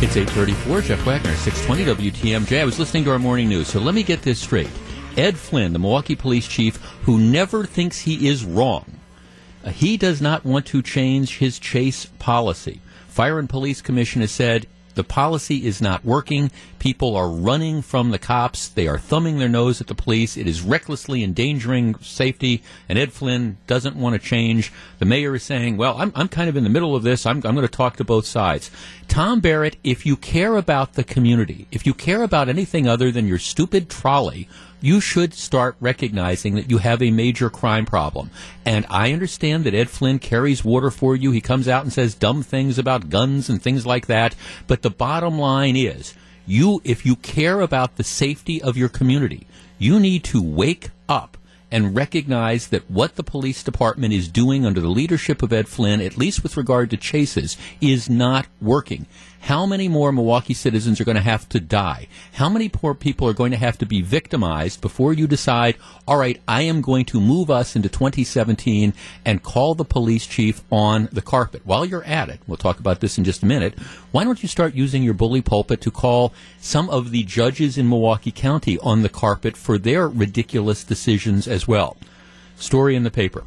It's 834, Jeff Wagner, 620 WTMJ. I was listening to our morning news, so let me get this straight. Ed Flynn, the Milwaukee police chief, who never thinks he is wrong, uh, he does not want to change his chase policy. Fire and Police Commission has said the policy is not working. People are running from the cops. They are thumbing their nose at the police. It is recklessly endangering safety. And Ed Flynn doesn't want to change. The mayor is saying, well, I'm, I'm kind of in the middle of this. I'm, I'm going to talk to both sides. Tom Barrett, if you care about the community, if you care about anything other than your stupid trolley, you should start recognizing that you have a major crime problem. And I understand that Ed Flynn carries water for you. He comes out and says dumb things about guns and things like that. But the bottom line is, you, if you care about the safety of your community, you need to wake up and recognize that what the police department is doing under the leadership of Ed Flynn, at least with regard to chases, is not working. How many more Milwaukee citizens are going to have to die? How many poor people are going to have to be victimized before you decide, all right, I am going to move us into 2017 and call the police chief on the carpet? While you're at it, we'll talk about this in just a minute, why don't you start using your bully pulpit to call some of the judges in Milwaukee County on the carpet for their ridiculous decisions as well? Story in the paper.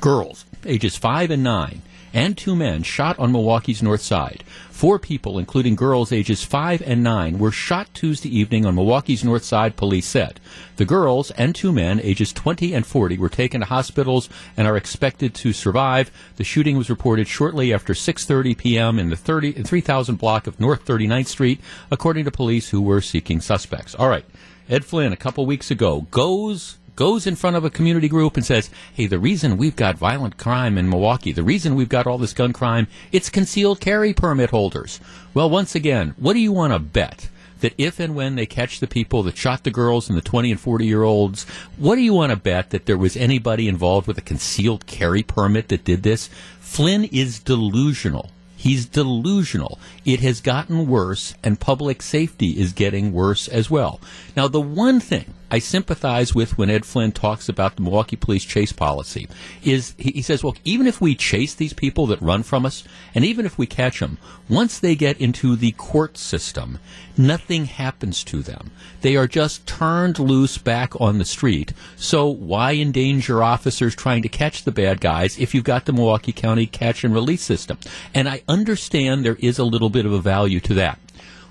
Girls, ages 5 and 9, and two men shot on Milwaukee's north side. Four people, including girls ages 5 and 9, were shot Tuesday evening on Milwaukee's north side, police said. The girls and two men, ages 20 and 40, were taken to hospitals and are expected to survive. The shooting was reported shortly after 6.30 p.m. in the 30, 3000 block of North 39th Street, according to police who were seeking suspects. All right. Ed Flynn, a couple weeks ago, goes goes in front of a community group and says, hey, the reason we've got violent crime in Milwaukee, the reason we've got all this gun crime, it's concealed carry permit holders. Well, once again, what do you want to bet? That if and when they catch the people that shot the girls and the 20 and 40 year olds, what do you want to bet that there was anybody involved with a concealed carry permit that did this? Flynn is delusional. He's delusional. It has gotten worse, and public safety is getting worse as well. Now, the one thing I sympathize with when Ed Flynn talks about the Milwaukee police chase policy is he, he, says, well, even if we chase these people that run from us, and even if we catch them, once they get into the court system, nothing happens to them. They are just turned loose back on the street. So why endanger officers trying to catch the bad guys if you've got the Milwaukee County catch and release system? And I understand there is a little bit of a value to that.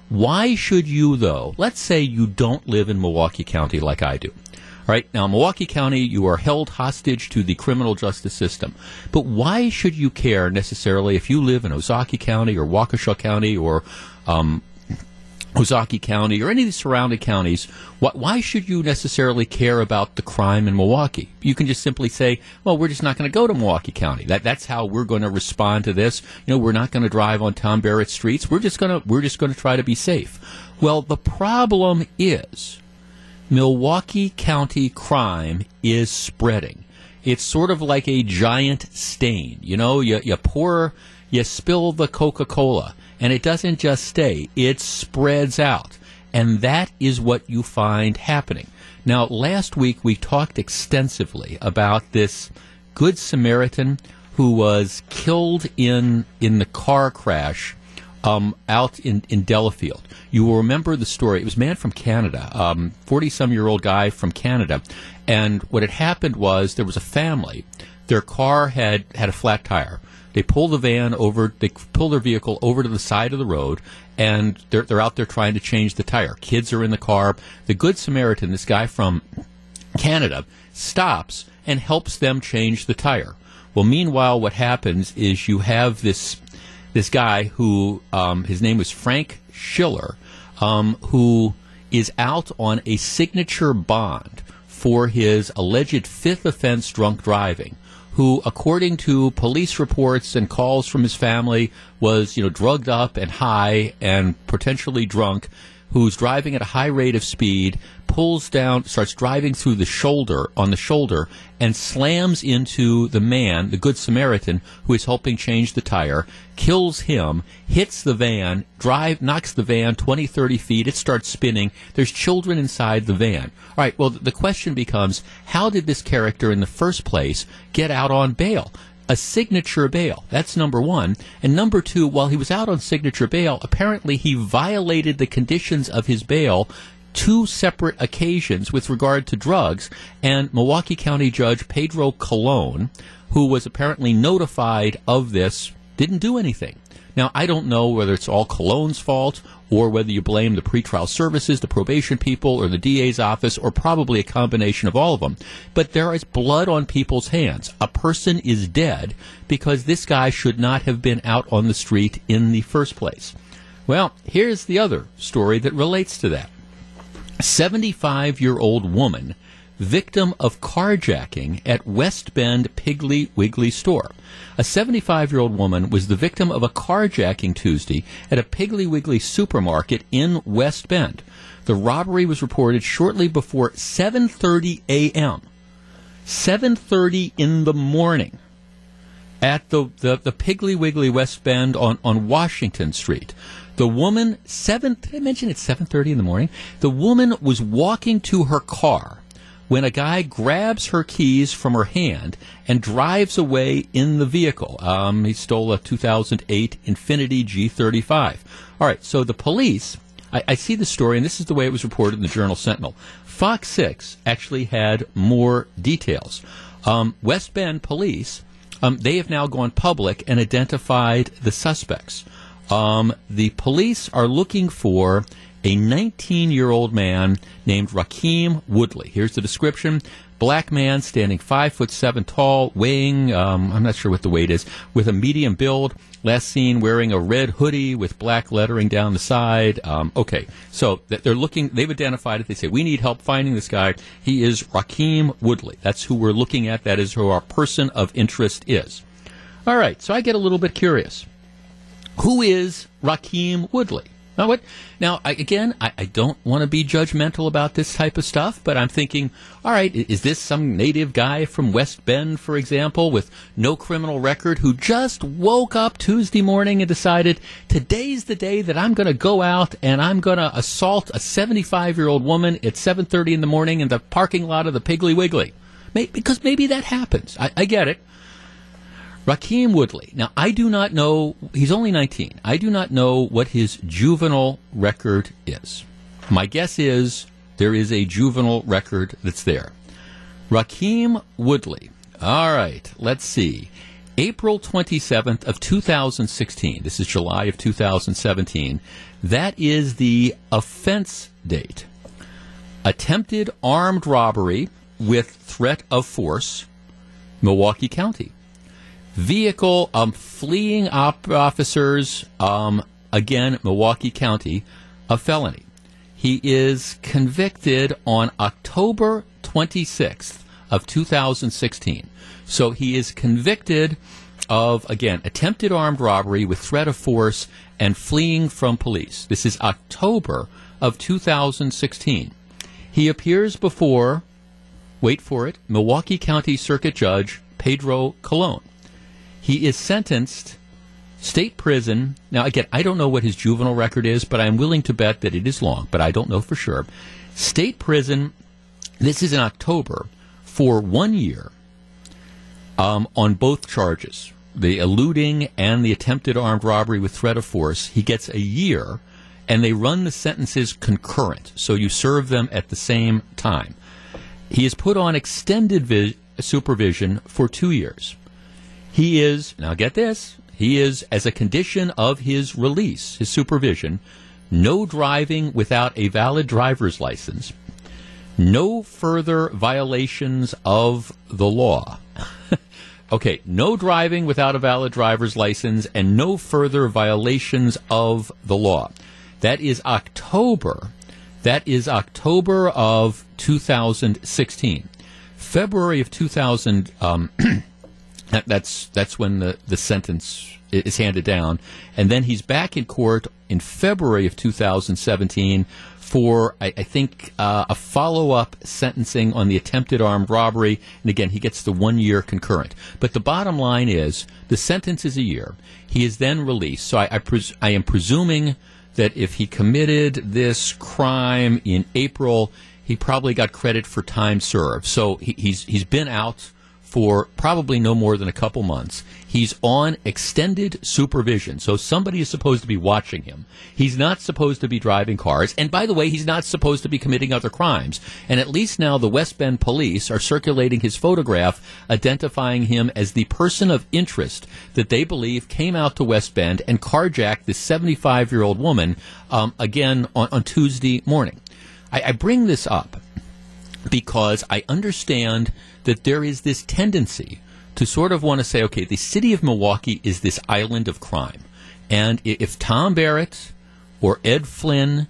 Why should you, though? Let's say you don't live in Milwaukee County like I do. All right, now Milwaukee County, you are held hostage to the criminal justice system. But why should you care necessarily if you live in Ozaukee County or Waukesha County or um, Ozaukee County or any of the surrounding counties, why should you necessarily care about the crime in Milwaukee? You can just simply say, well, we're just not going to go to Milwaukee County. That, that's how we're going to respond to this. You know, we're not going to drive on Tom Barrett streets. We're just going to, we're just going to try to be safe. Well, the problem is Milwaukee County crime is spreading. It's sort of like a giant stain. You know, you, you pour, you spill the Coca-Cola and it doesn't just stay, it spreads out. And that is what you find happening. Now, last week we talked extensively about this Good Samaritan who was killed in, in the car crash um, out in, in Delafield. You will remember the story. It was a man from Canada, 40 um, some year old guy from Canada. And what had happened was there was a family. Their car had, had a flat tire. They pull the van over, they pull their vehicle over to the side of the road, and they're, they're out there trying to change the tire. Kids are in the car. The Good Samaritan, this guy from Canada, stops and helps them change the tire. Well, meanwhile, what happens is you have this this guy who um, his name was Frank Schiller, um, who is out on a signature bond for his alleged fifth offense drunk driving who, according to police reports and calls from his family, was you know drugged up and high and potentially drunk, who's driving at a high rate of speed, pulls down, starts driving through the shoulder on the shoulder, and slams into the man, the Good Samaritan, who is helping change the tire, kills him, hits the van, drive, knocks the van 20, 30 feet. It starts spinning. There's children inside the van. All right. Well, the question becomes, how did this character in the first place get out on bail? A signature bail. That's number one. And number two, while he was out on signature bail, apparently he violated the conditions of his bail two separate occasions with regard to drugs. And Milwaukee County Judge Pedro Colon, who was apparently notified of this, didn't do anything. Now, I don't know whether it's all Colon's fault or whether you blame the pretrial services, the probation people, or the DA's office, or probably a combination of all of them. But there is blood on people's hands. A person is dead because this guy should not have been out on the street in the first place. Well, here's the other story that relates to that. 75 year old woman victim of carjacking at West Bend Piggly Wiggly store. A 75 year old woman was the victim of a carjacking Tuesday at a Piggly Wiggly supermarket in West Bend. The robbery was reported shortly before 7:30 a.m. 7:30 in the morning at the, the, the Piggly Wiggly West Bend on, on Washington Street. The woman, seven, did I mention it's 7.30 in the morning? The woman was walking to her car when a guy grabs her keys from her hand and drives away in the vehicle. Um, he stole a 2008 Infiniti G35. All right, so the police, I, I see the story, and this is the way it was reported in the Journal Sentinel. Fox 6 actually had more details. Um, West Bend police, um, they have now gone public and identified the suspects. Um, the police are looking for a 19 year old man named Rakeem Woodley. Here's the description. Black man standing five foot seven tall, weighing, um, I'm not sure what the weight is, with a medium build. Last seen wearing a red hoodie with black lettering down the side. Um, okay, so they're looking, they've identified it. They say, we need help finding this guy. He is Rakeem Woodley. That's who we're looking at. That is who our person of interest is. All right, so I get a little bit curious. Who is Rakeem Woodley? Now, what? Now, I, again, I, I don't want to be judgmental about this type of stuff, but I'm thinking, all right, is this some native guy from West Bend, for example, with no criminal record, who just woke up Tuesday morning and decided today's the day that I'm going to go out and I'm going to assault a 75 year old woman at 7:30 in the morning in the parking lot of the Piggly Wiggly? Maybe, because maybe that happens. I, I get it. Rakeem Woodley. Now, I do not know, he's only 19. I do not know what his juvenile record is. My guess is there is a juvenile record that's there. Rakeem Woodley. All right, let's see. April 27th of 2016. This is July of 2017. That is the offense date. Attempted armed robbery with threat of force, Milwaukee County vehicle um, fleeing op- officers, um, again, Milwaukee County, a felony. He is convicted on October 26th of 2016. So he is convicted of, again, attempted armed robbery with threat of force and fleeing from police. This is October of 2016. He appears before, wait for it, Milwaukee County Circuit Judge Pedro Colon. He is sentenced state prison. Now, again, I don't know what his juvenile record is, but I'm willing to bet that it is long, but I don't know for sure. State prison, this is in October, for one year um, on both charges the eluding and the attempted armed robbery with threat of force. He gets a year, and they run the sentences concurrent, so you serve them at the same time. He is put on extended vi- supervision for two years. He is, now get this, he is, as a condition of his release, his supervision, no driving without a valid driver's license, no further violations of the law. okay, no driving without a valid driver's license and no further violations of the law. That is October. That is October of 2016. February of 2000. Um, That, that's that's when the, the sentence is handed down, and then he's back in court in February of 2017 for I, I think uh, a follow up sentencing on the attempted armed robbery, and again he gets the one year concurrent. But the bottom line is the sentence is a year. He is then released. So I, I, pres- I am presuming that if he committed this crime in April, he probably got credit for time served. So he, he's he's been out for probably no more than a couple months. He's on extended supervision, so somebody is supposed to be watching him. He's not supposed to be driving cars, and by the way, he's not supposed to be committing other crimes. And at least now the West Bend police are circulating his photograph, identifying him as the person of interest that they believe came out to West Bend and carjacked this 75 year old woman um, again on, on Tuesday morning. I, I bring this up because I understand that there is this tendency to sort of want to say, okay, the city of Milwaukee is this island of crime. And if Tom Barrett or Ed Flynn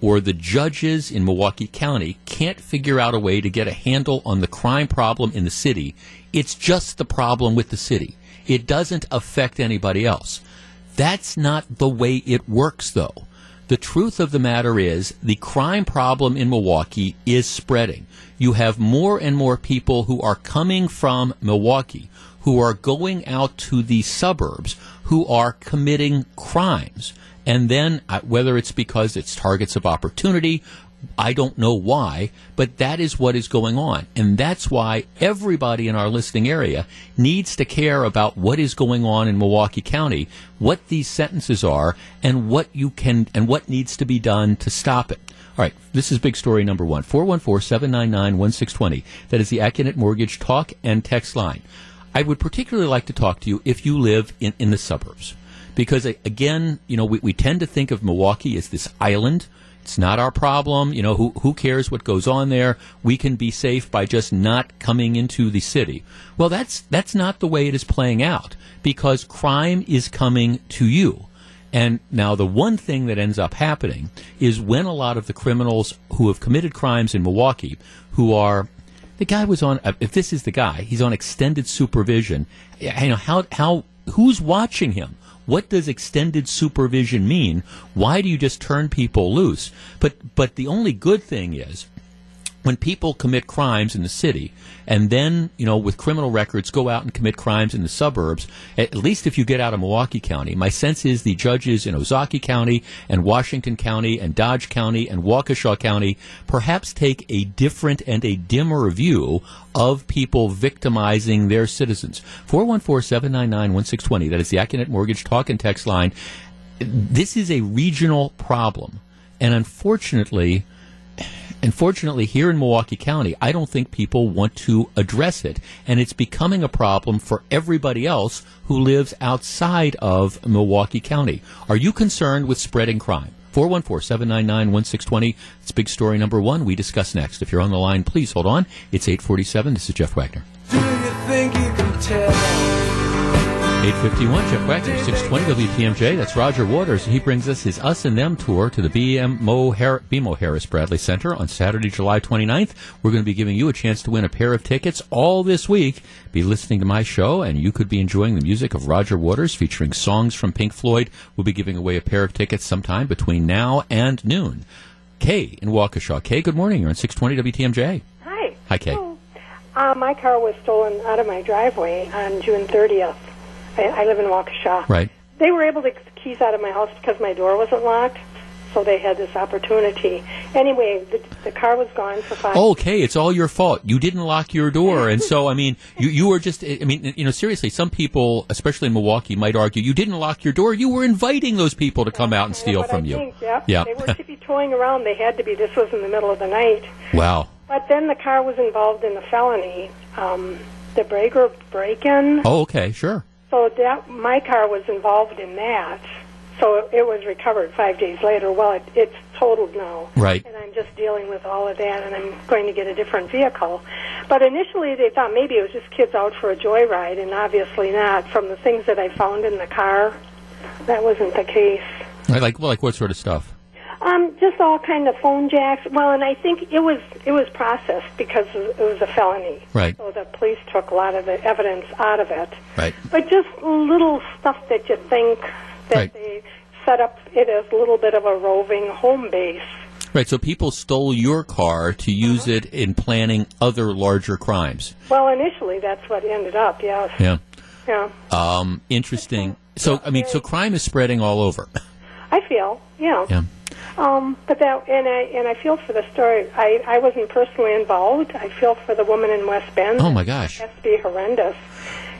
or the judges in Milwaukee County can't figure out a way to get a handle on the crime problem in the city, it's just the problem with the city. It doesn't affect anybody else. That's not the way it works, though. The truth of the matter is the crime problem in Milwaukee is spreading. You have more and more people who are coming from Milwaukee who are going out to the suburbs who are committing crimes. And then, uh, whether it's because it's targets of opportunity I don't know why, but that is what is going on. And that's why everybody in our listening area needs to care about what is going on in Milwaukee County, what these sentences are, and what you can and what needs to be done to stop it. All right, this is big story number one. 414-799-1620. That is the Accunet Mortgage talk and text line. I would particularly like to talk to you if you live in, in the suburbs. Because again, you know, we, we tend to think of Milwaukee as this island it's not our problem. You know, who, who cares what goes on there? We can be safe by just not coming into the city. Well, that's, that's not the way it is playing out because crime is coming to you. And now the one thing that ends up happening is when a lot of the criminals who have committed crimes in Milwaukee, who are the guy was on. If this is the guy, he's on extended supervision. You know how how who's watching him? What does extended supervision mean? Why do you just turn people loose? But but the only good thing is when people commit crimes in the city and then, you know, with criminal records go out and commit crimes in the suburbs, at least if you get out of Milwaukee County, my sense is the judges in Ozaukee County and Washington County and Dodge County and Waukesha County perhaps take a different and a dimmer view of people victimizing their citizens. 414-799-1620. That is the Accunet Mortgage talk and text line. This is a regional problem. And unfortunately, Unfortunately, here in Milwaukee County, I don't think people want to address it. And it's becoming a problem for everybody else who lives outside of Milwaukee County. Are you concerned with spreading crime? 414-799-1620. It's big story number one. We discuss next. If you're on the line, please hold on. It's 847. This is Jeff Wagner. 851, Jeff Wagner, 620 WTMJ. That's Roger Waters, and he brings us his Us and Them tour to the BMO, Har- BMO Harris Bradley Center on Saturday, July 29th. We're going to be giving you a chance to win a pair of tickets all this week. Be listening to my show, and you could be enjoying the music of Roger Waters featuring songs from Pink Floyd. We'll be giving away a pair of tickets sometime between now and noon. Kay in Waukesha. Kay, good morning. You're on 620 WTMJ. Hi. Hi, Kay. Uh, my car was stolen out of my driveway on June 30th. I, I live in Waukesha. Right. They were able to get the keys out of my house because my door wasn't locked, so they had this opportunity. Anyway, the, the car was gone for five. Okay, it's all your fault. You didn't lock your door, and so I mean, you you were just. I mean, you know, seriously, some people, especially in Milwaukee, might argue you didn't lock your door. You were inviting those people to come out and steal from I you. Think, yep. Yeah. They were to be towing around. They had to be. This was in the middle of the night. Wow. But then the car was involved in the felony, um, the breaker break-in. Oh, okay, sure. So that my car was involved in that. So it was recovered five days later. Well, it, it's totaled now. Right. And I'm just dealing with all of that, and I'm going to get a different vehicle. But initially, they thought maybe it was just kids out for a joyride, and obviously not. From the things that I found in the car, that wasn't the case. Like, well, like what sort of stuff? Um, just all kind of phone jacks. Well, and I think it was it was processed because it was a felony. Right. So the police took a lot of the evidence out of it. Right. But just little stuff that you think that Right. they set up it as a little bit of a roving home base. Right. So people stole your car to use it in planning other larger crimes. Well, initially that's what ended up. Yes. Yeah. Yeah. Um, interesting. So, I mean, so crime is spreading all over. I feel, yeah. Yeah. Um, but that, and I and I feel for the story. I I wasn't personally involved. I feel for the woman in West Bend. Oh my gosh. To be horrendous.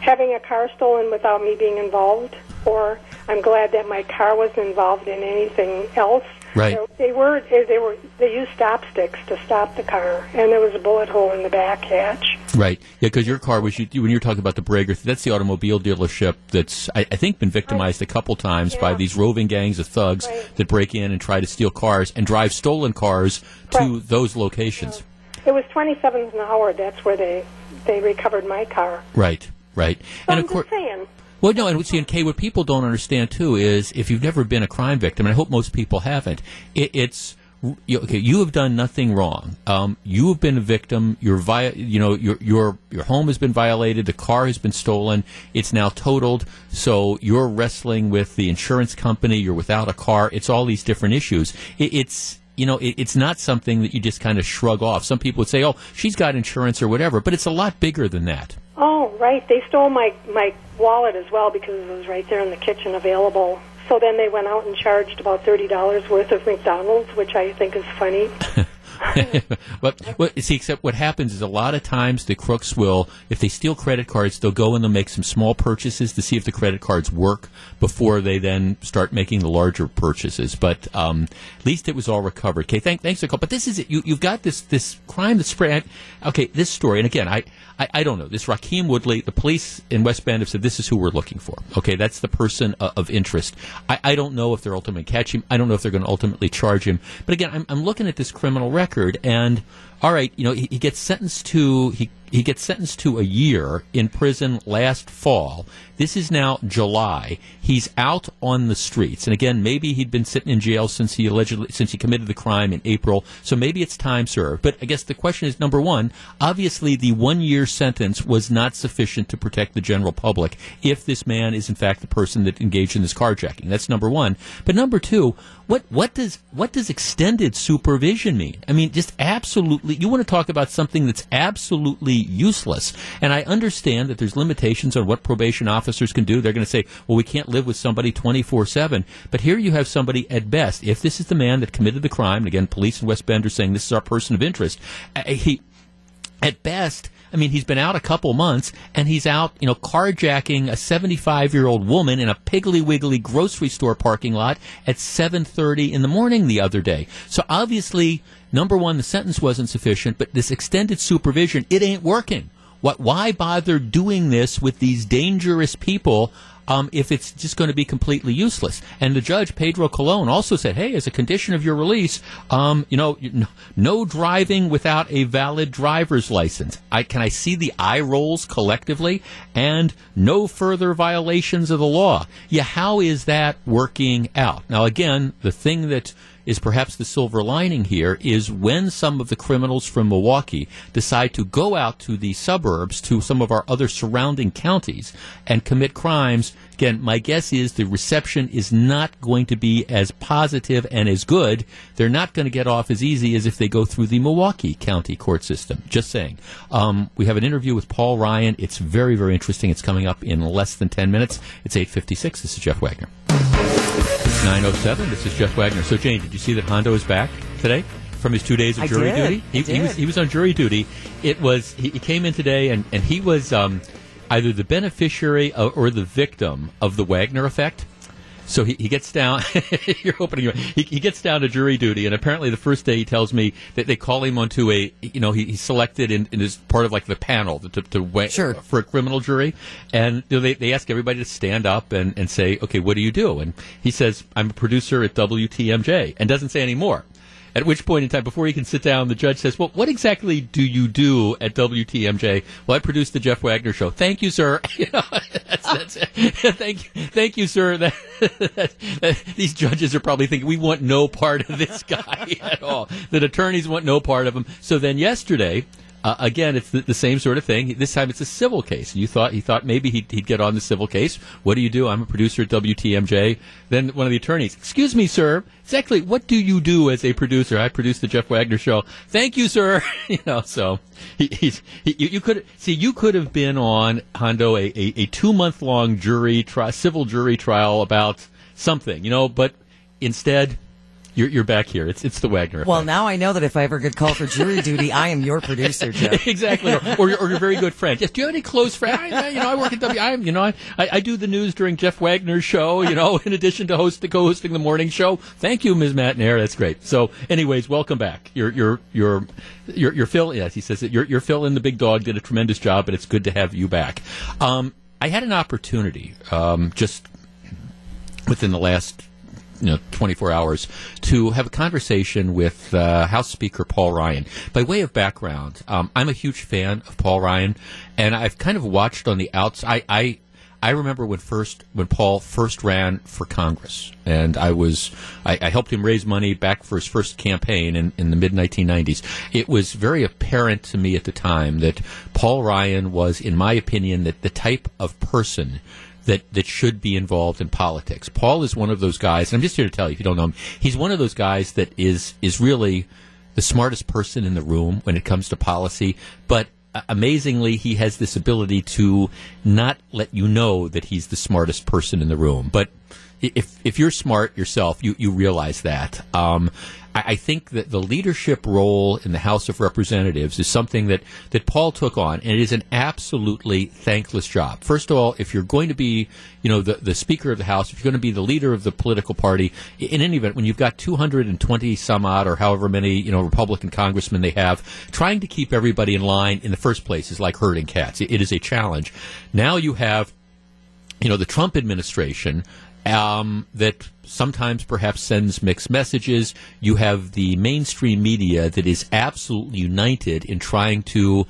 Having a car stolen without me being involved, or I'm glad that my car wasn't involved in anything else. Right. They, they were they they were they used stop sticks to stop the car, and there was a bullet hole in the back hatch. Right. Yeah, because your car was, you, when you're talking about the Brager, that's the automobile dealership that's, I, I think, been victimized a couple times by these roving gangs of thugs Right. that break in and try to steal cars and drive stolen cars to Right. those locations. It was 27 an hour. That's where they they recovered my car. Right. Right. So and I'm of course. Well, no, and see, and Kay, what people don't understand too is if you've never been a crime victim, and I hope most people haven't, it, it's you, okay. You have done nothing wrong. Um, you have been a victim. Your vi- you know, your your your home has been violated. The car has been stolen. It's now totaled. So you're wrestling with the insurance company. You're without a car. It's all these different issues. It, it's you know, it, it's not something that you just kind of shrug off. Some people would say, "Oh, she's got insurance or whatever," but it's a lot bigger than that. Oh, right. They stole my my wallet as well because it was right there in the kitchen available. So then they went out and charged about thirty dollars worth of McDonald's, which I think is funny. but what, see, except what happens is a lot of times the crooks will, if they steal credit cards, they'll go and they'll make some small purchases to see if the credit cards work before they then start making the larger purchases. But um, at least it was all recovered. Okay, thank, thanks for the call. But this is it. You, you've got this this crime that's spread. Okay, this story, and again, I, I, I don't know. This Raheem Woodley, the police in West Bend have said this is who we're looking for. Okay, that's the person uh, of interest. I, I don't know if they're ultimately catch him. I don't know if they're going to ultimately charge him. But again, I'm, I'm looking at this criminal record, and all right, you know, he, he gets sentenced to he he gets sentenced to a year in prison last fall. This is now July. He's out on the streets, and again, maybe he'd been sitting in jail since he allegedly since he committed the crime in April. So maybe it's time served. But I guess the question is number one. Obviously, the one year sentence was not sufficient to protect the general public if this man is in fact the person that engaged in this carjacking. That's number one. But number two, what what does what does extended supervision mean? I mean, just absolutely. You want to talk about something that's absolutely useless. And I understand that there's limitations on what probation officers can do. They're going to say, well, we can't live with somebody 24 7. But here you have somebody at best, if this is the man that committed the crime, and again, police in West Bend are saying this is our person of interest, uh, he, at best, I mean, he's been out a couple months and he's out, you know, carjacking a 75 year old woman in a Piggly Wiggly grocery store parking lot at 7:30 in the morning the other day. So obviously, number one, the sentence wasn't sufficient, but this extended supervision, it ain't working. What? Why bother doing this with these dangerous people? um, if it's just going to be completely useless. And the judge, Pedro Colon, also said, hey, as a condition of your release, um, you know, no, driving without a valid driver's license. I, can I see the eye rolls collectively? And no further violations of the law. Yeah, how is that working out? Now, again, the thing that is perhaps the silver lining here is when some of the criminals from Milwaukee decide to go out to the suburbs, to some of our other surrounding counties, and commit crimes. Again, my guess is the reception is not going to be as positive and as good. They're not going to get off as easy as if they go through the Milwaukee County court system. Just saying. Um, we have an interview with Paul Ryan. It's very, very interesting. It's coming up in less than 10 minutes. It's 8.56. This is Jeff Wagner. 907. This is Jeff Wagner. So, Jane, did you see that Hondo is back today from his two days of I jury did. duty? He, he was he was on jury duty. It was he, he came in today, and and he was um, either the beneficiary or, or the victim of the Wagner effect. So he, he gets down. you're opening. your- He, he gets down to jury duty, and apparently the first day he tells me that they call him onto a. You know, he, he's selected in, in as part of like the panel to, to Sure. for a criminal jury, and you know, they they ask everybody to stand up and, and say, okay, what do you do? And he says, I'm a producer at WTMJ, and doesn't say any more. At which point in time, before he can sit down, the judge says, "Well, what exactly do you do at WTMJ?" Well, I produce the Jeff Wagner Show. Thank you, sir. You know, that's, that's thank, thank you, sir. That, that- these judges are probably thinking we want no part of this guy at all. That attorneys want no part of him. So then, yesterday. Uh, again, it's the, the same sort of thing. This time, it's a civil case. You thought he thought maybe he'd, he'd get on the civil case. What do you do? I'm a producer at WTMJ. Then one of the attorneys, excuse me, sir. Exactly, what do you do as a producer? I produce the Jeff Wagner Show. Thank you, sir. you know, so he, he, you, you could see you could have been on Hondo a, a, a two month long jury tri- civil jury trial about something, you know, but instead, you're, you're back here. It's it's the Wagner. Effect. Well, now I know that if I ever get called for jury duty, I am your producer, Jeff. exactly, or, or, or your very good friend. Yes, do you have any close friends? I, you know, I work at W. I, you know, I, I do the news during Jeff Wagner's show. You know, in addition to host co-hosting the morning show. Thank you, Ms. Matenaer. That's great. So, anyways, welcome back. You're you're you're you're, you're Phil. Yes, he says that you're you're Phil and the big dog did a tremendous job, and it's good to have you back. Um, I had an opportunity um, just within the last you know 24 hours to have a conversation with uh, House Speaker Paul Ryan. By way of background, um, I'm a huge fan of Paul Ryan, and I've kind of watched on the outside. I, I I remember when first when Paul first ran for Congress, and I was I, I helped him raise money back for his first campaign in, in the mid 1990s. It was very apparent to me at the time that Paul Ryan was, in my opinion, that the type of person that, that should be involved in politics. Paul is one of those guys, and I'm just here to tell you if you don't know him, he's one of those guys that is is really the smartest person in the room when it comes to policy, but amazingly, he has this ability to not let you know that he's the smartest person in the room. But if if you're smart yourself, you you realize that. Um, I, think that the leadership role in the House of Representatives is something that that Paul took on, and it is an absolutely thankless job. First of all, if you're going to be, you know, the the Speaker of the House, if you're going to be the leader of the political party, in any event, when you've got 220 some odd or however many you know Republican congressmen they have, trying to keep everybody in line in the first place is like herding cats. it, it is a challenge. Now you have you know, the Trump administration um, that sometimes perhaps sends mixed messages. You have the mainstream media that is absolutely united in trying to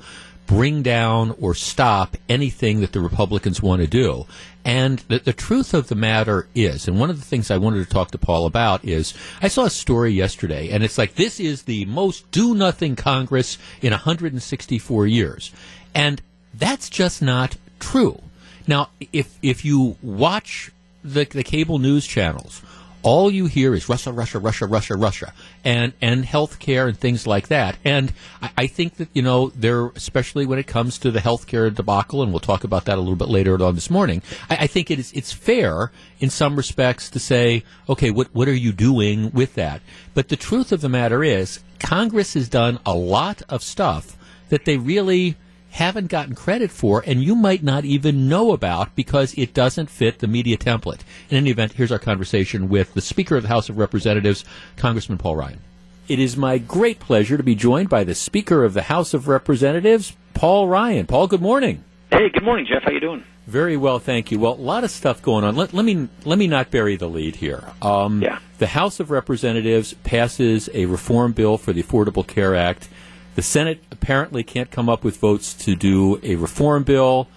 bring down or stop anything that the Republicans want to do. And the, the, truth of the matter is, and one of the things I wanted to talk to Paul about is, I saw a story yesterday, and it's like this is the most do nothing Congress in 164 years. And that's just not true. Now, if, if you watch the, the cable news channels, all you hear is Russia, Russia, Russia, Russia, Russia, and and healthcare and things like that. And I, I think that you know they're especially when it comes to the healthcare debacle, and we'll talk about that a little bit later on this morning. I, I think it is it's fair in some respects to say, okay, what what are you doing with that? But the truth of the matter is, Congress has done a lot of stuff that they really haven't gotten credit for, and you might not even know about because it doesn't fit the media template. In any event, here's our conversation with the Speaker of the House of Representatives, Congressman Paul Ryan. It is my great pleasure to be joined by the Speaker of the House of Representatives, Paul Ryan. Paul, good morning. Hey, good morning, Jeff. How you doing? Very well, thank you. Well, a lot of stuff going on. Let, let me let me not bury the lead here. Um, yeah. The House of Representatives passes a reform bill for the Affordable Care Act. The Senate apparently can't come up with votes to do a reform bill.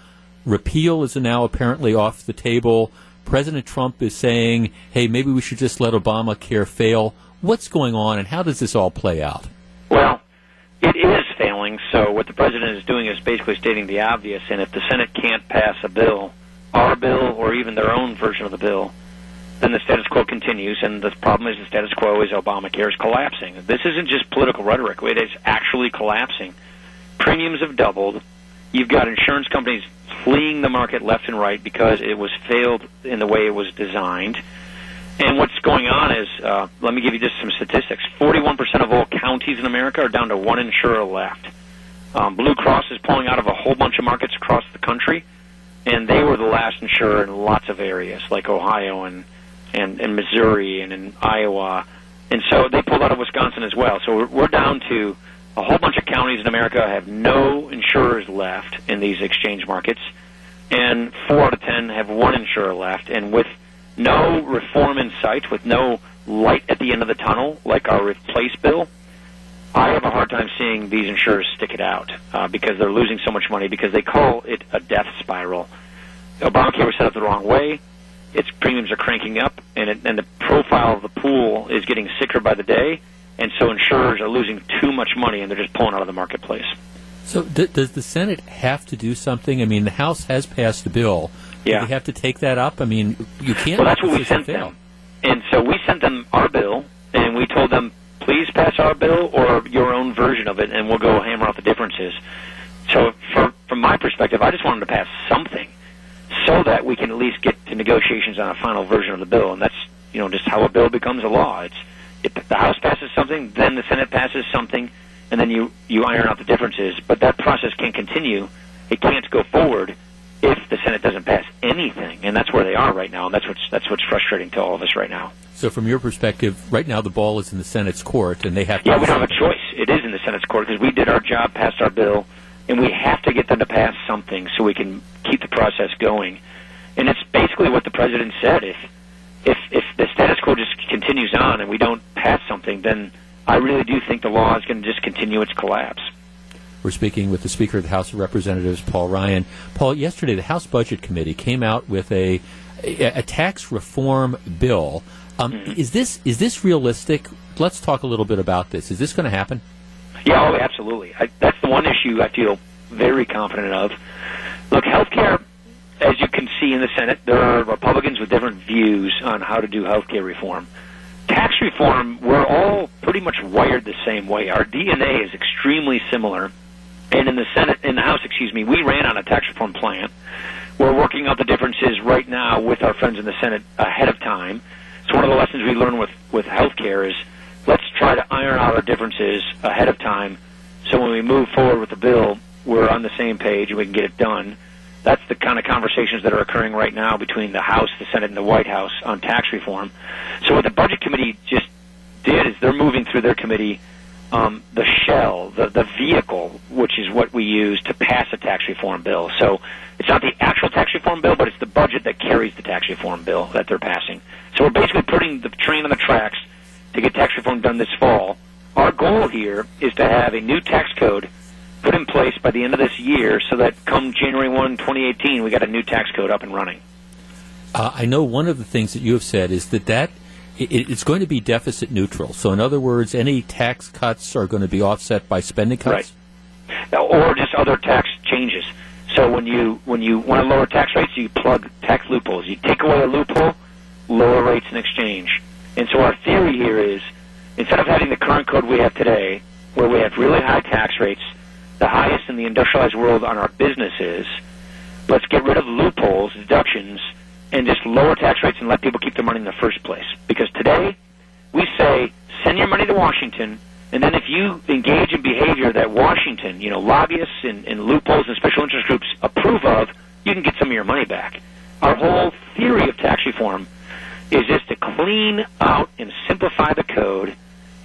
Repeal is now apparently off the table. President Trump is saying, hey, maybe we should just let Obamacare fail. What's going on, and how does this all play out? Well, it is failing. So what the president is doing is basically stating the obvious. And if the Senate can't pass a bill, our bill, or even their own version of the bill, then the status quo continues, and the problem is the status quo is Obamacare is collapsing. This isn't just political rhetoric; it is actually collapsing. Premiums have doubled. You've got insurance companies fleeing the market left and right because it was failed in the way it was designed. And what's going on is, uh, let me give you just some statistics. 41% of all counties in America are down to one insurer left. Um, Blue Cross is pulling out of a whole bunch of markets across the country, and they were the last insurer in lots of areas like Ohio and and in Missouri and in Iowa, and so they pulled out of Wisconsin as well. So we're, we're down to a whole bunch of counties in America have no insurers left in these exchange markets, and four out of ten have one insurer left. And with no reform in sight, with no light at the end of the tunnel, like our replace bill, I have a hard time seeing these insurers stick it out uh, because they're losing so much money because they call it a death spiral. Obamacare was set up the wrong way its premiums are cranking up, and, it, and the profile of the pool is getting sicker by the day, and so insurers are losing too much money, and they're just pulling out of the marketplace. So, d- does the Senate have to do something? I mean, the House has passed a bill. Yeah. Do they have to take that up? I mean, you can't. Well, that's what we sent fail. them, and so we sent them our bill, and we told them, please pass our bill or your own version of it, and we'll go hammer out the differences. So, for, from my perspective, I just wanted to pass something so that we can at least get to negotiations on a final version of the bill. And that's you know just how a bill becomes a law. It's if the House passes something, then the Senate passes something, and then you you iron out the differences. But that process can't continue. It can't go forward if the Senate doesn't pass anything, and that's where they are right now, and that's what's that's what's frustrating to all of us right now. So, from your perspective, right now the ball is in the Senate's court, and they have to. Yeah, we don't have a choice. It is in the Senate's court because we did our job, passed our bill, and we have to get them to pass something so we can keep the process going. And it's basically what the president said. If if if the status quo just continues on and we don't pass something, then I really do think the law is going to just continue its collapse. We're speaking with the Speaker of the House of Representatives, Paul Ryan. Paul, yesterday the House Budget Committee came out with a a, a tax reform bill. Um, mm-hmm. Is this is this realistic? Let's talk a little bit about this. Is this going to happen? Yeah, oh, absolutely. I, that's the one issue I feel very confident of. Look, healthcare, as you can see in the Senate, there are Republicans with different views on how to do healthcare reform. Tax reform, we're all pretty much wired the same way. Our DNA is extremely similar. And in the Senate, in the House, excuse me, we ran on a tax reform plan. We're working out the differences right now with our friends in the Senate ahead of time. So one of the lessons we learned with with healthcare is let's try to iron out our differences ahead of time, so when we move forward with the bill, we're on the same page and we can get it done. That's the kind of conversations that are occurring right now between the House, the Senate, and the White House on tax reform. So what the Budget Committee just did is they're moving through their committee um, the shell, the, the vehicle, which is what we use to pass a tax reform bill. So it's not the actual tax reform bill, but it's the budget that carries the tax reform bill that they're passing. So we're basically putting the train on the tracks to get tax reform done this fall. Our goal here is to have a new tax code put in place by the end of this year so that come January 1, 2018, we got a new tax code up and running. Uh, I know one of the things that you have said is that that it, it's going to be deficit neutral. So, in other words, any tax cuts are going to be offset by spending cuts. Right. Or just other tax changes. So when you when you want to lower tax rates, you plug tax loopholes. You take away a loophole, lower rates in exchange. And so our theory here is instead of having the current code we have today, where we have really high tax rates, the highest in the industrialized world on our businesses, let's get rid of loopholes, deductions, and just lower tax rates and let people keep their money in the first place. Because today, we say, send your money to Washington, and then if you engage in behavior that Washington, you know, lobbyists and, and loopholes and special interest groups approve of, you can get some of your money back. Our whole theory of tax reform is just to clean out and simplify the code,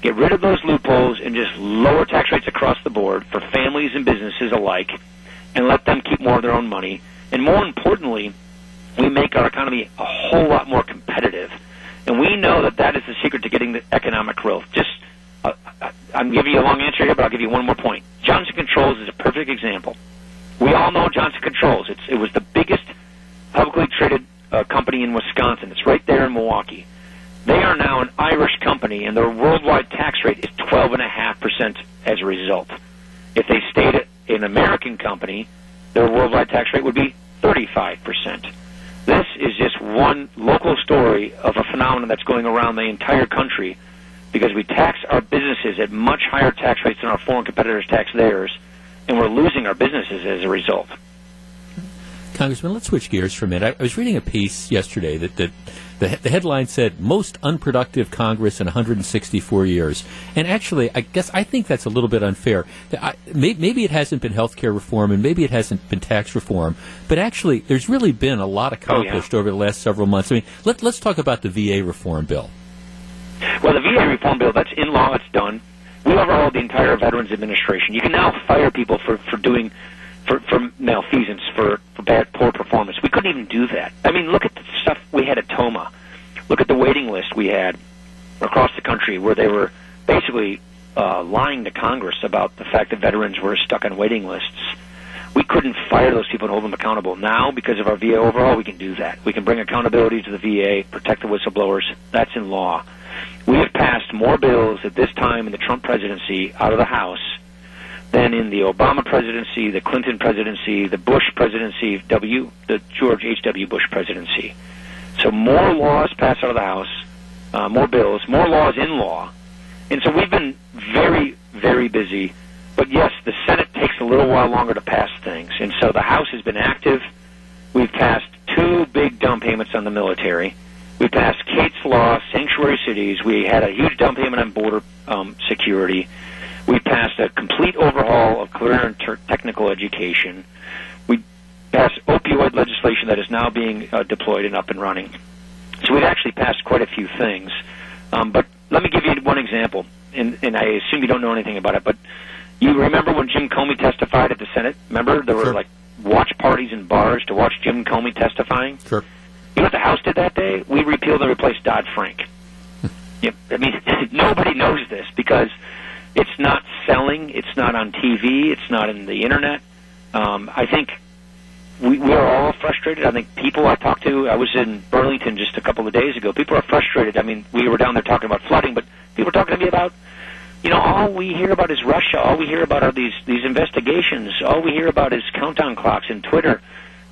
get rid of those loopholes, and just lower tax rates across the board for families and businesses alike, and let them keep more of their own money. And more importantly, we make our economy a whole lot more competitive. And we know that that is the secret to getting the economic growth. Just, uh, uh, I'm giving you a long answer here, but I'll give you one more point. Johnson Controls is a perfect example. We all know Johnson Controls. It's, it was the biggest publicly traded uh, company in Wisconsin. It's right there in Milwaukee. They are now an Irish company, and their worldwide tax rate is 12.5% as a result. If they stayed an American company, their worldwide tax rate would be 35%. This is just one local story of a phenomenon that's going around the entire country because we tax our businesses at much higher tax rates than our foreign competitors tax theirs, and we're losing our businesses as a result. Congressman, let's switch gears for a minute. I, I was reading a piece yesterday that, that the, the, headline said most unproductive Congress in 164 years. And actually, I guess I think that's a little bit unfair. I, may, maybe it hasn't been health care reform and maybe it hasn't been tax reform, but actually, there's really been a lot accomplished oh, yeah. over the last several months. I mean, let, let's talk about the VA reform bill. Well, the VA reform bill, that's in law, it's done. We overhauled the entire Veterans Administration. You can now fire people for, for doing for, for malfeasance, for, for bad, poor performance. We couldn't even do that. I mean, look at the stuff we had at Tomah. Look at the waiting list we had across the country where they were basically uh, lying to Congress about the fact that veterans were stuck on waiting lists. We couldn't fire those people and hold them accountable. Now, because of our VA overall, we can do that. We can bring accountability to the VA, protect the whistleblowers. That's in law. We have passed more bills at this time in the Trump presidency out of the House than in the Obama presidency, the Clinton presidency, the Bush presidency, W, the George H.W. Bush presidency. So more laws passed out of the House, uh, more bills, more laws in law. And so we've been very, very busy. But yes, the Senate takes a little while longer to pass things. And so the House has been active. We've passed two big down payments on the military. We passed Kate's Law, sanctuary cities. We had a huge down payment on border um, security. We passed a complete overhaul of career and ter- technical education. We passed opioid legislation that is now being uh, deployed and up and running. So we've actually passed quite a few things. Um, but let me give you one example, and, and I assume you don't know anything about it, but you remember when Jim Comey testified at the Senate? Remember there were Sure. like watch parties in bars to watch Jim Comey testifying. Sure. You know what the House did that day? We repealed and replaced Dodd Frank. yep. I mean, nobody knows this because it's not selling. It's not on TV. It's not in the internet. Um, I think we, we're all frustrated. I think people I talked to, I was in Burlington just a couple of days ago. People are frustrated. I mean, we were down there talking about flooding, but people are talking to me about, you know, all we hear about is Russia. All we hear about are these these investigations. All we hear about is countdown clocks and Twitter.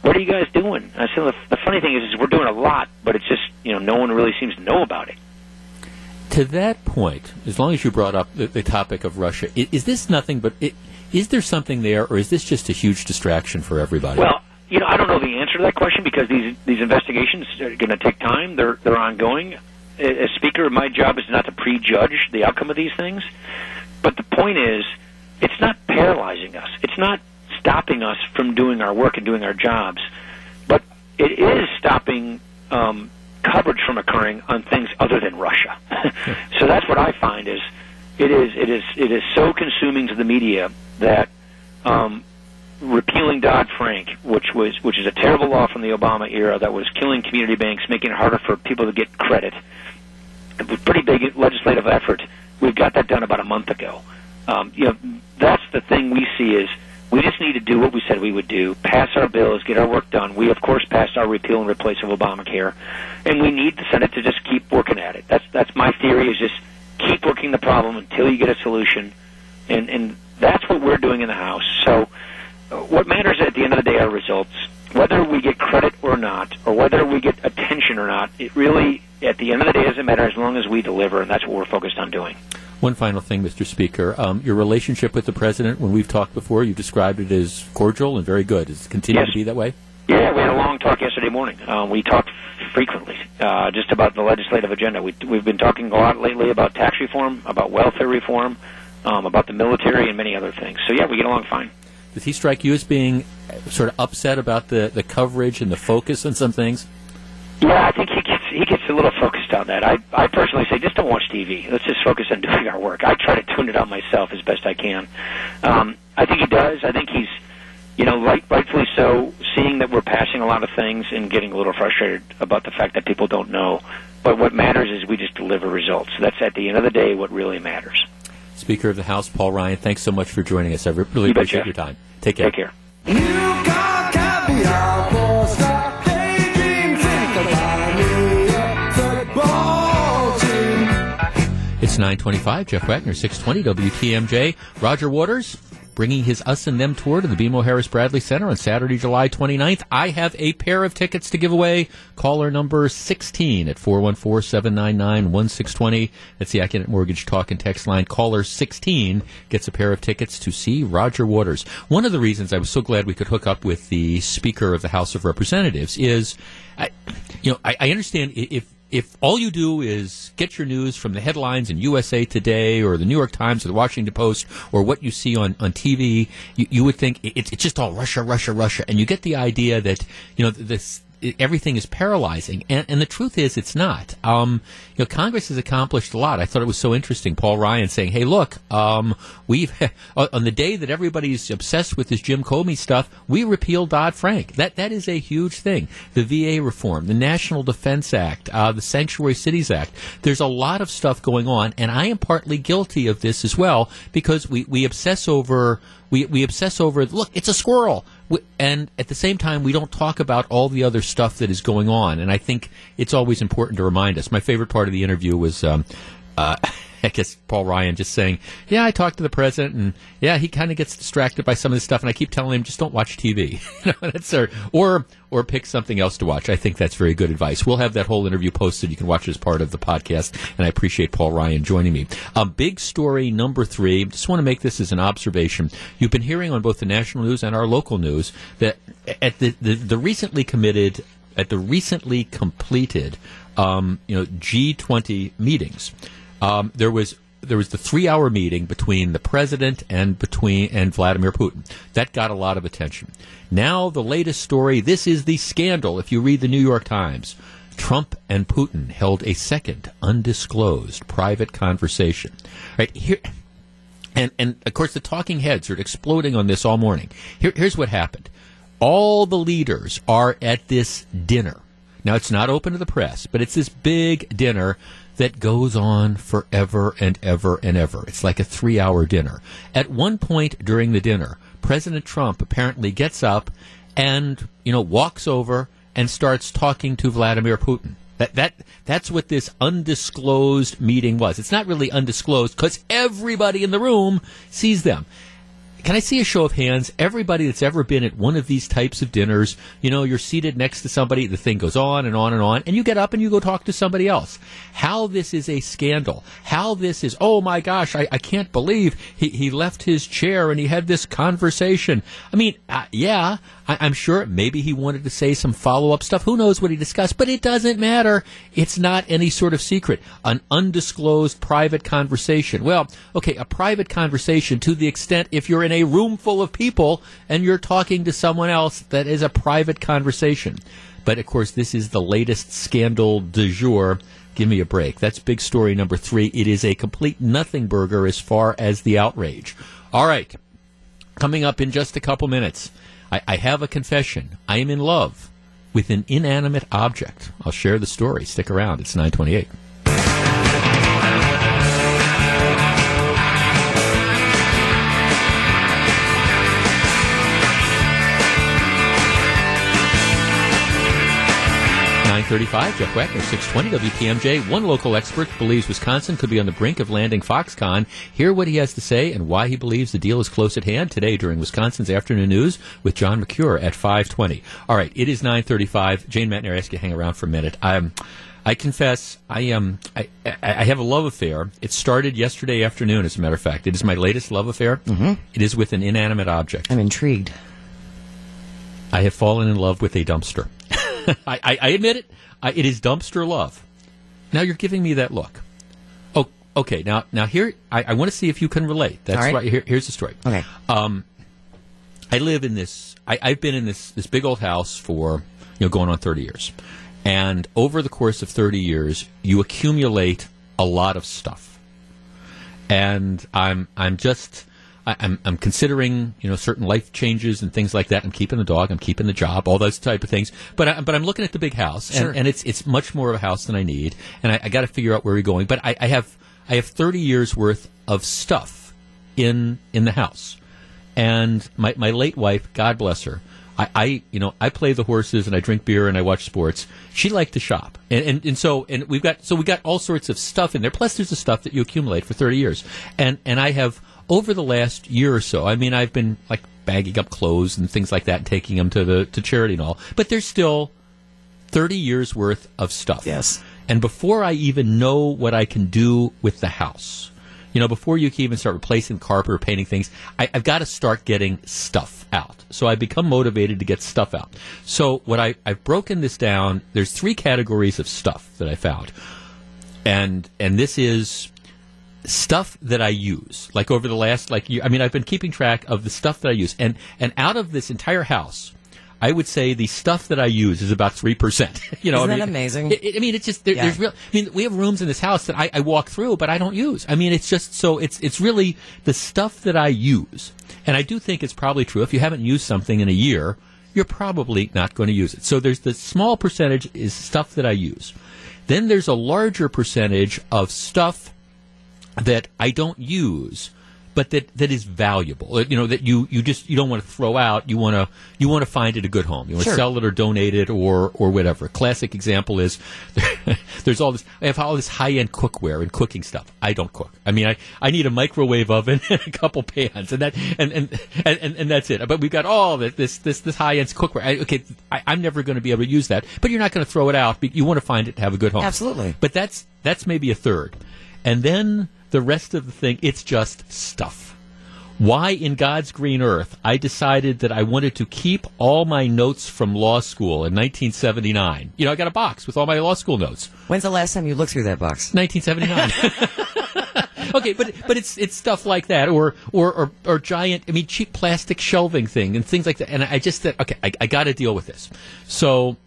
What are you guys doing? I said the, the funny thing is, is we're doing a lot, but it's just you know no one really seems to know about it. To that point, as long as you brought up the, the topic of Russia, is, is this nothing but it, is there something there, or is this just a huge distraction for everybody? Well, you know, I don't know the answer to that question because these these investigations are going to take time. They're they're ongoing. As speaker, my job is not to prejudge the outcome of these things. But the point is, it's not paralyzing us. It's not stopping us from doing our work and doing our jobs. But it is stopping um, coverage from occurring on things other than Russia. so that's what I find is it is it is it is so consuming to the media that um, repealing Dodd Frank, which was which is a terrible law from the Obama era that was killing community banks, making it harder for people to get credit. It was a pretty big legislative effort. We've got that done about a month ago. Um, you know, that's the thing we see is we just need to do what we said we would do: pass our bills, get our work done. We of course passed our repeal and replace of Obamacare, and we need the Senate to just keep working at it. That's that's my theory: is just keep working the problem until you get a solution, and and that's what we're doing in the House. So uh, what matters at the end of the day are results. Whether we get credit or not, or whether we get attention or not, it really, at the end of the day, doesn't matter as long as we deliver, and that's what we're focused on doing. One final thing, Mr. Speaker. Um, your relationship with the president, when we've talked before, you described it as cordial and very good. Does it continue Yes. to be that way? Yeah, we had a long talk yesterday morning. Um, we talked frequently uh, just about the legislative agenda. We, we've been talking a lot lately about tax reform, about welfare reform, um, about the military, and many other things. So, yeah, we get along fine. Does he strike you as being sort of upset about the, the coverage and the focus on some things? Yeah, I think he gets he gets a little focused on that. I I personally say just don't watch TV. Let's just focus on doing our work. I try to tune it out myself as best I can. Um, I think he does. I think he's, you know, right, rightfully so, seeing that we're passing a lot of things and getting a little frustrated about the fact that people don't know. But what matters is we just deliver results. That's at the end of the day what really matters. Speaker of the House, Paul Ryan, thanks so much for joining us. I really You appreciate Jeff. your time. Take care. Take care. It's 925. Jeff Wagner, 620 WTMJ. Roger Waters bringing his Us and Them tour to the BMO Harris Bradley Center on Saturday, July 29th. I have a pair of tickets to give away. Caller number 16 at 414-799-1620. That's the Accunet Mortgage Talk and Text line. Caller 16 gets a pair of tickets to see Roger Waters. One of the reasons I was so glad we could hook up with the Speaker of the House of Representatives is, I, you know, I, I understand if if all you do is get your news from the headlines in USA Today or the New York Times or the Washington Post or what you see on, on TV, you, you would think it- it's, just all Russia, Russia, Russia. And you get the idea that, you know, this, everything is paralyzing. And, and the truth is it's not. Um, you know, Congress has accomplished a lot. I thought it was so interesting. Paul Ryan saying, hey, look, um, we've, on the day that everybody's obsessed with this Jim Comey stuff, we repealed Dodd-Frank. That, that is a huge thing. The VA reform, the National Defense Act, uh, the Sanctuary Cities Act. There's a lot of stuff going on, and I am partly guilty of this as well because we, we obsess over we, we obsess over look it's a squirrel and at the same time we don't talk about all the other stuff that is going on and I think it's always important to remind us. My favorite part of the interview was. Um, uh, I guess Paul Ryan just saying, "Yeah, I talked to the president, and yeah, he kind of gets distracted by some of this stuff, and I keep telling him just don't watch TV, that's or, or or pick something else to watch." I think that's very good advice. We'll have that whole interview posted. You can watch it as part of the podcast, and I appreciate Paul Ryan joining me. Um, big story number three. Just want to make this as an observation. You've been hearing on both the national news and our local news that at the the, the recently committed at the recently completed um, you know, G20 meetings. Um, there was there was the three hour meeting between the president and between and Vladimir Putin. That got a lot of attention. Now the latest story. This is the scandal. If you read the New York Times, Trump and Putin held a second undisclosed private conversation. Right here. And, and of course, the talking heads are exploding on this all morning. Here, here's what happened. All the leaders are at this dinner. Now, it's not open to the press, but it's this big dinner that goes on forever and ever and ever. It's like a three hour dinner. At one point during the dinner, President Trump apparently gets up and, you know, walks over and starts talking to Vladimir Putin. That, that, that's what this undisclosed meeting was. It's not really undisclosed because everybody in the room sees them. Can I see a show of hands? Everybody that's ever been at one of these types of dinners, you know, you're seated next to somebody, the thing goes on and on and on, and you get up and you go talk to somebody else. How this is a scandal. How this is, oh my gosh, I, I can't believe he, he left his chair and he had this conversation. I mean, uh, yeah, I, I'm sure maybe he wanted to say some follow up stuff. Who knows what he discussed, but it doesn't matter. It's not any sort of secret. An undisclosed private conversation. Well, okay, a private conversation to the extent if you're in a room full of people and you're talking to someone else, that is a private conversation. But of course, this is the latest scandal du jour. Give me a break. That's big story number three. It is a complete nothing burger as far as the outrage. All right. Coming up in just a couple minutes, I, I have a confession. I am in love with an inanimate object. I'll share the story. Stick around. It's 928. Nine thirty-five. Jeff Wagner, six twenty WTMJ. One local expert believes Wisconsin could be on the brink of landing Foxconn. Hear what he has to say and why he believes the deal is close at hand today during Wisconsin's afternoon news with John Mercure at five twenty. All right, it is nine thirty-five. Jane Matenaer, I ask you to hang around for a minute. Um, I confess, I am. I, I, I have a love affair. It started yesterday afternoon, as a matter of fact. It is my latest love affair. Mm-hmm. It is with an inanimate object. I'm intrigued. I have fallen in love with a dumpster. I, I, I admit it. I, it is dumpster love. Now you're giving me that look. Oh, okay. Now, now here, I, I want to see if you can relate. That's right. Here, here's the story. Okay. Um, I live in this. I, I've been in this this big old house for you know going on thirty years, and over the course of thirty years, you accumulate a lot of stuff. And I'm I'm just I, I'm I'm considering you know certain life changes and things like that. I'm keeping the dog. I'm keeping the job. All those type of things. But I, but I'm looking at the big house, and, Sure. and it's it's much more of a house than I need, and I, I got to figure out where we're going. But I, I have I have 30 years worth of stuff in in the house, and my my late wife, God bless her. I, I, you know, I play the horses and I drink beer and I watch sports. She liked to shop, and, and and so and we've got so we got all sorts of stuff in there. Plus, there's the stuff that you accumulate for 30 years, and and I have over the last year or so. I mean, I've been like bagging up clothes and things like that, and taking them to the to charity and all. But there's still 30 years worth of stuff. Yes. And before I even know what I can do with the house, you know, before you can even start replacing carpet or painting things, I, I've got to start getting stuff out. So I become motivated to get stuff out. So what I, I've broken this down, there's three categories of stuff that I found. And, and this is stuff that I use. Like over the last like year, I mean, I've been keeping track of the stuff that I use, and and out of this entire house, I would say the stuff that I use is about three percent. You know, Isn't I that amazing? it- it- I mean, it's just there, Yeah. there's real. I mean, we have rooms in this house that I, I walk through, but I don't use. I mean, it's just so it's it's really the stuff that I use, and I do think it's probably true. If you haven't used something in a year, you're probably not going to use it. So there's the small percentage is stuff that I use. Then there's a larger percentage of stuff that I don't use, but that, that is valuable. You know that you, you just you don't want to throw out. You want to you want to find it a good home. You want to Sure. sell it or donate it or or whatever. Classic example is there's all this. I have all this high end cookware and cooking stuff. I don't cook. I mean, I, I need a microwave oven and a couple pans and that and and, and, and, and that's it. But we've got all this this this, this high end cookware. I, okay, I, I'm never going to be able to use that. But you're not going to throw it out. but You want to find it to have a good home. Absolutely. But that's that's maybe a third, and then the rest of the thing, it's just stuff. why in God's green earth I decided that I wanted to keep all my notes from law school in 1979. You know, I got a box with all my law school notes. When's the last time you looked through that box? 1979. okay, but but it's it's stuff like that, or or or, or giant. I mean, cheap plastic shelving thing and things like that. And I just said, okay, I, I got to deal with this. So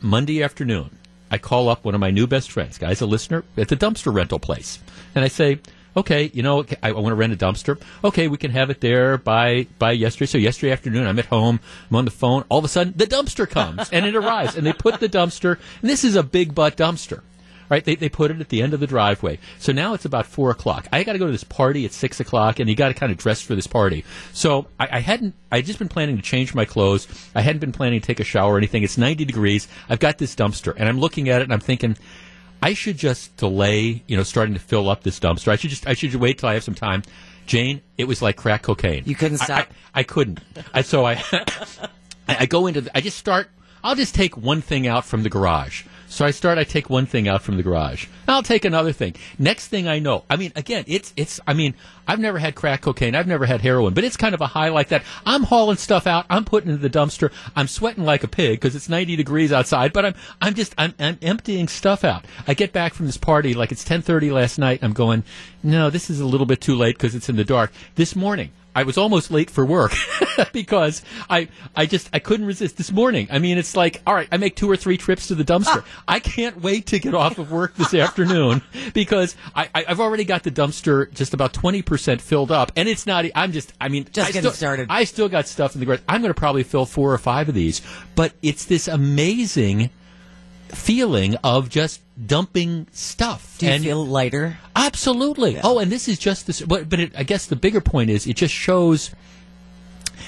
Monday afternoon, I call up one of my new best friends, guy's a listener at the dumpster rental place, and I say. Okay, you know, I, want to rent a dumpster. Okay, we can have it there by by yesterday. So yesterday afternoon, I'm at home. I'm on the phone. All of a sudden, the dumpster comes and it arrives, and they put the dumpster. And this is a big butt dumpster right? They, they put it at the end of the driveway. So now it's about four o'clock. I got to go to this party at six o'clock, and you got to kind of dress for this party. So I, I hadn't. I just been planning to change my clothes. I hadn't been planning to take a shower or anything. It's ninety degrees. I've got this dumpster, and I'm looking at it, and I'm thinking. I should just delay, you know, starting to fill up this dumpster. I should just, I should wait till I have some time. Jane, it was like crack cocaine. You couldn't I- stop? I, I couldn't. I, so I, I I go into, the, I just start. I'll just take one thing out from the garage. So I start. I take one thing out from the garage. I'll take another thing. Next thing I know, I mean, again, it's it's. I mean, I've never had crack cocaine. I've never had heroin, but it's kind of a high like that. I'm hauling stuff out. I'm putting it in the dumpster. I'm sweating like a pig because it's 90 degrees outside. But I'm I'm just I'm, I'm emptying stuff out. I get back from this party like it's 10:30 last night. I'm going, no, this is a little bit too late because it's in the dark. This morning. I was almost late for work because I I just I couldn't resist this morning. I mean, it's like, all right, I make two or three trips to the dumpster. Ah. I can't wait to get off of work this afternoon because I, I I've already got the dumpster just about twenty percent filled up, and it's not. I'm just I mean, Just I getting still, started. I still got stuff in the garage. I'm going to probably fill four or five of these, but it's this amazing feeling of just dumping stuff. Do you and feel lighter? Absolutely. Oh, and this is just this. But, but it, I guess the bigger point is it just shows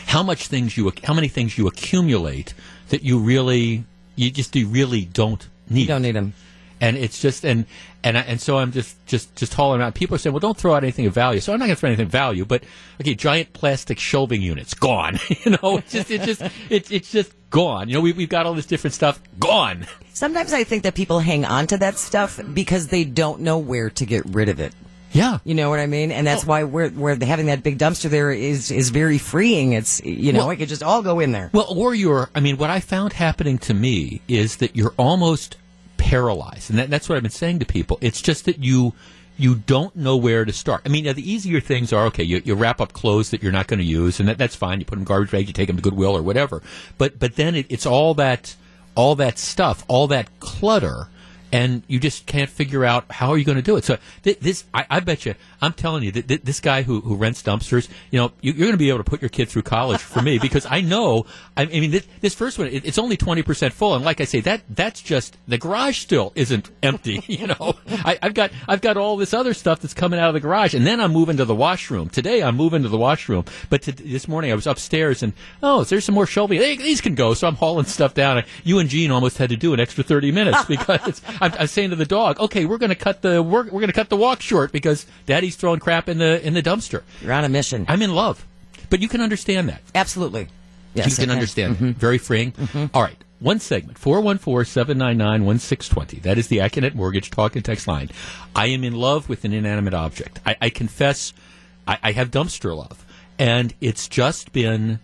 how much things you how many things you accumulate that you really you just you really don't need. You don't need them. And it's just and and I, and so I'm just just just hauling around. People are saying, "Well, don't throw out anything of value." So I'm not going to throw anything of value. But okay, giant plastic shelving units gone. you know, it's just it's just it's it's just gone. You know, we, we've got all this different stuff gone. Sometimes I think that people hang on to that stuff because they don't know where to get rid of it. Yeah. You know what I mean? And that's why we're, we're having that big dumpster there is, is very freeing. It's, you know, Well- it could just all go in there. Well, or you're, I mean, what I found happening to me is that you're almost paralyzed. And that, that's what I've been saying to people. It's just that you, you don't know where to start. I mean, the easier things are, okay, you, you wrap up clothes that you're not going to use, and that, that's fine. You put them in garbage bags, you take them to Goodwill or whatever. But, but then it, it's all that, all that stuff, all that clutter and you just can't figure out how are you going to do it. So th- this, I, I bet you, I'm telling you that th- this guy who, who rents dumpsters, you know, you, you're going to be able to put your kid through college for me because I know. I, I mean, this, this first one, it, it's only twenty percent full, and like I say, that that's just the garage still isn't empty. You know, I, I've got I've got all this other stuff that's coming out of the garage, and then I'm moving to the washroom. Today I'm moving to the washroom, but this morning I was upstairs and oh, there's some more shelving. Hey, these can go. So I'm hauling stuff down. You and Gene almost had to do an extra thirty minutes because I'm, I'm saying to the dog, okay, we're going to cut the we're, we're going to cut the walk short because Daddy's throwing crap in the in the dumpster. You're on a mission. I'm in love, but you can understand that. Absolutely. Yes, you can I understand. Mm-hmm. Very freeing. Mm-hmm. All right. One segment, 414-799-1620. That is the Accunet Mortgage Talk and Text line. I am in love with an inanimate object. I, I confess I, I have dumpster love. And it's just been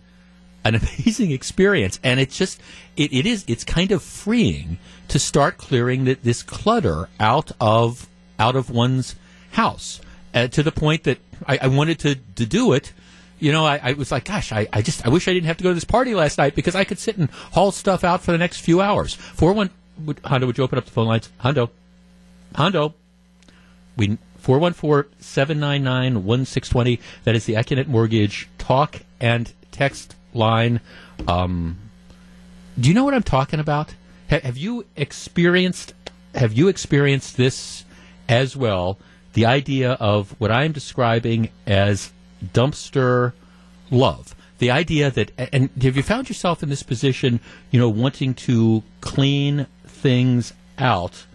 an amazing experience. And it's just, it, it is, it's kind of freeing to start clearing th- this clutter out of, out of one's house uh, to the point that I, I wanted to, to do it you know, I, I was like, gosh, I, I just, I wish I didn't have to go to this party last night because I could sit and haul stuff out for the next few hours. Four one, would, Hondo, would you open up the phone lines? Hondo, Hondo, we four one four seven nine nine one six twenty. That is the Accunet Mortgage talk and text line. Um, do you know what I'm talking about? Ha- have you experienced? Have you experienced this as well? The idea of what I'm describing as dumpster love. The idea that, and have you found yourself in this position, you know, wanting to clean things out,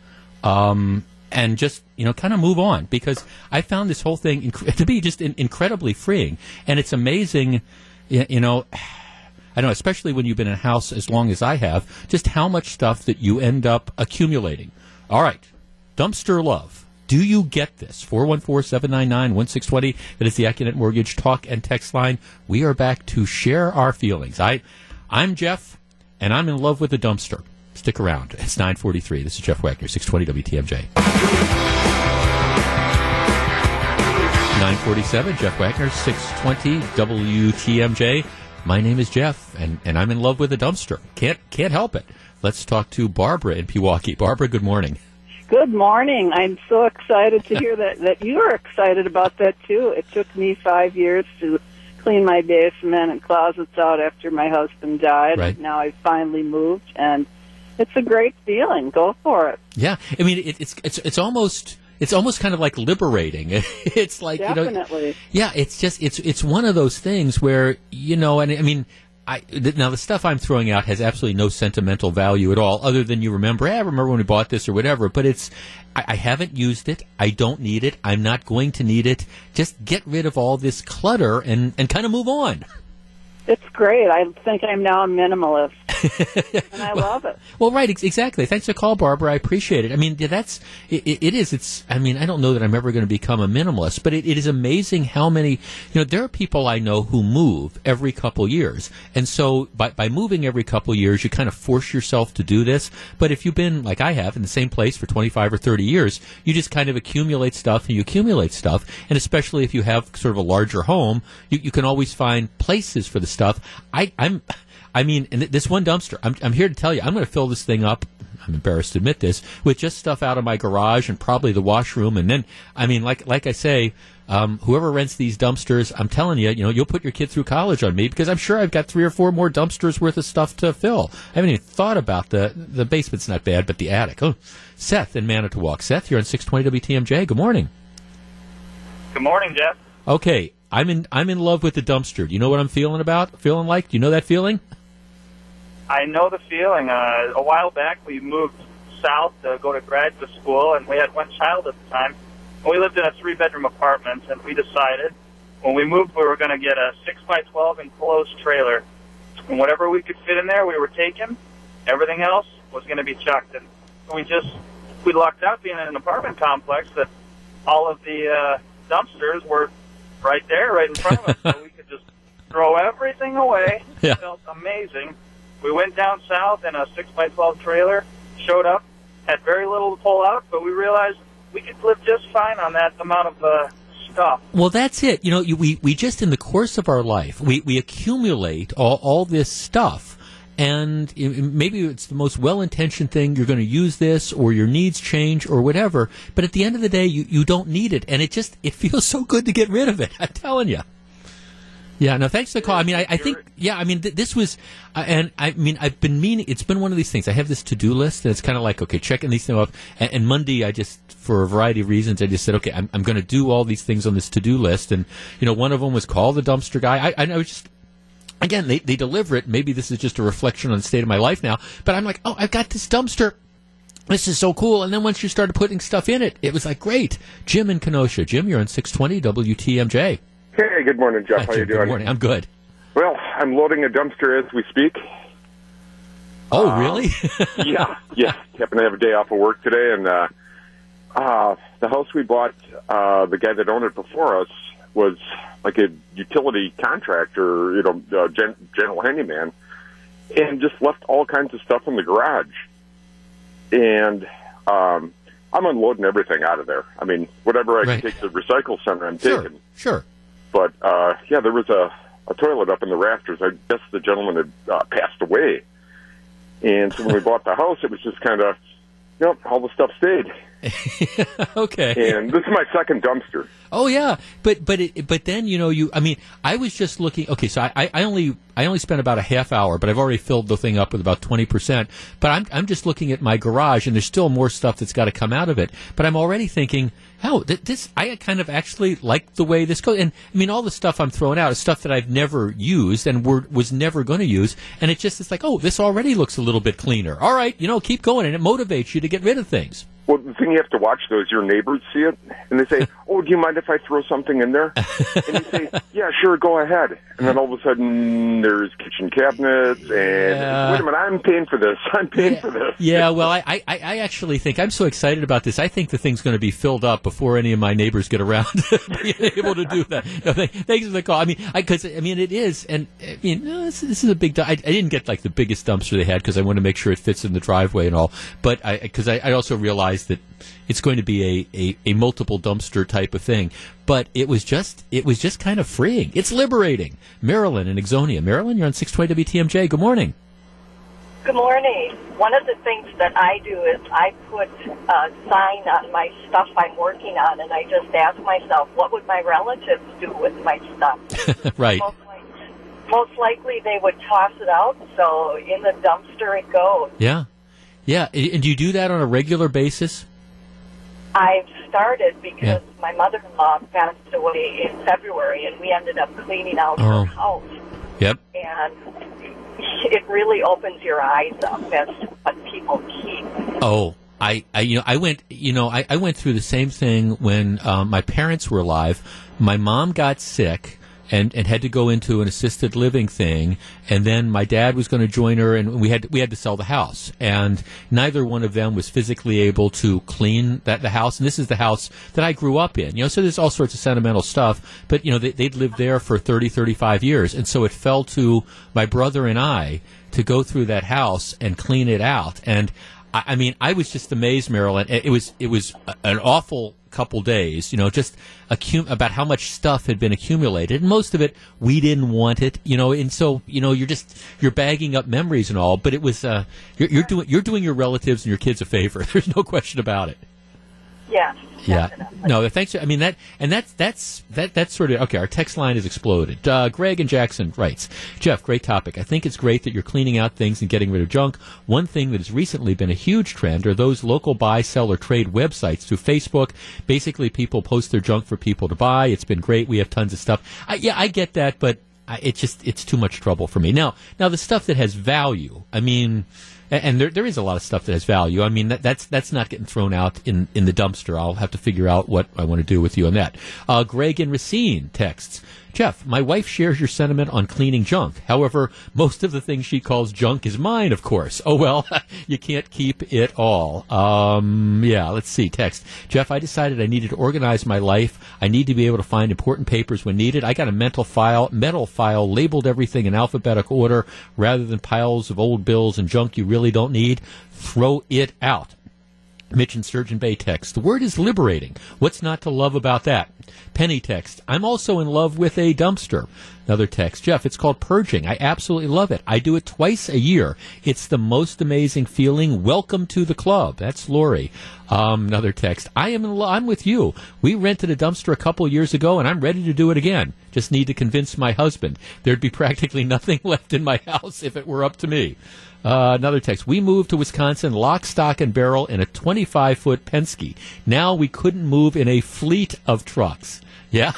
um, and just, you know, kind of move on? Because I found this whole thing inc- to be just in- incredibly freeing. And it's amazing, you know, I know, especially when you've been in a house as long as I have, just how much stuff that you end up accumulating. All right, dumpster love. Do you get this? 414-799-1620. That is the Accunet Mortgage talk and text line. We are back to share our feelings. I, I'm Jeff, and I'm in love with the dumpster. Stick around. It's 943. This is Jeff Wagner, 620 WTMJ. 947, Jeff Wagner, 620 WTMJ. My name is Jeff, and, and I'm in love with a dumpster. Can't can't help it. Let's talk to Barbara in Pewaukee. Barbara, good morning. Good morning. I'm so excited to hear that that you are excited about that too. It took me five years to clean my basement and closets out after my husband died. Right. Now I finally moved, and it's a great feeling. Go for it. Yeah, I mean it, it's it's it's almost it's almost kind of like liberating. it's like you know, yeah, it's just it's it's one of those things where you know, and I mean. I, th- now the stuff I'm throwing out has absolutely no sentimental value at all, other than you remember. "Eh, I remember when we bought this or whatever. But it's, I, I haven't used it. I don't need it. I'm not going to need it. Just get rid of all this clutter and and kind of move on. It's great. I think I'm now a minimalist, and I love it. Well, right, ex- exactly. Thanks for the call, Barbara. I appreciate it. I mean, that's it, it it is. It's. I mean, I don't know that I'm ever going to become a minimalist, but it, it is amazing how many. You know, there are people I know who move every couple years, and so by by moving every couple years, you kind of force yourself to do this. But if you've been like I have in the same place for 25 or 30 years, you just kind of accumulate stuff and you accumulate stuff, and especially if you have sort of a larger home, you, you can always find places for the stuff. I, I'm. I mean, and th- this one dumpster, I'm, I'm here to tell you, I'm going to fill this thing up. I'm embarrassed to admit this with just stuff out of my garage and probably the washroom. And then, I mean, like like I say, um, whoever rents these dumpsters, I'm telling you, you know, you'll put your kid through college on me because I'm sure I've got three or four more dumpsters worth of stuff to fill. I haven't even thought about the the basement's not bad, but the attic. Oh, Seth in Manitowoc. Seth, you're on 620 WTMJ. Good morning. Good morning, Jeff. Okay, I'm in I'm in love with the dumpster. Do you know what I'm feeling about? Feeling like? Do you know that feeling? I know the feeling. Uh, a while back, we moved south to go to graduate school, and we had one child at the time. We lived in a three-bedroom apartment, and we decided when we moved, we were going to get a six by twelve enclosed trailer, and whatever we could fit in there, we were taking. Everything else was going to be chucked, and we just we lucked out being in an apartment complex that all of the uh, dumpsters were right there, right in front of us, so we could just throw everything away. Yeah. It felt amazing. We went down south in a six by twelve trailer, showed up, had very little to pull out, but we realized we could live just fine on that amount of uh, stuff. Well, that's it. You know, you, we, we just, in the course of our life, we, we accumulate all, all this stuff. And maybe it's the most well intentioned thing. You're going to use this, or your needs change, or whatever. But at the end of the day, you, you don't need it. And it just, it feels so good to get rid of it. I'm telling you. Yeah, no, thanks for the call. I mean, I, I think, yeah, I mean, th- this was, uh, and I mean, I've been meaning, it's been one of these things. I have this to do list, and it's kind of like, okay, checking these things off. And, and Monday, I just, for a variety of reasons, I just said, okay, I'm, I'm going to do all these things on this to do list. And, you know, one of them was call the dumpster guy. I, I was just, again, they, they deliver it. Maybe this is just a reflection on the state of my life now, but I'm like, oh, I've got this dumpster. This is so cool. And then once you started putting stuff in it, it was like, great. Jim in Kenosha. Jim, you're on 620 WTMJ. Hey, good morning, Jeff. Hi, How Jim. you doing? Good morning. I'm good. Well, I'm loading a dumpster as we speak. Oh, Uh, really? yeah, yeah. Happen to have a day off of work today, and uh, uh, the house we bought, uh, the guy that owned it before us was like a utility contractor, you know, uh, gen- general handyman, and just left all kinds of stuff in the garage. And um, I'm unloading everything out of there. I mean, whatever I Right. can take to the recycle center, I'm sure. taking. Sure. But uh, yeah, there was a, a toilet up in the rafters. I guess the gentleman had uh, passed away, and so when we bought the house, it was just kind of, you know, all the stuff stayed. okay. And this is my second dumpster. Oh yeah, but but it, but then you know you. I mean, I was just looking. Okay, so I, I only I only spent about a half hour, but I've already filled the thing up with about twenty percent. But I'm I'm just looking at my garage, and there's still more stuff that's got to come out of it. But I'm already thinking, oh, th- this I kind of actually like the way this goes. And I mean, all the stuff I'm throwing out is stuff that I've never used and were, was never going to use. And it just it's like, oh, this already looks a little bit cleaner. All right, you know, keep going, and it motivates you to get rid of things. Well, the thing you have to watch though is your neighbors see it, and they say, "Oh, do you mind if I throw something in there?" and you say, "Yeah, sure, go ahead." And then all of a sudden, there's kitchen cabinets, and Yeah. wait a minute, I'm paying for this. I'm paying for this. Yeah, well, I, I, I actually think I'm so excited about this. I think the thing's going to be filled up before any of my neighbors get around to being able to do that. No, th- thanks for the call. I mean, because I, mean it is, and I mean no, this, this is a big. I, I didn't get like the biggest dumpster they had because I want to make sure it fits in the driveway and all. But I because I, I also realized that it's going to be a, a, a multiple dumpster type of thing. But it was just it was just kind of freeing. It's liberating. Marilyn and Ixonia. Marilyn, you're on 620 WTMJ. Good morning. Good morning. One of the things that I do is I put a sign on my stuff I'm working on, and I just ask myself, what would my relatives do with my stuff? right. most, likely, most likely they would toss it out, so in the dumpster it goes. Yeah. Yeah. And do you do that on a regular basis? I've started because Yeah. my mother-in-law passed away in February, and we ended up cleaning out Oh. her house. Yep. And it really opens your eyes up as to what people keep. Oh, I, I, you know, I went, you know, I, I went through the same thing when um, my parents were alive. My mom got sick and, and had to go into an assisted living thing, and then my dad was going to join her, and we had we had to sell the house, and neither one of them was physically able to clean that the house. And this is the house that I grew up in, you know. So there's all sorts of sentimental stuff, but you know, they, they'd lived there for 30, 35 years, and so it fell to my brother and I to go through that house and clean it out, and. I, I mean, I was just amazed, Marilyn. It, was it was an awful couple days, you know, just accum- about how much stuff had been accumulated, and most of it we didn't want it, you know, and so you know you're just you're bagging up memories and all, but it was uh, you're, you're doing you're doing your relatives and your kids a favor. There's no question about it. Yes. Yeah. No, thanks. I mean that, and that's that's that that's sort of okay. Our text line has exploded. Uh, Greg and Jackson writes, Jeff, great topic. I think it's great that you're cleaning out things and getting rid of junk. One thing that has recently been a huge trend are those local buy, sell, or trade websites through Facebook. Basically, people post their junk for people to buy. It's been great. We have tons of stuff. I, yeah, I get that, but I, it just it's too much trouble for me. Now, now the stuff that has value. I mean. And there, there is a lot of stuff that has value. I mean, that, that's that's not getting thrown out in, in the dumpster. I'll have to figure out what I want to do with you on that. Uh, Greg and Racine texts, Jeff, my wife shares your sentiment on cleaning junk. However, most of the things she calls junk is mine, of course. Oh well, you can't keep it all. Um, yeah, let's see. Text, Jeff, I decided I needed to organize my life. I need to be able to find important papers when needed. I got a mental file, metal file, labeled everything in alphabetical order, rather than piles of old bills and junk you really don't need. Throw it out. Mitch and Sturgeon Bay text. The word is liberating. What's not to love about that? Penny text. I'm also in love with a dumpster. Another text. Jeff, it's called purging. I absolutely love it. I do it twice a year. It's the most amazing feeling. Welcome to the club. That's Lori. Um, another text. I am in lo- I'm with you. We rented a dumpster a couple years ago and I'm ready to do it again. Just need to convince my husband. There'd be practically nothing left in my house if it were up to me. Uh, another text. We moved to Wisconsin, lock, stock, and barrel in a 25 foot Penske. Now we couldn't move in a fleet of trucks. Yeah,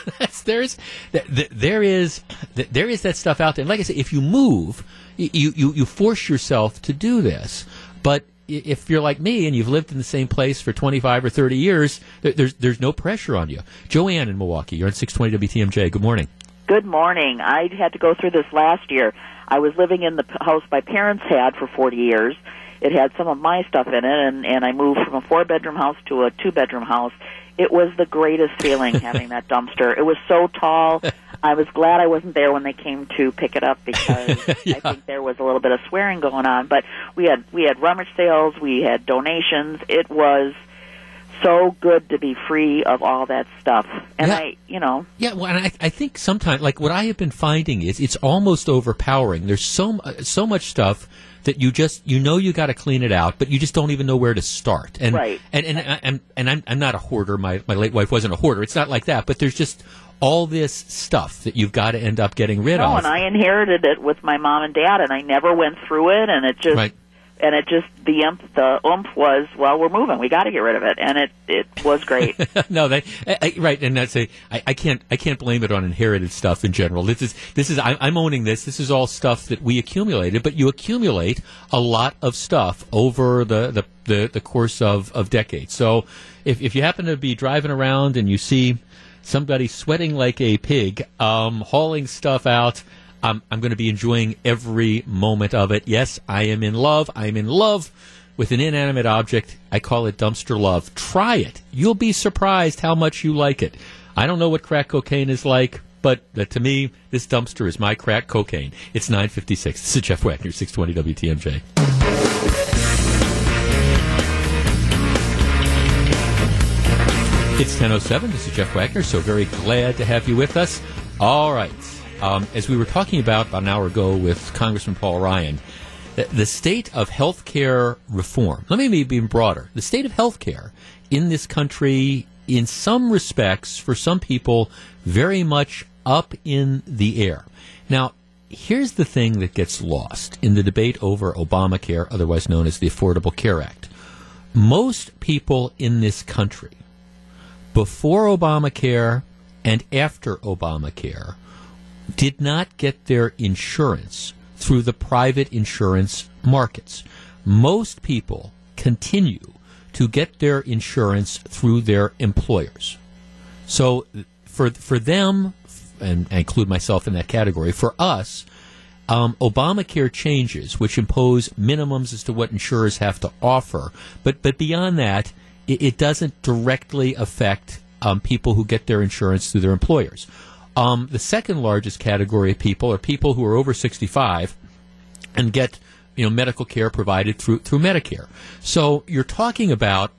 there's th- th- there is th- there is that stuff out there. And like I said, if you move, you, you you force yourself to do this. But if you're like me and you've lived in the same place for 25 or 30 years, there's there's no pressure on you. Joanne in Milwaukee, you're on 620 WTMJ. Good morning. Good morning. I had to go through this last year. I was living in the house my parents had for 40 years. It had some of my stuff in it, and, and I moved from a four bedroom house to a two bedroom house. It was the greatest feeling having that dumpster. It was so tall. I was glad I wasn't there when they came to pick it up because I think there was a little bit of swearing going on. But we had we had rummage sales, we had donations. It was so good to be free of all that stuff. And Yeah. I, you know, Yeah, well, and I, I think sometimes, like what I have been finding is it's almost overpowering. There's so mu- uh, so much stuff that you just you know you got to clean it out, but you just don't even know where to start. And Right. and and I- and, and I'm I'm not a hoarder. My my late wife wasn't a hoarder. It's not like that. But there's just all this stuff that you've got to end up getting rid No, of. and I inherited it with my mom and dad, and I never went through it, and it just Right. And it just the imp the oomph was well we're moving we got to get rid of it and it it was great no, they I, I, right, and that's a I, I can't I can't blame it on inherited stuff in general. This is this is I, I'm owning this. This is all stuff that we accumulated, but you accumulate a lot of stuff over the the, the, the course of, of decades. So if if you happen to be driving around and you see somebody sweating like a pig, um, hauling stuff out. I'm, I'm going to be enjoying every moment of it. Yes, I am in love. I am in love with an inanimate object. I call it dumpster love. Try it. You'll be surprised how much you like it. I don't know what crack cocaine is like, but uh, to me, this dumpster is my crack cocaine. It's 956. This is Jeff Wagner, 620 WTMJ. It's 10.07. This is Jeff Wagner, so very glad to have you with us. All right. Um, as we were talking about about an hour ago with Congressman Paul Ryan, the, the state of healthcare reform, let me be even broader, the state of healthcare in this country, in some respects, for some people, very much up in the air. Now, here's the thing that gets lost in the debate over Obamacare, otherwise known as the Affordable Care Act. Most people in this country, before Obamacare and after Obamacare, did not get their insurance through the private insurance markets. Most people continue to get their insurance through their employers. So for for them, and I include myself in that category, for us, um, Obamacare changes, which impose minimums as to what insurers have to offer, but but beyond that, it, it doesn't directly affect um, people who get their insurance through their employers. Um, the second largest category of people are people who are over 65 and get you know medical care provided through through Medicare. So you're talking about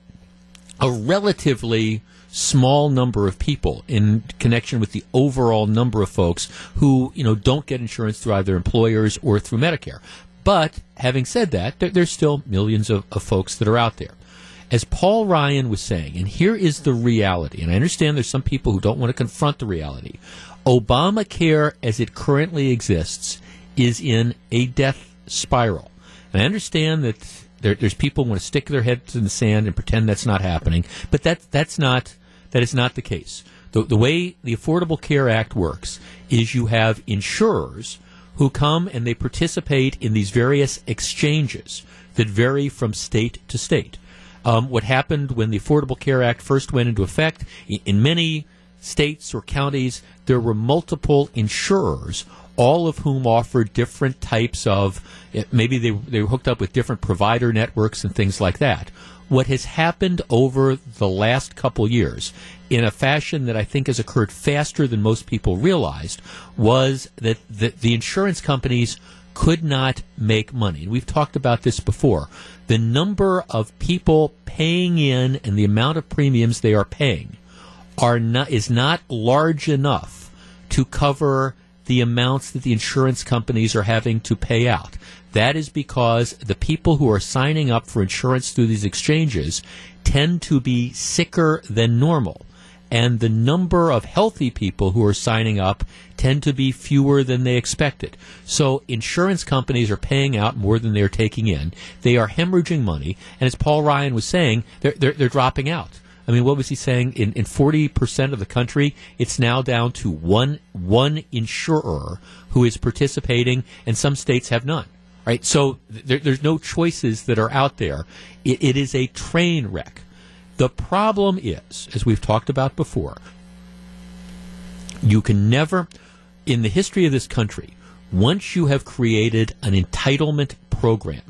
a relatively small number of people in connection with the overall number of folks who you know don't get insurance through either employers or through Medicare. But having said that, there, there's still millions of, of folks that are out there. As Paul Ryan was saying, and here is the reality, and I understand there's some people who don't want to confront the reality. Obamacare, as it currently exists, is in a death spiral. And I understand that there, there's people who want to stick their heads in the sand and pretend that's not happening, but that that's not that is not the case. The, the way the Affordable Care Act works is you have insurers who come and they participate in these various exchanges that vary from state to state. Um, what happened when the Affordable Care Act first went into effect in, in many states or counties, there were multiple insurers, all of whom offered different types of eh, maybe they, they were hooked up with different provider networks and things like that. What has happened over the last couple years, in a fashion that I think has occurred faster than most people realized, was that the, the insurance companies could not make money. And we've talked about this before. The number of people paying in and the amount of premiums they are paying are not is not large enough to cover the amounts that the insurance companies are having to pay out. That is because the people who are signing up for insurance through these exchanges tend to be sicker than normal. And the number of healthy people who are signing up tend to be fewer than they expected. So insurance companies are paying out more than they're taking in. They are hemorrhaging money. And as Paul Ryan was saying, they're, they're, they're dropping out. I mean, what was he saying? In, in 40% of the country, it's now down to one, one insurer who is participating, and some states have none. Right? So there, there's no choices that are out there. It, it is a train wreck. The problem is, as we've talked about before, you can never, in the history of this country, once you have created an entitlement program,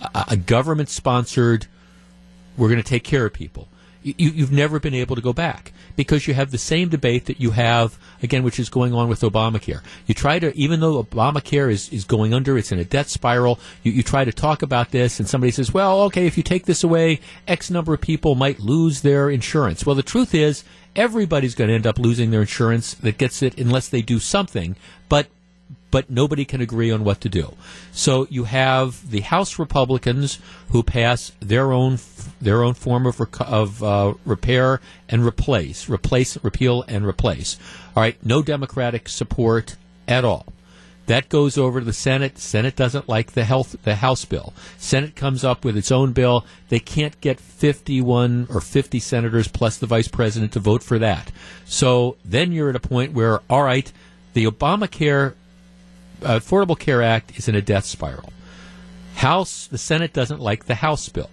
a, a government sponsored, we're going to take care of people, you, you've never been able to go back because you have the same debate that you have again, which is going on with Obamacare. You try to, even though Obamacare is, is going under, it's in a debt spiral. You, you try to talk about this, and somebody says, "Well, okay, if you take this away, X number of people might lose their insurance." Well, the truth is, everybody's going to end up losing their insurance that gets it unless they do something. But but nobody can agree on what to do. So you have the House Republicans who pass their own their own form of rec- of uh, repair and replace, replace, repeal and replace. All right, no Democratic support at all. That goes over to the Senate. Senate doesn't like the health the House bill. Senate comes up with its own bill. They can't get 51 or 50 senators plus the vice president to vote for that. So then you're at a point where all right, the Obamacare Affordable Care Act is in a death spiral. House the Senate doesn't like the House bill.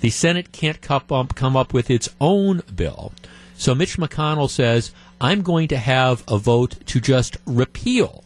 The Senate can't come up, with its own bill. So Mitch McConnell says, I'm going to have a vote to just repeal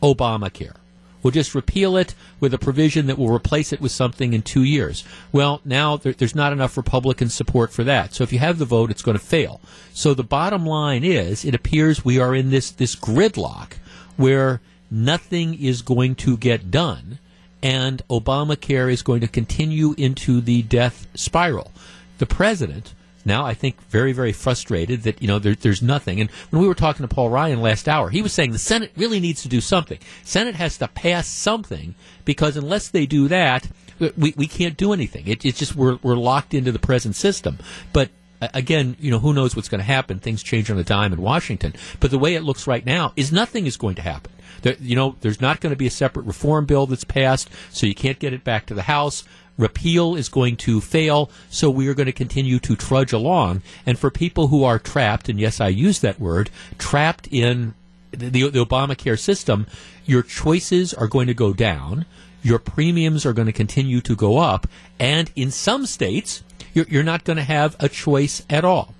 Obamacare. We'll just repeal it with a provision that will replace it with something in two years. Well, now there, there's not enough Republican support for that. So if you have the vote, it's going to fail. So the bottom line is, it appears we are in this, this gridlock where nothing is going to get done and Obamacare is going to continue into the death spiral. The president now I think very very frustrated that you know there, there's nothing. And when we were talking to Paul Ryan last hour, he was saying the Senate really needs to do something. Senate has to pass something because unless they do that, we, we can't do anything. It, it's just we're we're locked into the present system. But again, you know, who knows what's going to happen? Things change on a dime in Washington. But the way it looks right now is nothing is going to happen. There, you know, there's not going to be a separate reform bill that's passed, so you can't get it back to the House. Repeal is going to fail, so we are going to continue to trudge along. And for people who are trapped, and yes, I use that word, trapped in the, the Obamacare system, your choices are going to go down. Your premiums are going to continue to go up. And in some states, you're, you're not going to have a choice at all.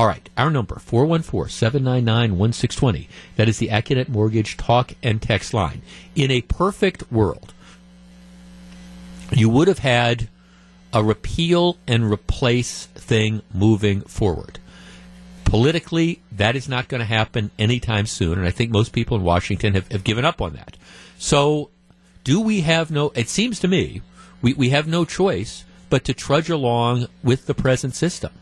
All right, our number, 414-799-1620. That is the Accunet Mortgage talk and text line. In a perfect world, you would have had a repeal and replace thing moving forward. Politically, that is not going to happen anytime soon, and I think most people in Washington have, have given up on that. So, do we have no, it seems to me, we, we have no choice but to trudge along with the present system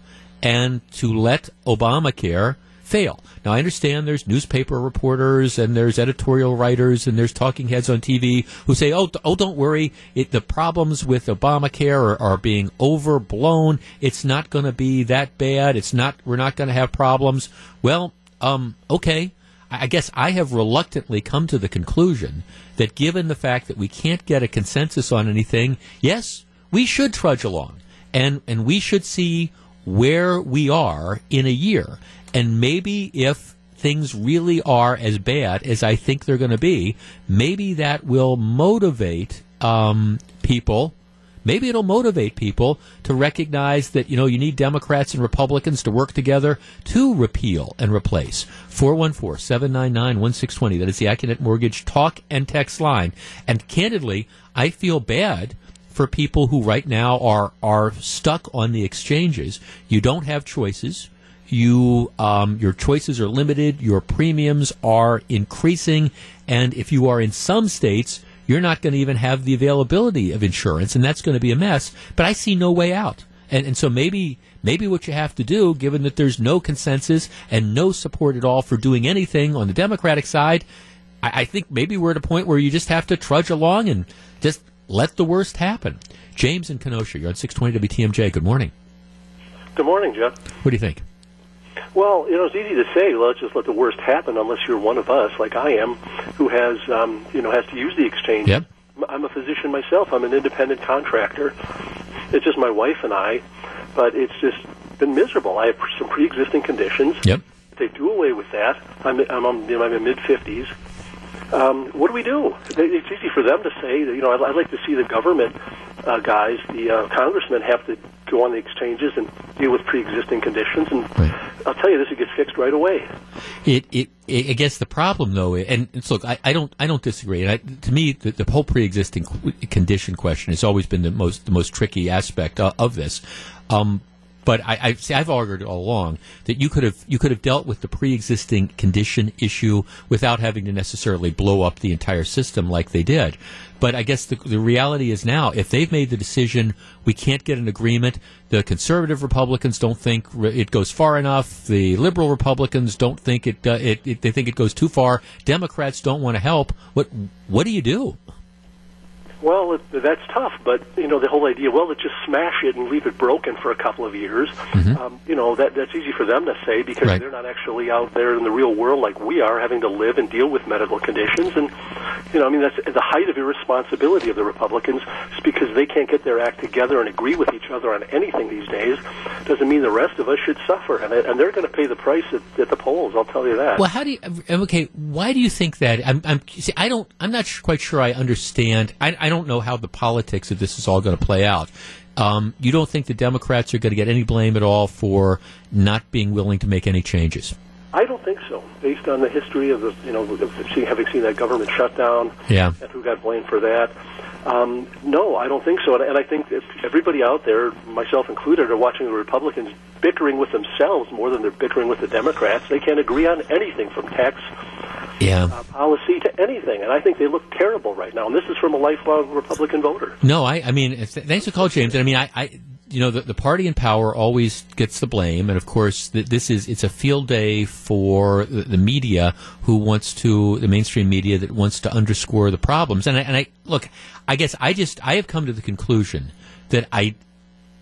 and to let Obamacare fail. Now, I understand there's newspaper reporters and there's editorial writers and there's talking heads on TV who say, "Oh, oh, don't worry, it, the problems with Obamacare are, are being overblown. It's not going to be that bad. It's not. We're not going to have problems." Well, um, okay. I guess I have reluctantly come to the conclusion that given the fact that we can't get a consensus on anything, yes, we should trudge along and and we should see where we are in a year. And maybe if things really are as bad as I think they're going to be, maybe that will motivate um, people. Maybe it'll motivate people to recognize that, you know, you need Democrats and Republicans to work together to repeal and replace. 414 799 1620. That is the Accunet Mortgage talk and text line. And candidly, I feel bad for people who right now are are stuck on the exchanges. You don't have choices. You um, your choices are limited. Your premiums are increasing, and if you are in some states, you're not going to even have the availability of insurance, and that's going to be a mess. But I see no way out, and and so maybe maybe what you have to do, given that there's no consensus and no support at all for doing anything on the Democratic side, I, I think maybe we're at a point where you just have to trudge along and just let the worst happen. James and Kenosha, you're on 620 WTMJ. Good morning. Good morning, Jeff. What do you think? Well, you know, it's easy to say, let's just let the worst happen unless you're one of us, like I am, who has, um, you know, has to use the exchange. Yep. I'm a physician myself. I'm an independent contractor. It's just my wife and I, but it's just been miserable. I have some pre-existing conditions. Yep. If they do away with that, I'm, I'm, I'm, you know, I'm in mid 50s. Um, what do we do? It's easy for them to say. That, you know, I'd, I'd like to see the government uh, guys, the uh, congressmen, have to go on the exchanges and deal with pre-existing conditions. And I'll tell you, this it gets fixed right away. It, it, I guess the problem though, and, and look, I, I don't, I don't disagree. And I, to me, the, the whole pre-existing condition question has always been the most, the most tricky aspect of, of this. Um, but I, I see, I've argued all along that you could have, you could have dealt with the pre-existing condition issue without having to necessarily blow up the entire system like they did. But I guess the, the reality is now, if they've made the decision, we can't get an agreement. The conservative Republicans don't think it goes far enough. The liberal Republicans don't think it, uh, it, it. They think it goes too far. Democrats don't want to help. What What do you do? Well, it, that's tough, but you know the whole idea. Well, let's just smash it and leave it broken for a couple of years. Mm-hmm. Um, you know, that that's easy for them to say because Right. they're not actually out there in the real world like we are, having to live and deal with medical conditions. And you know, I mean, that's at the height of irresponsibility of the Republicans, just because they can't get their act together and agree with each other on anything these days. Doesn't mean the rest of us should suffer, and and they're going to pay the price at, at the polls. I'll tell you that. Well, how do you? Okay, why do you think that? I'm, I'm see, I don't. I'm not sh- quite sure. I understand. I, I don't know how the politics of this is all going to play out. Um, you don't think the Democrats are going to get any blame at all for not being willing to make any changes? I don't think so, based on the history of the, you know, of seeing, having seen that government shutdown Yeah. and who got blamed for that. Um, no, I don't think so, and, and I think if everybody out there, myself included, are watching the Republicans bickering with themselves more than they're bickering with the Democrats. They can't agree on anything from tax Yeah. uh, policy to anything, and I think they look terrible right now. And this is from a lifelong Republican voter. No, I, I mean, thanks for calling, James. And I mean, I, I you know, the, the party in power always gets the blame, and of course, th- this is it's a field day for the, the media who wants to the mainstream media that wants to underscore the problems. And I, and I look, I guess I just I have come to the conclusion that I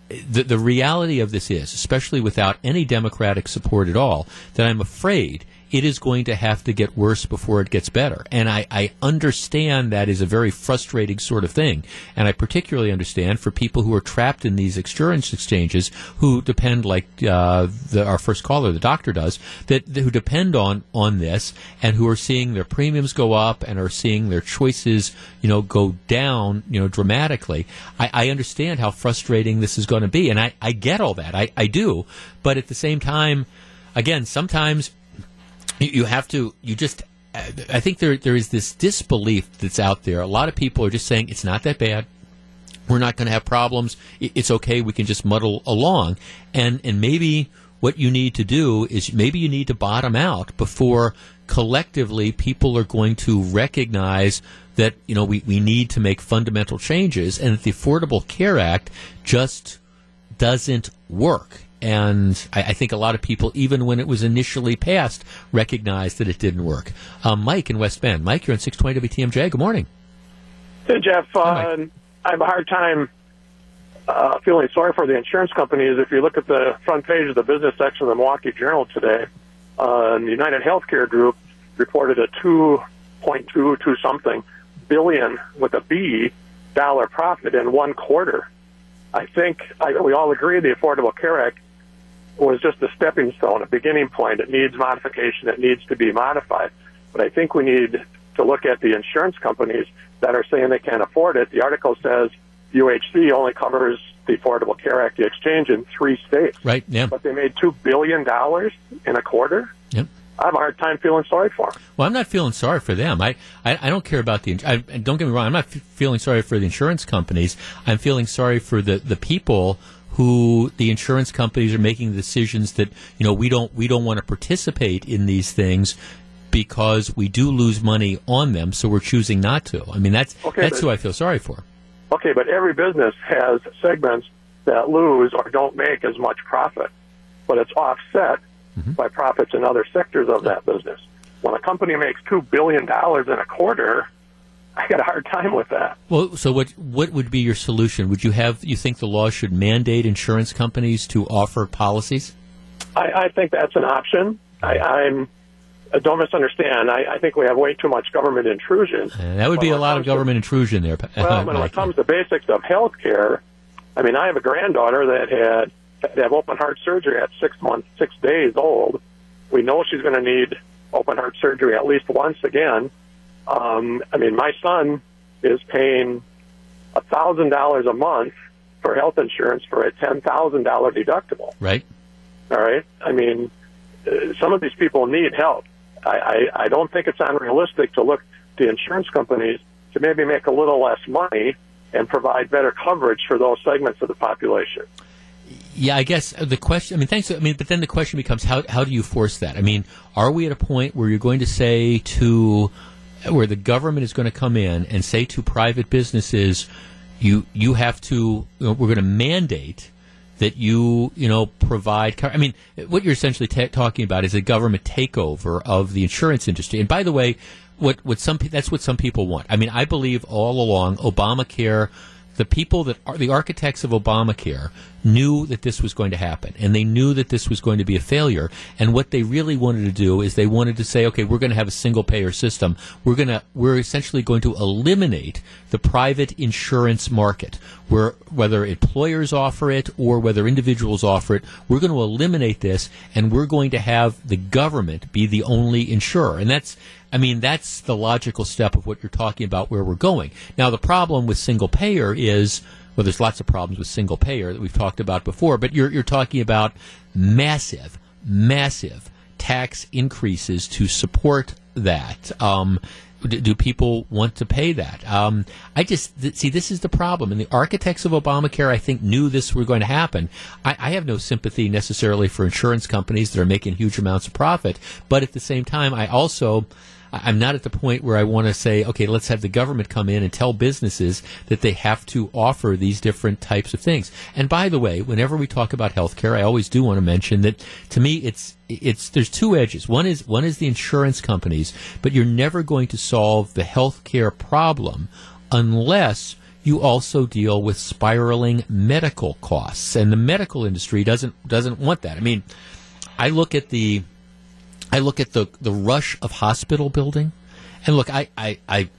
the, the reality of this is, especially without any Democratic support at all, that I'm afraid it is going to have to get worse before it gets better. And I, I understand that is a very frustrating sort of thing. And I particularly understand for people who are trapped in these insurance exchanges who depend, like uh, the, our first caller, the doctor does, that, that who depend on, on this and who are seeing their premiums go up and are seeing their choices, you know, go down, you know, dramatically. I, I understand how frustrating this is going to be. And I, I get all that. I, I do. But at the same time, again, sometimes you, have to you just uh, i think there there is this disbelief that's out there. A lot of people are just saying it's not that bad. We're not going to have problems. It's okay. We can just muddle along. And and maybe what you need to do is maybe you need to bottom out before collectively people are going to recognize that you know we, we need to make fundamental changes and that the affordable care act just doesn't work. And I, I think a lot of people, even when it was initially passed, recognized that it didn't work. Um, Mike in West Bend. Mike, you're on 620 WTMJ. Good morning. Hey, Jeff. Uh, I have a hard time uh, feeling sorry for the insurance companies. If you look at the front page of the business section of the Milwaukee Journal today, uh, the United Healthcare Group reported a 2.22 something billion with a B dollar profit in one quarter. I think I, we all agree the Affordable Care Act was just a stepping stone, a beginning point. It needs modification. It needs to be modified. But I think we need to look at the insurance companies that are saying they can't afford it. The article says UHC only covers the Affordable Care Act, the exchange, in three states. Right, yeah. But they made $2 billion in a quarter. Yep. I have a hard time feeling sorry for them. Well, I'm not feeling sorry for them. I, I, I don't care about the. I, don't get me wrong. I'm not f- feeling sorry for the insurance companies. I'm feeling sorry for the, the people who the insurance companies are making decisions that you know we don't we don't want to participate in these things because we do lose money on them, so we're choosing not to. I mean that's Okay, that's but- who I feel sorry for. Okay, but every business has segments that lose or don't make as much profit, but it's offset mm-hmm. by profits in other sectors of that business. When a company makes two billion dollars in a quarter, I got a hard time with that. Well, so what what would be your solution? Would you have you think the law should mandate insurance companies to offer policies? I, I think that's an option. I, I'm uh, don't misunderstand. I, I think we have way too much government intrusion. And that would be a lot of government intrusion there. Well, when it comes to basics of health care, I mean, I have a granddaughter that had had to have open heart surgery at six months, six days old. We know she's going to need open heart surgery at least once again. Um, I mean, my son is paying a thousand dollars a month for health insurance for a ten thousand dollar deductible. right? All right. I mean, uh, some of these people need help. I, I, I don't think it's unrealistic to look to insurance companies to maybe make a little less money and provide better coverage for those segments of the population. Yeah, I guess the question. I mean, thanks. I mean, but then the question becomes how how do you force that? I mean, are we at a point where you're going to say to where the government is going to come in and say to private businesses, you you have to you know, we're going to mandate that you you know provide. I mean, what you're essentially ta talking about is a government takeover of the insurance industry. And by the way, what what some that's what some people want. I mean, I believe all along Obamacare the people that are the architects of Obamacare knew that this was going to happen, and they knew that this was going to be a failure. And what they really wanted to do is they wanted to say, okay, we're going to have a single payer system. We're going to we're essentially going to eliminate the private insurance market, where whether employers offer it or whether individuals offer it, we're going to eliminate this, and we're going to have the government be the only insurer. And that's I mean, that's the logical step of what you're talking about where we're going. Now, the problem with single payer is, well, there's lots of problems with single payer that we've talked about before, but you're, you're talking about massive, massive tax increases to support that. Um, do, people want to pay that? Um, I just th- see this is the problem, and the architects of Obamacare, I think, knew this were going to happen. I, I have no sympathy necessarily for insurance companies that are making huge amounts of profit, but at the same time, I also I'm not at the point where I want to say, okay, let's have the government come in and tell businesses that they have to offer these different types of things. And by the way, whenever we talk about healthcare, I always do want to mention that to me, it's it's there's two edges. One is one is the insurance companies, but you're never going to solve the healthcare problem unless you also deal with spiraling medical costs, and the medical industry doesn't doesn't want that. I mean, I look at the I look at the the rush of hospital building, and look, I I, I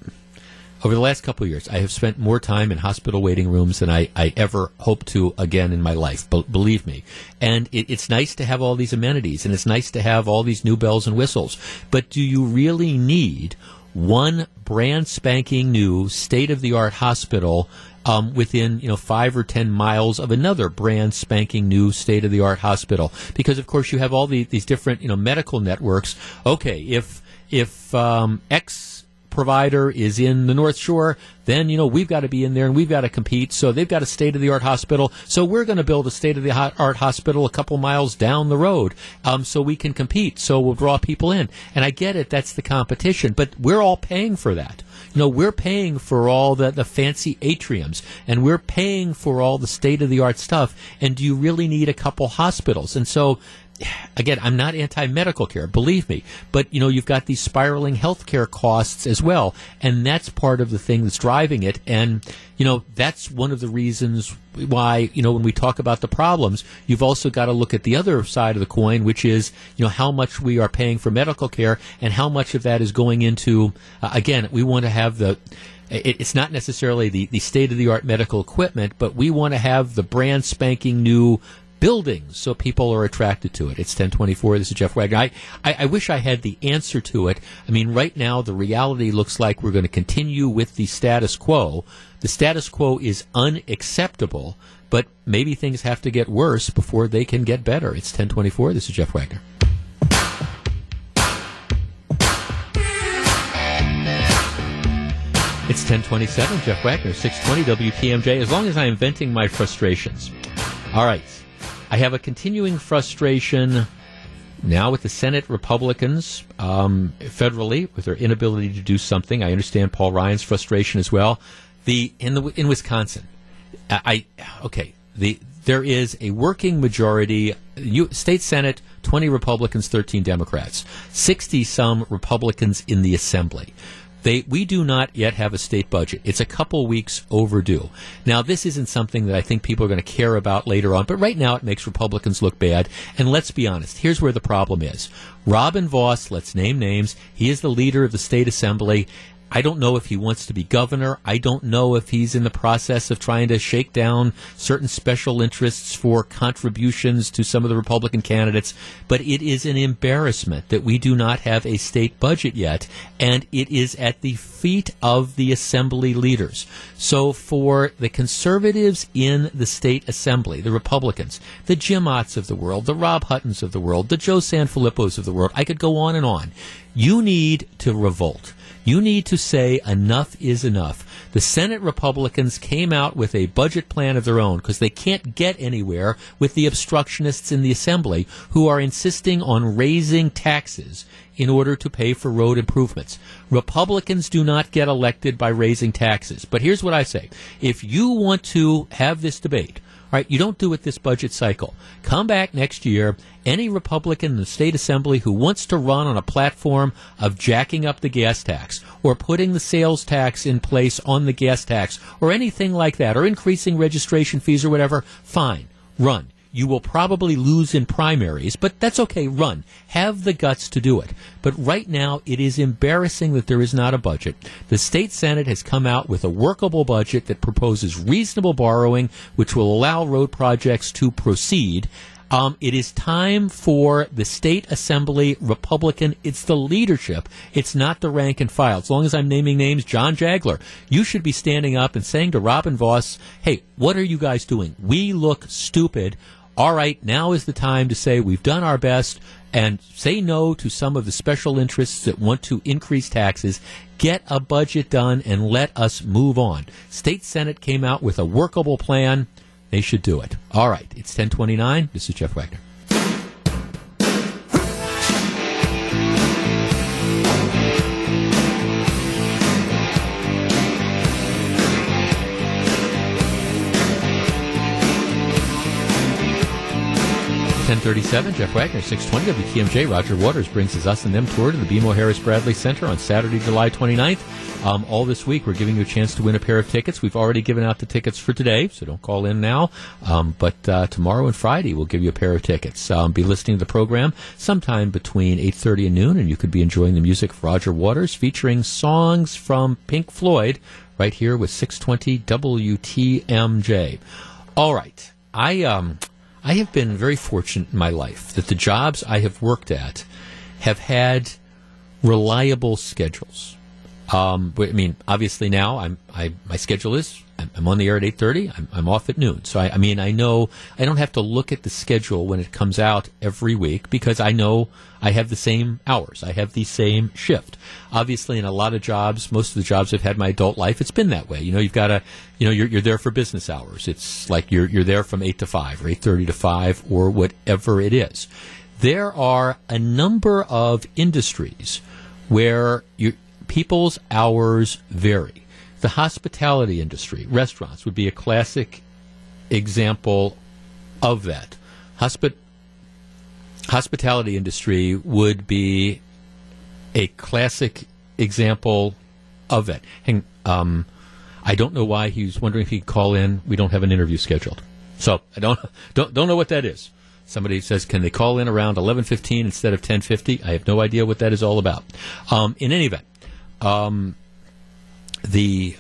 over the last couple of years, I have spent more time in hospital waiting rooms than I, I ever hope to again in my life. Be- believe me, and it, it's nice to have all these amenities, and it's nice to have all these new bells and whistles. But do you really need one brand spanking new state of the art hospital um, within you know five or ten miles of another brand spanking new state of the art hospital because of course you have all the, these different you know medical networks. Okay, if if um, X provider is in the North Shore, then you know we've got to be in there and we've got to compete. So they've got a state of the art hospital. So we're going to build a state of the art hospital a couple miles down the road, um, so we can compete. So we'll draw people in. And I get it, that's the competition, but we're all paying for that. You know, we're paying for all the, the fancy atriums and we're paying for all the state of the art stuff. And do you really need a couple hospitals? And so again, I'm not anti-medical care, believe me, but you know, you've got these spiraling healthcare costs as well, and that's part of the thing that's driving it. And you know, that's one of the reasons why you know when we talk about the problems, you've also got to look at the other side of the coin, which is you know how much we are paying for medical care and how much of that is going into. Uh, again, we want to have the it's not necessarily the, the state of the art medical equipment, but we want to have the brand spanking new buildings so people are attracted to it. It's 1024. This is Jeff Wagner. I, I, I wish I had the answer to it. I mean, right now, the reality looks like we're going to continue with the status quo. The status quo is unacceptable, but maybe things have to get worse before they can get better. It's 1024. This is Jeff Wagner. It's 1027, Jeff Wagner, 620 WTMJ. As long as I am venting my frustrations. All right. I have a continuing frustration now with the Senate Republicans um, federally with their inability to do something. I understand Paul Ryan's frustration as well. The in the in Wisconsin, I, okay. The there is a working majority, U, state Senate, 20 Republicans, 13 Democrats, 60 some Republicans in the Assembly. They, we do not yet have a state budget. It's a couple weeks overdue. Now, this isn't something that I think people are going to care about later on, but right now it makes Republicans look bad. And let's be honest, here's where the problem is. Robin Vos, let's name names, he is the leader of the state assembly. I don't know if he wants to be governor. I don't know if he's in the process of trying to shake down certain special interests for contributions to some of the Republican candidates. But it is an embarrassment that we do not have a state budget yet, and it is at the feet of the assembly leaders. So for the conservatives in the state assembly, the Republicans, the Jim Otts of the world, the Rob Huttons of the world, the Joe Sanfelippos of the world, I could go on and on. You need to revolt. You need to say enough is enough. The Senate Republicans came out with a budget plan of their own because they can't get anywhere with the obstructionists in the Assembly who are insisting on raising taxes in order to pay for road improvements. Republicans do not get elected by raising taxes. But here's what I say. If you want to have this debate, right, you don't do it this budget cycle. Come back next year. Any Republican in the state assembly who wants to run on a platform of jacking up the gas tax or putting the sales tax in place on the gas tax or anything like that or increasing registration fees or whatever, fine, run. You will probably lose in primaries, but that's okay. Run. Have the guts to do it. But right now, it is embarrassing that there is not a budget. The state senate has come out with a workable budget that proposes reasonable borrowing, which will allow road projects to proceed. Um, it is time for the state assembly Republican. It's the leadership. It's not the rank and file. As long as I'm naming names, John Jagler, you should be standing up and saying to Robin Vos, "Hey, what are you guys doing? We look stupid. All right, now is the time to say we've done our best." And say no to some of the special interests that want to increase taxes. Get a budget done and let us move on. State Senate came out with a workable plan. They should do it. All right, it's 1029. This is Jeff Wagner. Ten thirty-seven. Jeff Wagner, six twenty WTMJ. Roger Waters brings his us and them tour to the BMO Harris Bradley Center on Saturday, July 29th. Um, all this week, we're giving you a chance to win a pair of tickets. We've already given out the tickets for today, so don't call in now. Um, but uh, tomorrow and Friday, we'll give you a pair of tickets. Um, be listening to the program sometime between eight thirty and noon, and you could be enjoying the music of Roger Waters, featuring songs from Pink Floyd, right here with six twenty WTMJ. All right, I um. I have been very fortunate in my life that the jobs I have worked at have had reliable schedules. Um, I mean, obviously now I'm I my schedule is I'm, on the air at eight thirty. I'm, I'm off at noon. So I, I mean I know I don't have to look at the schedule when it comes out every week because I know I have the same hours. I have the same shift. Obviously, in a lot of jobs, most of the jobs I've had my adult life, it's been that way. You know, you've got to, you know, you're, you're there for business hours. It's like you're you're there from eight to five or eight thirty to five or whatever it is. There are a number of industries where you, people's hours vary. The hospitality industry, restaurants, would be a classic example of that. Hospi- hospitality industry would be a classic example of that. Hang, um, I don't know why he's wondering if he'd call in. We don't have an interview scheduled, so I don't don't don't know what that is. Somebody says, "Can they call in around eleven fifteen instead of ten fifty? I have no idea what that is all about. Um, in any event, um, the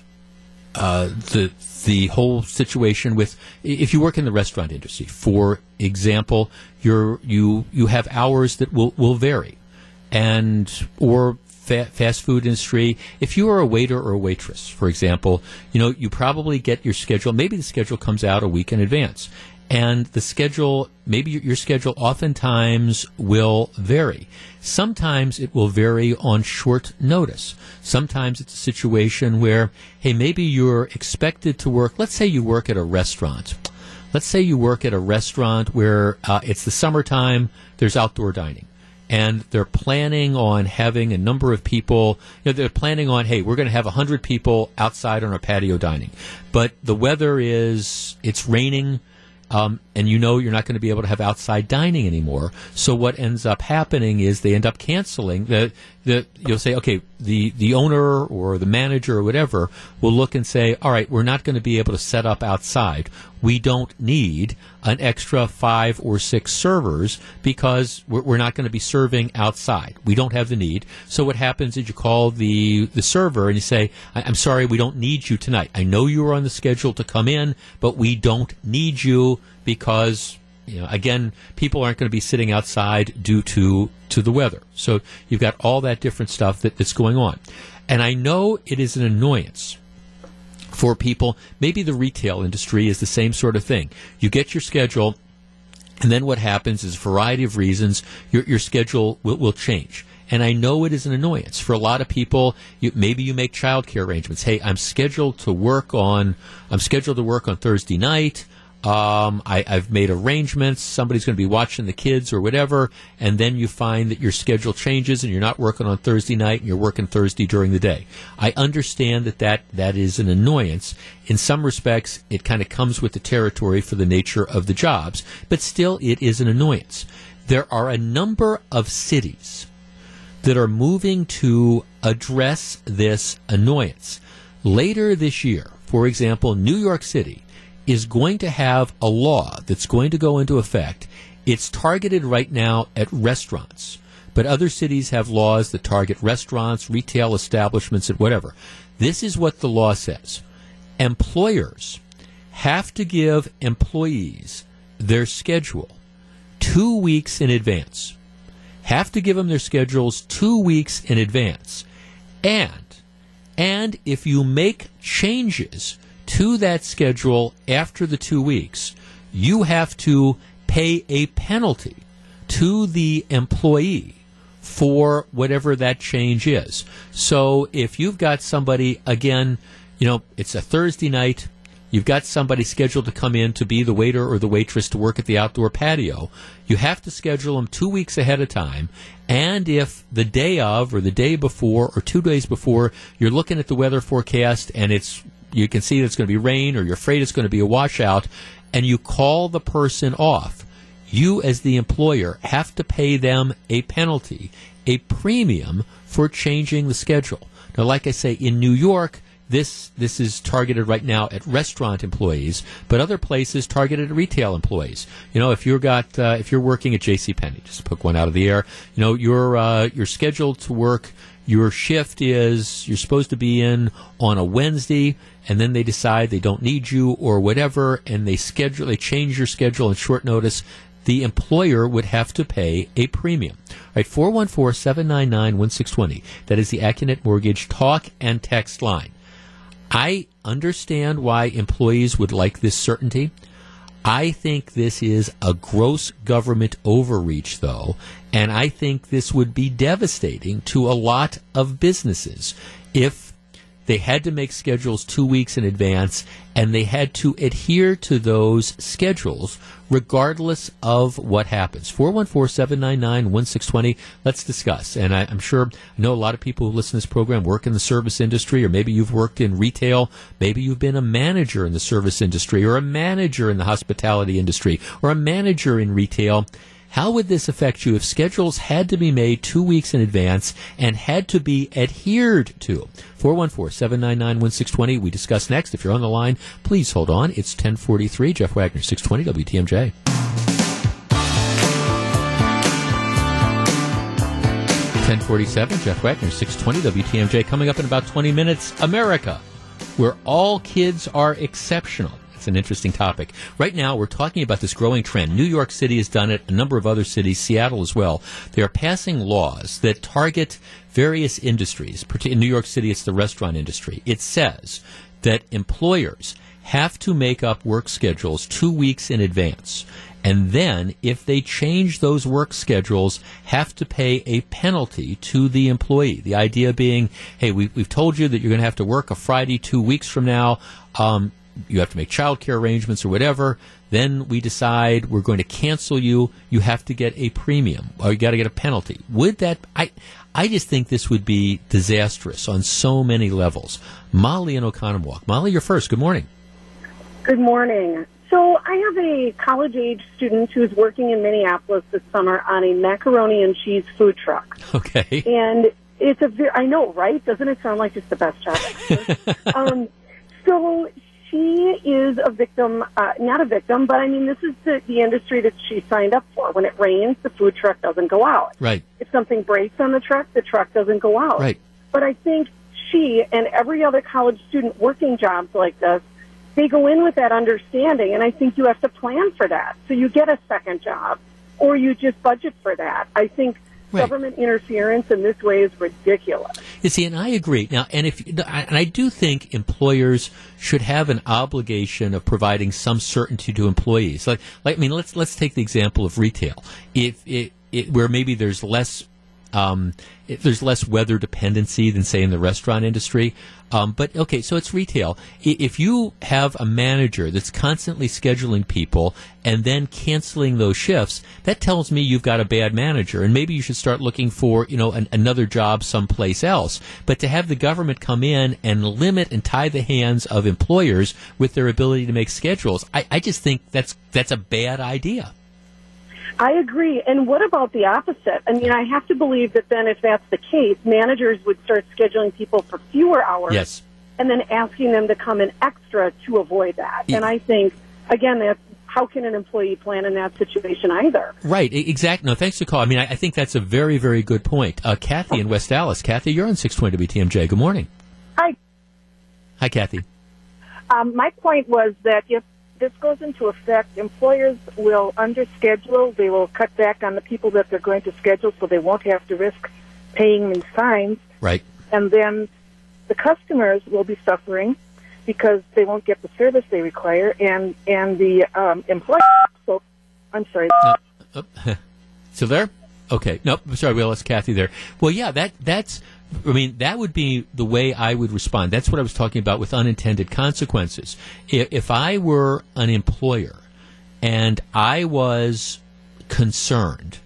uh, the the whole situation with if you work in the restaurant industry, for example, you're, you you have hours that will will vary, and or fa- fast food industry. If you are a waiter or a waitress, for example, you know you probably get your schedule. Maybe the schedule comes out a week in advance, and the schedule maybe your, schedule oftentimes will vary. Sometimes it will vary on short notice. Sometimes it's a situation where, hey, maybe you're expected to work. Let's say you work at a restaurant. Let's say you work at a restaurant where uh, it's the summertime. There's outdoor dining and they're planning on having a number of people. You know, they're planning on, hey, we're going to have hundred people outside on our patio dining, but the weather is it's raining. Um, and you know you're not going to be able to have outside dining anymore. So what ends up happening is they end up canceling the the. You'll say, okay, the the owner or the manager or whatever will look and say, all right, we're not going to be able to set up outside. We don't need an extra five or six servers because we're, we're not going to be serving outside. We don't have the need. So what happens is you call the the server and you say, I'm sorry, we don't need you tonight. I know you were on the schedule to come in, but we don't need you because you know again people aren't going to be sitting outside due to to the weather so you've got all that different stuff that, that's going on and i know it is an annoyance for people maybe the retail industry is the same sort of thing you get your schedule and then what happens is a variety of reasons your, your schedule will, will change and I know it is an annoyance for a lot of people. You, maybe you make childcare arrangements. Hey, I'm scheduled to work on I'm scheduled to work on Thursday night. Um, I, I've made arrangements. Somebody's going to be watching the kids or whatever, and then you find that your schedule changes and you're not working on Thursday night and you're working Thursday during the day. I understand that that, that is an annoyance. In some respects, it kind of comes with the territory for the nature of the jobs, but still, it is an annoyance. There are a number of cities that are moving to address this annoyance. Later this year, for example, New York City is going to have a law that's going to go into effect. It's targeted right now at restaurants, but other cities have laws that target restaurants, retail establishments, and whatever. This is what the law says. Employers have to give employees their schedule two weeks in advance. Have to give them their schedules two weeks in advance. And, and if you make changes to that schedule after the two weeks, you have to pay a penalty to the employee for whatever that change is. So if you've got somebody, again, you know, it's a Thursday night, you've got somebody scheduled to come in to be the waiter or the waitress to work at the outdoor patio, you have to schedule them two weeks ahead of time. And if the day of or the day before or two days before you're looking at the weather forecast and it's you can see that it's going to be rain or you're afraid it's going to be a washout and you call the person off, you as the employer have to pay them a penalty, a premium for changing the schedule. Now, like I say, in New York, this this is targeted right now at restaurant employees, but other places targeted at retail employees. You know, if you're got uh, if you're working at J.C. Penney, just pick one out of the air, you know, you're uh, you're scheduled to work. Your shift is you're supposed to be in on a Wednesday, and then they decide they don't need you or whatever, and they schedule they change your schedule on short notice the employer would have to pay a premium. All right, 414 799 1620. That is the Accunet Mortgage talk and text line. I understand why employees would like this certainty. I think this is a gross government overreach, though, and I think this would be devastating to a lot of businesses if they had to make schedules two weeks in advance and they had to adhere to those schedules regardless of what happens. 414 799 1620. Let's discuss. And I, am sure I know a lot of people who listen to this program work in the service industry, or maybe you've worked in retail. Maybe you've been a manager in the service industry, or a manager in the hospitality industry, or a manager in retail. How would this affect you if schedules had to be made two weeks in advance and had to be adhered to? 414-799-1620. We discuss next. If you're on the line, please hold on. It's 1043. Jeff Wagner, 620 WTMJ. 1047, Jeff Wagner, 620 WTMJ. Coming up in about 20 minutes, America, where all kids are exceptional. An interesting topic. Right now, we're talking about this growing trend. New York City has done it, a number of other cities, Seattle as well. They are passing laws that target various industries. In New York City, it's the restaurant industry. It says that employers have to make up work schedules two weeks in advance. And then, if they change those work schedules, have to pay a penalty to the employee. The idea being, hey, we, have told you that you're going to have to work a Friday two weeks from now. Um, you have to make child care arrangements or whatever. Then we decide we're going to cancel you. You have to get a premium or you got to get a penalty. Would that, I, I just think this would be disastrous on so many levels. Molly and Oconomowoc. Molly, you're first. Good morning. Good morning. So I have a college age student who's working in Minneapolis this summer on a macaroni and cheese food truck. Okay. And it's a very, I know, right? Doesn't it sound like it's the best job? um, so she is a victim, uh, not a victim, but I mean, this is the, the industry that she signed up for. When it rains, the food truck doesn't go out. Right. If something breaks on the truck, the truck doesn't go out. Right. But I think she and every other college student working jobs like this, they go in with that understanding, and I think you have to plan for that. So you get a second job, or you just budget for that. I think Right. government interference in this way is ridiculous. You see, and I agree. Now, and if and I do think employers should have an obligation of providing some certainty to employees. Like, like I mean, let's let's take the example of retail. If it, it where maybe there's less Um, it, there's less weather dependency than say in the restaurant industry. Um, but okay, so it's retail. If you have a manager that's constantly scheduling people and then canceling those shifts, that tells me you've got a bad manager, and maybe you should start looking for you know an, another job someplace else. But to have the government come in and limit and tie the hands of employers with their ability to make schedules, I, I just think that's that's a bad idea. I agree. And what about the opposite? I mean, I have to believe that then, if that's the case, managers would start scheduling people for fewer hours Yes. and then asking them to come in extra to avoid that. And I think, again, that's how can an employee plan in that situation either? Right, exactly. No, thanks for the call. I mean, I, I think that's a very, very good point. Uh, Kathy in West Allis. Kathy, you're on 620 WTMJ. Good morning. Hi. Hi, Kathy. Um, my point was that if this goes into effect, employers will underschedule. They will cut back on the people that they're going to schedule, so they won't have to risk paying these fines. Right. And then the customers will be suffering because they won't get the service they require, and and the um, employer. So, I'm sorry. No. Oh, Still there? Okay. Nope. Sorry, we lost Kathy there. Well, yeah, that that's. I mean, that would be the way I would respond. That's what I was talking about with unintended consequences. If, I were an employer and I was concerned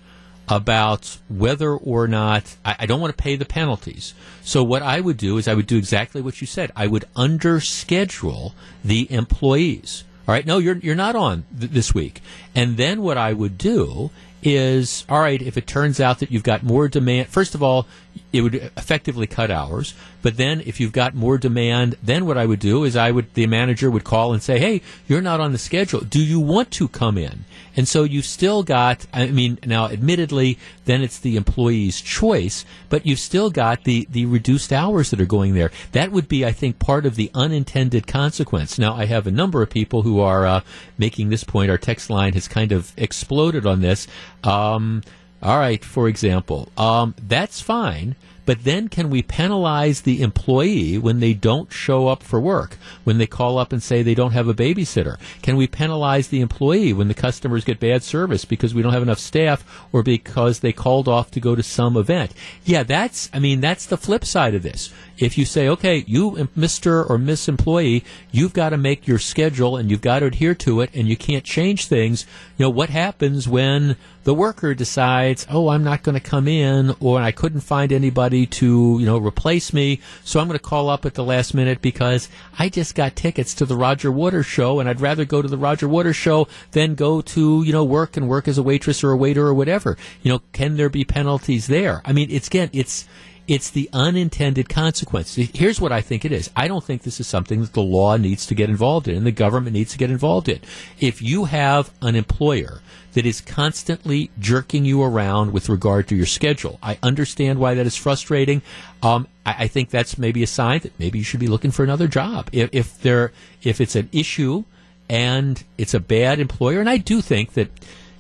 about whether or not I, I don't want to pay the penalties. So what I would do is I would do exactly what you said. I would underschedule the employees. All right, no, you're you're not on th- this week. And then what I would do is, all right, if it turns out that you've got more demand, first of all, it would effectively cut hours. But then if you've got more demand, then what I would do is I would, the manager would call and say, hey, you're not on the schedule. Do you want to come in? And so you've still got, I mean, now admittedly, then it's the employee's choice, but you've still got the, the reduced hours that are going there. That would be, I think, part of the unintended consequence. Now, I have a number of people who are uh, making this point. Our text line has kind of exploded on this. Um, all right, for example, um, that's fine. But then can we penalize the employee when they don't show up for work? When they call up and say they don't have a babysitter? Can we penalize the employee when the customers get bad service because we don't have enough staff or because they called off to go to some event? Yeah, that's, I mean, that's the flip side of this. If you say, okay, you, Mr. or Miss Employee, you've got to make your schedule and you've got to adhere to it and you can't change things, you know, what happens when the worker decides, oh, I'm not going to come in or I couldn't find anybody to, you know, replace me, so I'm going to call up at the last minute because I just got tickets to the Roger Waters show and I'd rather go to the Roger Waters show than go to, you know, work and work as a waitress or a waiter or whatever. You know, can there be penalties there? I mean, it's again, it's it's the unintended consequence. Here's what I think it is. I don't think this is something that the law needs to get involved in and the government needs to get involved in. If you have an employer that is constantly jerking you around with regard to your schedule, I understand why that is frustrating. Um, I, I think that's maybe a sign that maybe you should be looking for another job. If, if there, if it's an issue and it's a bad employer, and I do think that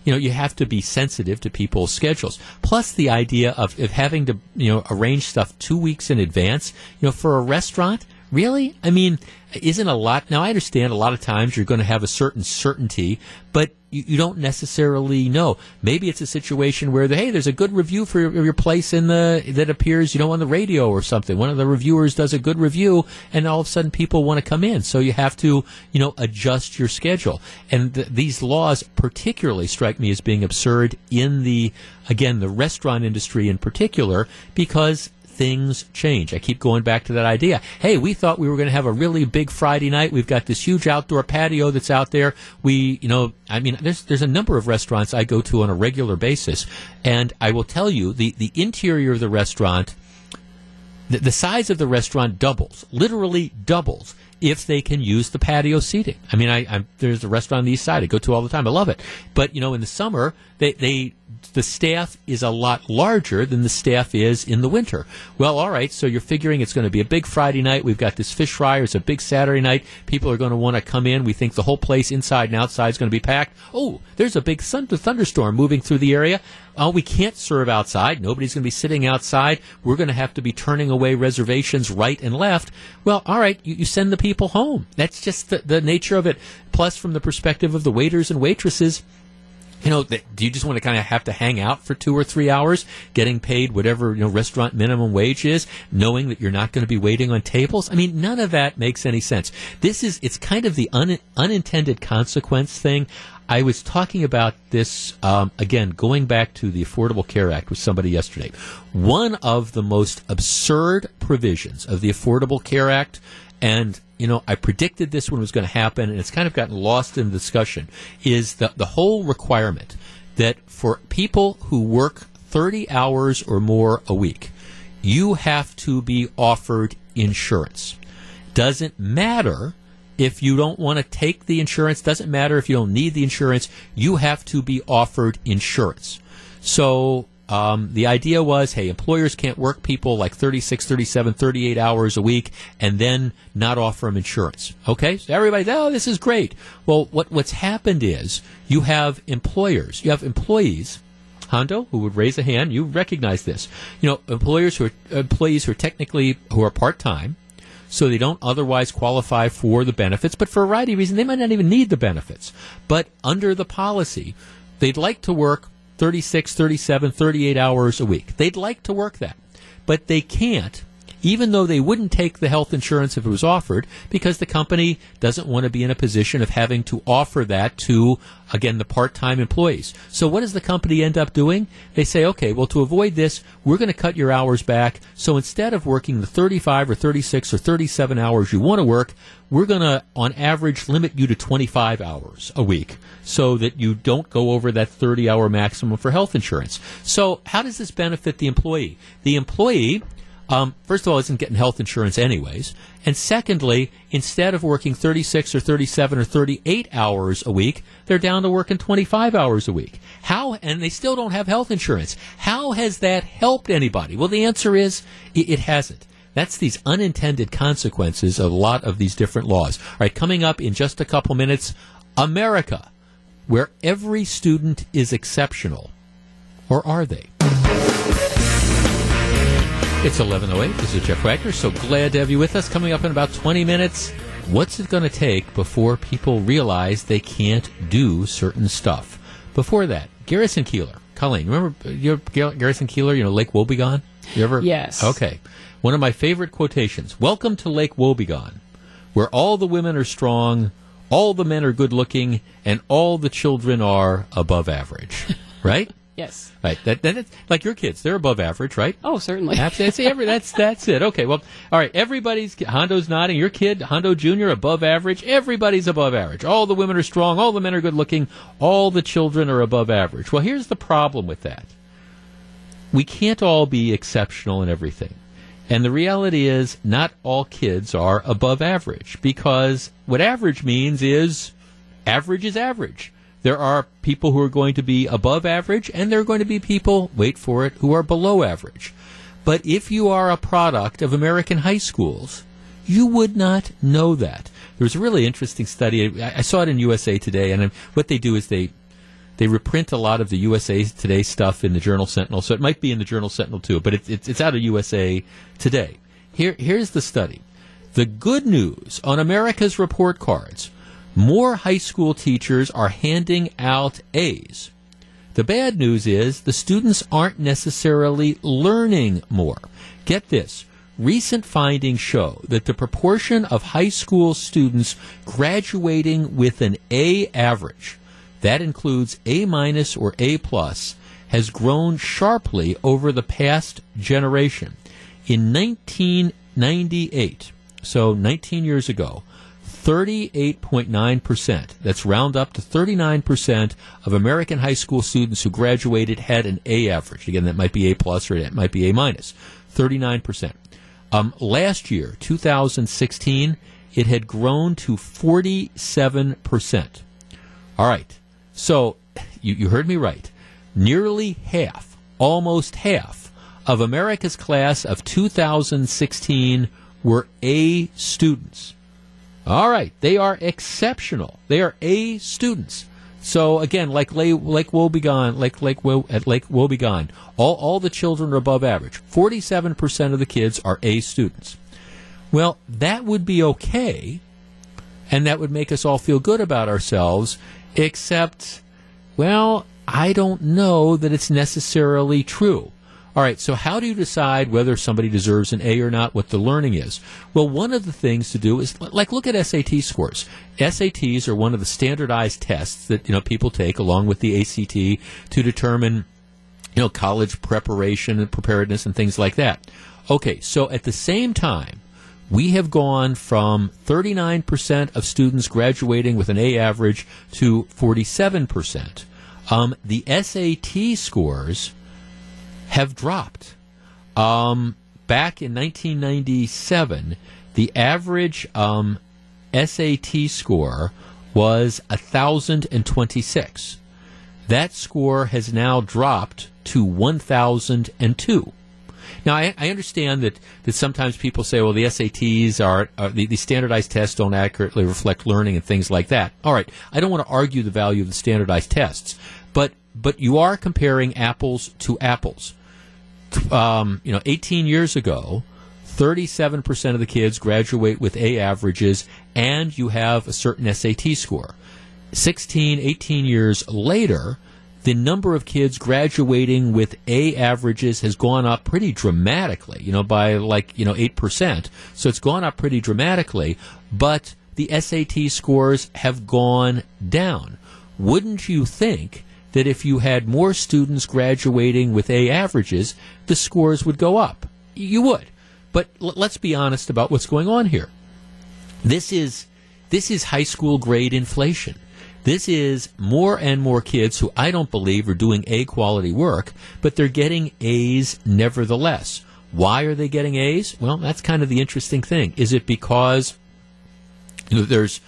you know, you have to be sensitive to people's schedules. Plus, the idea of, of having to, you know, arrange stuff two weeks in advance. You know, for a restaurant, really? I mean, isn't a lot. Now, I understand a lot of times you're going to have a certain certainty, but you, you don't necessarily know. Maybe it's a situation where, the, hey, there's a good review for your, your place in the that appears, you know, on the radio or something. One of the reviewers does a good review, and all of a sudden people want to come in. So you have to, you know, adjust your schedule. And th- these laws particularly strike me as being absurd in the, again, the restaurant industry in particular, because things change. I keep going back to that idea. Hey, we thought we were going to have a really big Friday night. We've got this huge outdoor patio that's out there. We, you know, I mean, there's there's a number of restaurants I go to on a regular basis, and I will tell you the the interior of the restaurant, the, the size of the restaurant doubles, literally doubles. If they can use the patio seating, I mean, I, I'm, there's a restaurant on the east side I go to all the time. I love it, but you know, in the summer, they, they the staff is a lot larger than the staff is in the winter. Well, all right, so you're figuring it's going to be a big Friday night. We've got this fish fryer. It's a big Saturday night. People are going to want to come in. We think the whole place inside and outside is going to be packed. Oh, there's a big thunderstorm moving through the area. Oh, we can't serve outside. Nobody's going to be sitting outside. We're going to have to be turning away reservations right and left. Well, all right, you, you send the people home. That's just the, the nature of it. Plus, from the perspective of the waiters and waitresses, You know, do you just want to kind of have to hang out for two or three hours, getting paid whatever you know restaurant minimum wage is, knowing that you're not going to be waiting on tables? I mean, none of that makes any sense. This is it's kind of the un- unintended consequence thing. I was talking about this um, again, going back to the Affordable Care Act with somebody yesterday. One of the most absurd provisions of the Affordable Care Act, and you know, I predicted this one was going to happen, and it's kind of gotten lost in the discussion, is the, the whole requirement that for people who work 30 hours or more a week, you have to be offered insurance. Doesn't matter if you don't want to take the insurance, doesn't matter if you don't need the insurance, you have to be offered insurance. So um, the idea was, hey, employers can't work people like 36, 37, 38 hours a week and then not offer them insurance. Okay? So everybody, oh, this is great. Well, what, what's happened is you have employers, you have employees Hondo, who would raise a hand, you recognize this. You know, employers who are employees who are technically who are part time, so they don't otherwise qualify for the benefits, but for a variety of reasons they might not even need the benefits. But under the policy, they'd like to work 36, 37, 38 hours a week. They'd like to work that, but they can't. Even though they wouldn't take the health insurance if it was offered, because the company doesn't want to be in a position of having to offer that to, again, the part-time employees. So what does the company end up doing? They say, okay, well, to avoid this, we're going to cut your hours back. So instead of working the 35 or 36 or 37 hours you want to work, we're going to, on average, limit you to 25 hours a week so that you don't go over that 30 hour maximum for health insurance. So how does this benefit the employee? The employee um, first of all, isn't getting health insurance anyways. And secondly, instead of working 36 or 37 or 38 hours a week, they're down to working 25 hours a week. How, and they still don't have health insurance. How has that helped anybody? Well, the answer is it, it hasn't. That's these unintended consequences of a lot of these different laws. All right, coming up in just a couple minutes, America, where every student is exceptional. Or are they? It's 11.08. This is Jeff Wagner. So glad to have you with us. Coming up in about 20 minutes, what's it going to take before people realize they can't do certain stuff? Before that, Garrison Keillor. Colleen, remember you Garrison Keillor, you know, Lake Wobegon? You ever? Yes. Okay. One of my favorite quotations. Welcome to Lake Wobegon, where all the women are strong, all the men are good looking, and all the children are above average. Right? Yes. Right. That, that, that's like your kids. They're above average, right? Oh, certainly. Absolutely. Every, that's that's it. Okay. Well, all right. Everybody's Hondo's nodding. Your kid, Hondo Junior, above average. Everybody's above average. All the women are strong. All the men are good looking. All the children are above average. Well, here's the problem with that. We can't all be exceptional in everything. And the reality is, not all kids are above average because what average means is average is average. There are people who are going to be above average, and there are going to be people, wait for it, who are below average. But if you are a product of American high schools, you would not know that. There was a really interesting study. I, saw it in USA Today, and what they do is they they reprint a lot of the USA Today stuff in the Journal Sentinel, so it might be in the Journal Sentinel too, but it, it, it's out of USA Today. Here, here's the study. The good news on America's report cards more high school teachers are handing out A's. The bad news is the students aren't necessarily learning more. Get this. Recent findings show that the proportion of high school students graduating with an A average, that includes A minus or A plus, has grown sharply over the past generation. In 1998, so 19 years ago, 38.9%. That's round up to 39% of American high school students who graduated had an A average. Again, that might be A plus or it might be A minus. 39%. Um, last year, 2016, it had grown to 47%. All right. So you, you heard me right. Nearly half, almost half, of America's class of 2016 were A students. All right, they are exceptional. They are A students. So again, like Lake, Wobegon, Lake Lake at Lake Wobegon, all all the children are above average. Forty-seven percent of the kids are A students. Well, that would be okay, and that would make us all feel good about ourselves. Except, well, I don't know that it's necessarily true. All right, so how do you decide whether somebody deserves an A or not, what the learning is? Well, one of the things to do is, like, look at SAT scores. SATs are one of the standardized tests that, you know, people take along with the ACT to determine, you know, college preparation and preparedness and things like that. Okay, so at the same time, we have gone from 39% of students graduating with an A average to 47%. Um, the SAT scores have dropped. Um, back in 1997, the average um, SAT score was 1,026. That score has now dropped to 1,002. Now, I, I understand that, that sometimes people say, well, the SATs are, are the, the standardized tests don't accurately reflect learning and things like that. All right, I don't want to argue the value of the standardized tests, but but you are comparing apples to apples. Um, you know, 18 years ago, 37% of the kids graduate with A averages, and you have a certain SAT score. 16, 18 years later, the number of kids graduating with A averages has gone up pretty dramatically, you know, by like, you know, 8%. So it's gone up pretty dramatically, but the SAT scores have gone down. Wouldn't you think that if you had more students graduating with A averages, the scores would go up? You would. But l- let's be honest about what's going on here. This is this is high school grade inflation. This is more and more kids who I don't believe are doing A quality work, but they're getting A's nevertheless. Why are they getting A's? Well, that's kind of the interesting thing. Is it because there's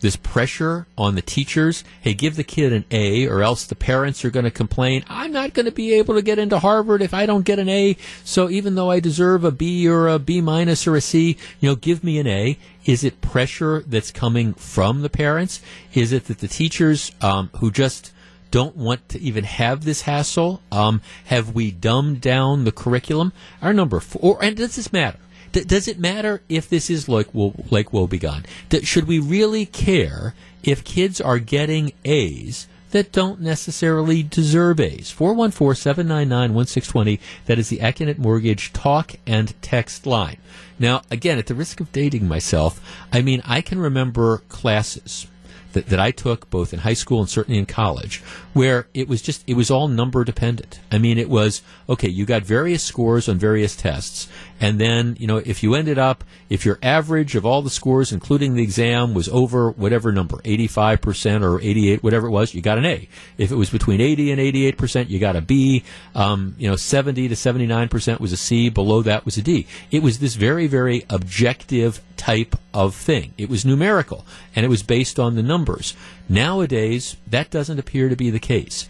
this pressure on the teachers. Hey, give the kid an A, or else the parents are going to complain. I'm not going to be able to get into Harvard if I don't get an A. So even though I deserve a B or a B minus or a C, you know, give me an A. Is it pressure that's coming from the parents? Is it that the teachers um, who just don't want to even have this hassle? Um, have we dumbed down the curriculum? Our number four, and does this matter? Does it matter if this is like wo- like Wobegon? D- should we really care if kids are getting A's that don't necessarily deserve A's? 414-799-1620. That is the Accunet Mortgage talk and text line. Now, again, at the risk of dating myself, I mean, I can remember classes that, that I took both in high school and certainly in college, where it was just it was all number dependent. I mean, it was okay. You got various scores on various tests, and then you know if you ended up if your average of all the scores, including the exam, was over whatever number, eighty five percent or eighty eight, whatever it was, you got an A. If it was between eighty and eighty eight percent, you got a B. Um, you know, seventy to seventy nine percent was a C. Below that was a D. It was this very very objective type of thing. It was numerical and it was based on the numbers. Nowadays, that doesn't appear to be the case.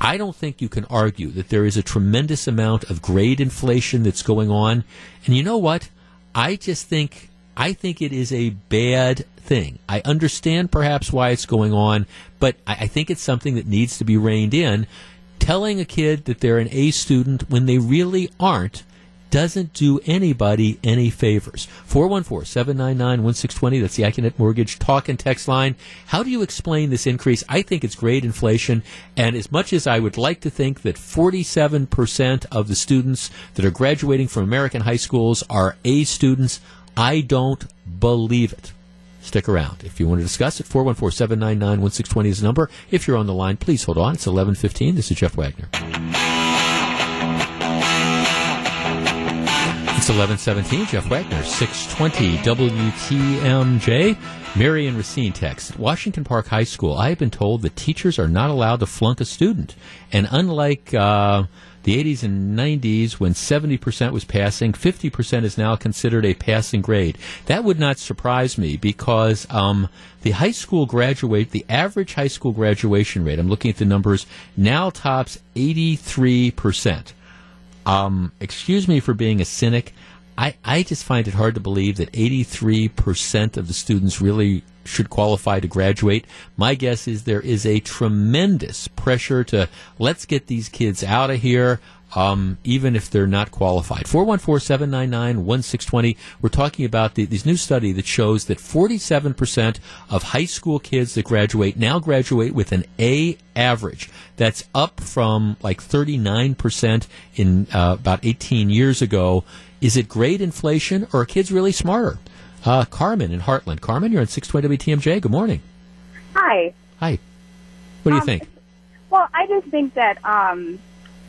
I don't think you can argue that there is a tremendous amount of grade inflation that's going on. And you know what? I just think I think it is a bad thing. I understand perhaps why it's going on, but I, I think it's something that needs to be reined in. Telling a kid that they're an A student when they really aren't doesn't do anybody any favors. 414-799-1620, that's the Accunet Mortgage talk and text line. How do you explain this increase? I think it's grade inflation, and as much as I would like to think that 47% of the students that are graduating from American high schools are A students, I don't believe it. Stick around. If you want to discuss it, 414-799-1620 is the number. If you're on the line, please hold on. It's 1115. This is Jeff Wagner. It's 1117, Jeff Wagner, 620 WTMJ. Marion Racine text. Washington Park High School, I have been told that teachers are not allowed to flunk a student. And unlike uh, the 80s and 90s, when 70% was passing, 50% is now considered a passing grade. That would not surprise me because um, the high school graduate, the average high school graduation rate, I'm looking at the numbers, now tops 83%. Um, excuse me for being a cynic. I, I just find it hard to believe that 83% of the students really should qualify to graduate. My guess is there is a tremendous pressure to let's get these kids out of here. Um, even if they're not qualified. 414 799 1620. We're talking about the, this new study that shows that 47% of high school kids that graduate now graduate with an A average. That's up from like 39% in uh, about 18 years ago. Is it grade inflation or are kids really smarter? Uh, Carmen in Hartland. Carmen, you're on 620 WTMJ. Good morning. Hi. Hi. What do you Um, think? Well, I just think that um,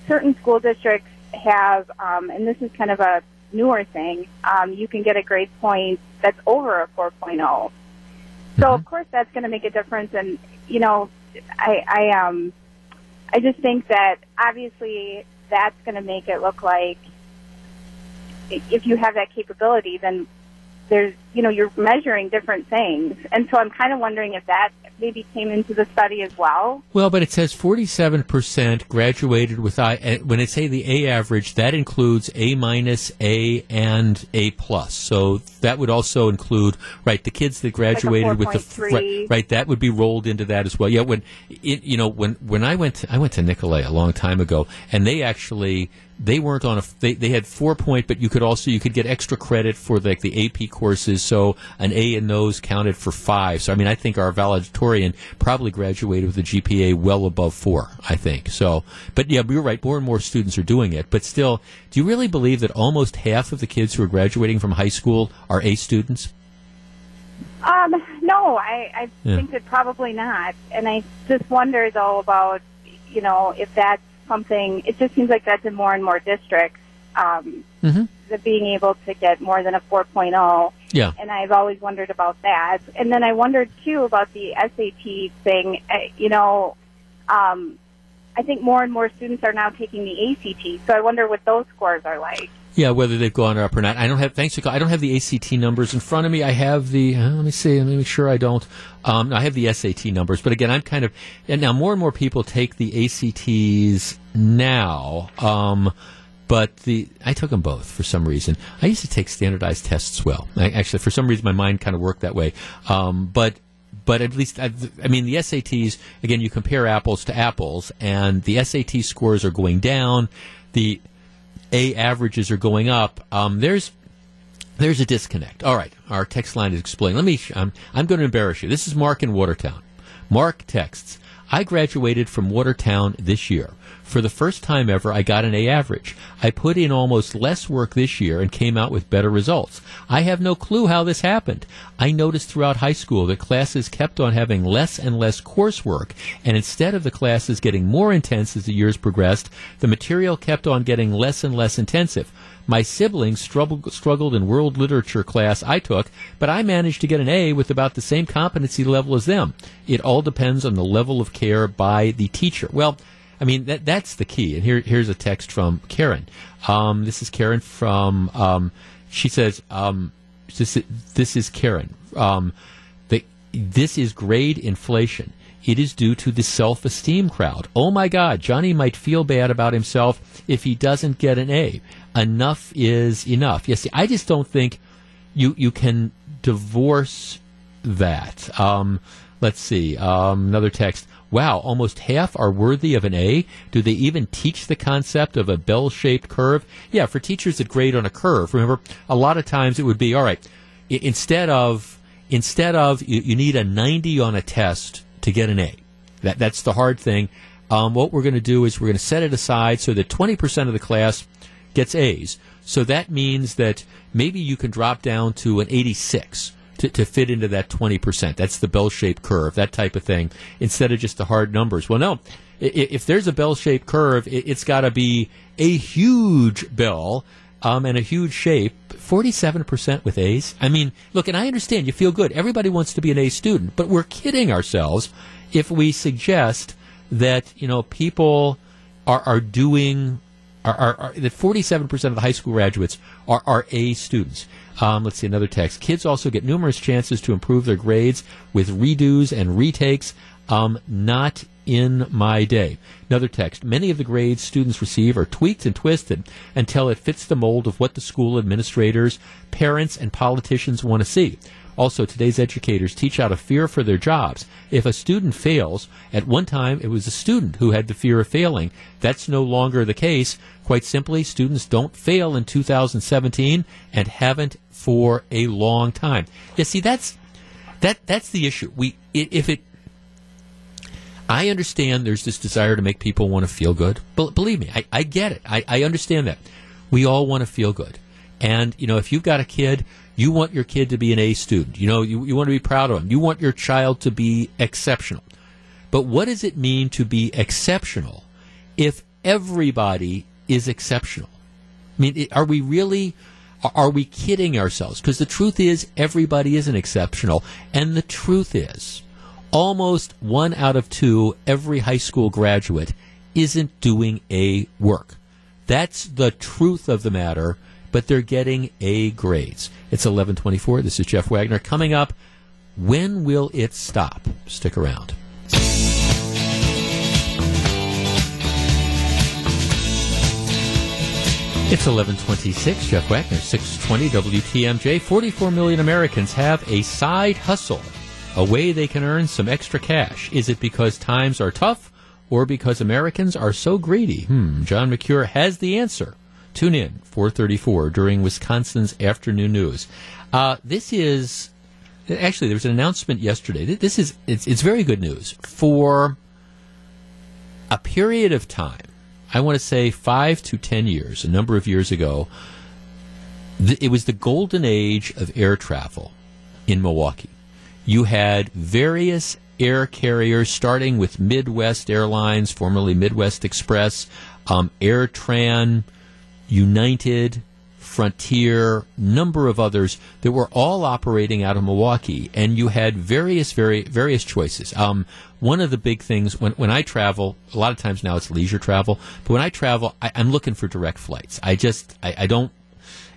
certain school districts have, um, and this is kind of a newer thing, um, you can get a grade point that's over a 4.0. So of course that's going to make a difference, and you know, I, I um, I just think that obviously that's going to make it look like if you have that capability, then there's you know you're measuring different things, and so I'm kind of wondering if that maybe came into the study as well. Well, but it says 47% graduated with I. uh, When it say the A average, that includes A minus, A, and A plus. So that would also include right the kids that graduated with the 4.3. right, right. That would be rolled into that as well. Yeah, when it, you know when when I went to, I went to Nicolet a long time ago, and they actually they weren't on a they, they had four point but you could also you could get extra credit for like the ap courses. So an a in those counted for five. So i mean i think our valedictorian probably graduated with a gpa well above four i think. So but yeah you're right. More and more students are doing it. But still do you really believe that almost half of the kids who are graduating from high school are a students? Um, no, I, I Yeah. think that probably not. And I just wonder though about, you know, if that's something, it just seems like that's in more and more districts, um, mm-hmm. the being able to get more than a 4.0. Yeah. And I've always wondered about that. And then I wondered too about the SAT thing. Uh, you know, um, I think more and more students are now taking the ACT. So I wonder what those scores are like. Yeah, whether they've gone up or not. I don't have. Thanks for call. I don't have the ACT numbers in front of me. I have the. Uh, let me see. Let me make sure I don't. Um, I have the SAT numbers, but again, I'm kind of. And now more and more people take the ACTs now. Um, but the I took them both for some reason. I used to take standardized tests well. I, actually, for some reason, my mind kind of worked that way. Um, but but at least I, I mean the SATs again. You compare apples to apples, and the SAT scores are going down. The a averages are going up. Um, there's there's a disconnect. All right, our text line is explained. Let me. Um, I'm going to embarrass you. This is Mark in Watertown. Mark texts. I graduated from Watertown this year. For the first time ever, I got an A average. I put in almost less work this year and came out with better results. I have no clue how this happened. I noticed throughout high school that classes kept on having less and less coursework, and instead of the classes getting more intense as the years progressed, the material kept on getting less and less intensive. My siblings struggled, struggled in world literature class I took, but I managed to get an A with about the same competency level as them. It all depends on the level of care by the teacher. Well, I mean, that, that's the key. And here, here's a text from Karen. Um, this is Karen from, um, she says, um, this, is- this is Karen. Um, the, this is grade inflation. It is due to the self esteem crowd. Oh my God, Johnny might feel bad about himself if he doesn't get an A. Enough is enough. Yes, I just don't think you you can divorce that. Um, let's see. Um, another text. Wow, almost half are worthy of an A. Do they even teach the concept of a bell shaped curve? Yeah, for teachers that grade on a curve, remember, a lot of times it would be all right, instead of, instead of, you, you need a 90 on a test to get an A. That, that's the hard thing. Um, what we're going to do is we're going to set it aside so that 20% of the class gets A's. So that means that maybe you can drop down to an 86 to, to fit into that 20%. That's the bell shaped curve, that type of thing, instead of just the hard numbers. Well, no. If there's a bell shaped curve, it, it's got to be a huge bell um, and a huge shape. 47% with A's. I mean, look, and I understand you feel good. Everybody wants to be an A student, but we're kidding ourselves if we suggest that, you know, people are, are doing are, are, are that 47% of the high school graduates are, are A students. Um, let's see another text. Kids also get numerous chances to improve their grades with redos and retakes. Um, not in my day. Another text. Many of the grades students receive are tweaked and twisted until it fits the mold of what the school administrators, parents, and politicians want to see. Also, today's educators teach out of fear for their jobs. If a student fails, at one time it was a student who had the fear of failing. That's no longer the case. Quite simply, students don't fail in 2017 and haven't for a long time. You see, that's that that's the issue. We if it I understand there's this desire to make people want to feel good. Believe me, I, I get it. I, I understand that. We all want to feel good. And, you know, if you've got a kid, you want your kid to be an A student. You know, you, you want to be proud of them. You want your child to be exceptional. But what does it mean to be exceptional if everybody is exceptional? I mean, are we really, are- we kidding ourselves? Because the truth is, everybody isn't exceptional. And the truth is, almost one out of two, every high school graduate isn't doing A work. That's the truth of the matter, but they're getting A grades. It's 1124. This is Jeff Wagner. Coming up, when will it stop? Stick around. It's 1126, Jeff Wagner, 620 WTMJ. 44 million Americans have a side hustle, a way they can earn some extra cash. Is it because times are tough or because Americans are so greedy? Hmm, John Mercure has the answer. Tune in, 434, during Wisconsin's afternoon news. Uh, this is, actually, there was an announcement yesterday. This is, it's, it's very good news. For a period of time, I want to say five to ten years, a number of years ago, th- it was the golden age of air travel in Milwaukee. You had various air carriers, starting with Midwest Airlines, formerly Midwest Express, um, AirTran, United, Frontier, number of others that were all operating out of Milwaukee, and you had various, very, various choices. Um, one of the big things when when I travel, a lot of times now it's leisure travel, but when I travel, I, I'm looking for direct flights. I just, I, I don't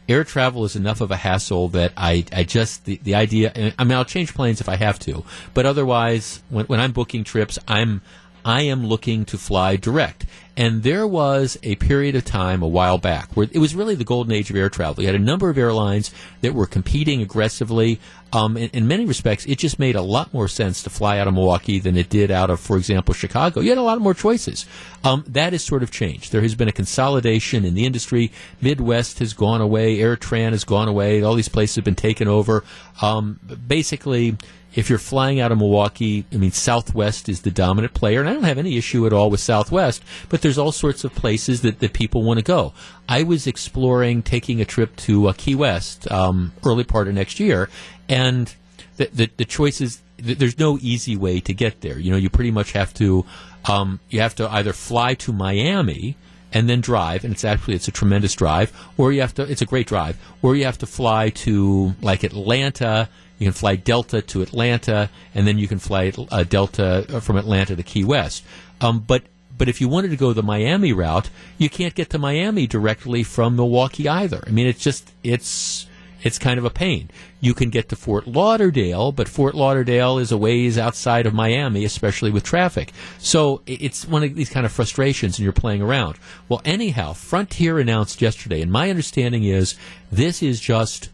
air travel is enough of a hassle that I, I just the, the idea I mean I'll change planes if I have to but otherwise when, when I'm booking trips I'm I am looking to fly direct. And there was a period of time a while back where it was really the golden age of air travel. You had a number of airlines that were competing aggressively. Um, in, in many respects it just made a lot more sense to fly out of Milwaukee than it did out of for example Chicago. You had a lot more choices. Um, that has sort of changed. There has been a consolidation in the industry. Midwest has gone away. AirTran has gone away. All these places have been taken over. Um, basically if you're flying out of Milwaukee, I mean, Southwest is the dominant player, and I don't have any issue at all with Southwest, but there's all sorts of places that, that people want to go. I was exploring taking a trip to uh, Key West um, early part of next year, and the, the, the choices, th- there's no easy way to get there. You know, you pretty much have to, um, you have to either fly to Miami, and then drive, and it's actually it's a tremendous drive, or you have to it's a great drive, or you have to fly to like Atlanta. You can fly Delta to Atlanta, and then you can fly uh, Delta from Atlanta to Key West. Um, but but if you wanted to go the Miami route, you can't get to Miami directly from Milwaukee either. I mean, it's just it's it's kind of a pain. You can get to Fort Lauderdale, but Fort Lauderdale is a ways outside of Miami, especially with traffic. So it's one of these kind of frustrations, and you're playing around. Well, anyhow, Frontier announced yesterday, and my understanding is this is just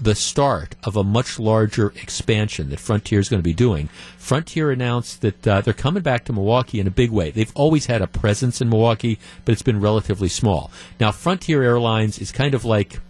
the start of a much larger expansion that Frontier is going to be doing. Frontier announced that uh, they're coming back to Milwaukee in a big way. They've always had a presence in Milwaukee, but it's been relatively small. Now, Frontier Airlines is kind of like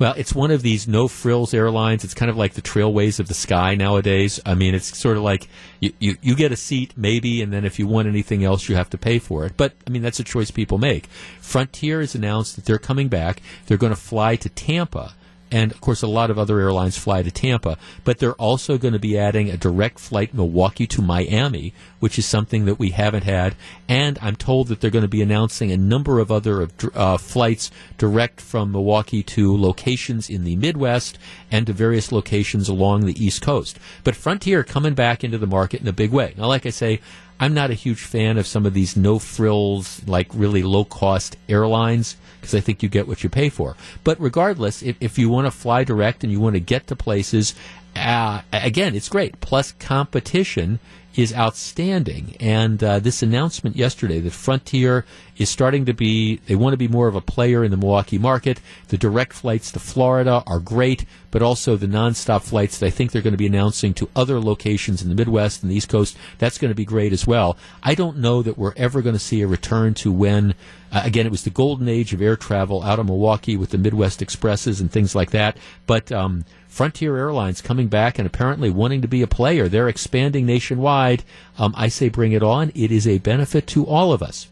well, it's one of these no frills airlines. It's kind of like the trailways of the sky nowadays. I mean, it's sort of like you, you, you get a seat maybe, and then if you want anything else, you have to pay for it. But I mean, that's a choice people make. Frontier has announced that they're coming back. They're going to fly to Tampa. And of course, a lot of other airlines fly to Tampa, but they're also going to be adding a direct flight Milwaukee to Miami, which is something that we haven't had. And I'm told that they're going to be announcing a number of other uh, flights direct from Milwaukee to locations in the Midwest and to various locations along the East Coast. But Frontier coming back into the market in a big way. Now, like I say, I'm not a huge fan of some of these no frills, like really low cost airlines because I think you get what you pay for. But regardless, if, if you want to fly direct and you want to get to places, uh, again, it's great. Plus, competition is outstanding. And uh, this announcement yesterday that Frontier is starting to be, they want to be more of a player in the Milwaukee market. The direct flights to Florida are great, but also the nonstop flights that I think they're going to be announcing to other locations in the Midwest and the East Coast, that's going to be great as well. I don't know that we're ever going to see a return to when, uh, again, it was the golden age of air travel out of Milwaukee with the Midwest Expresses and things like that. But um, Frontier Airlines coming back and apparently wanting to be a player. They're expanding nationwide. Um, I say bring it on. It is a benefit to all of us.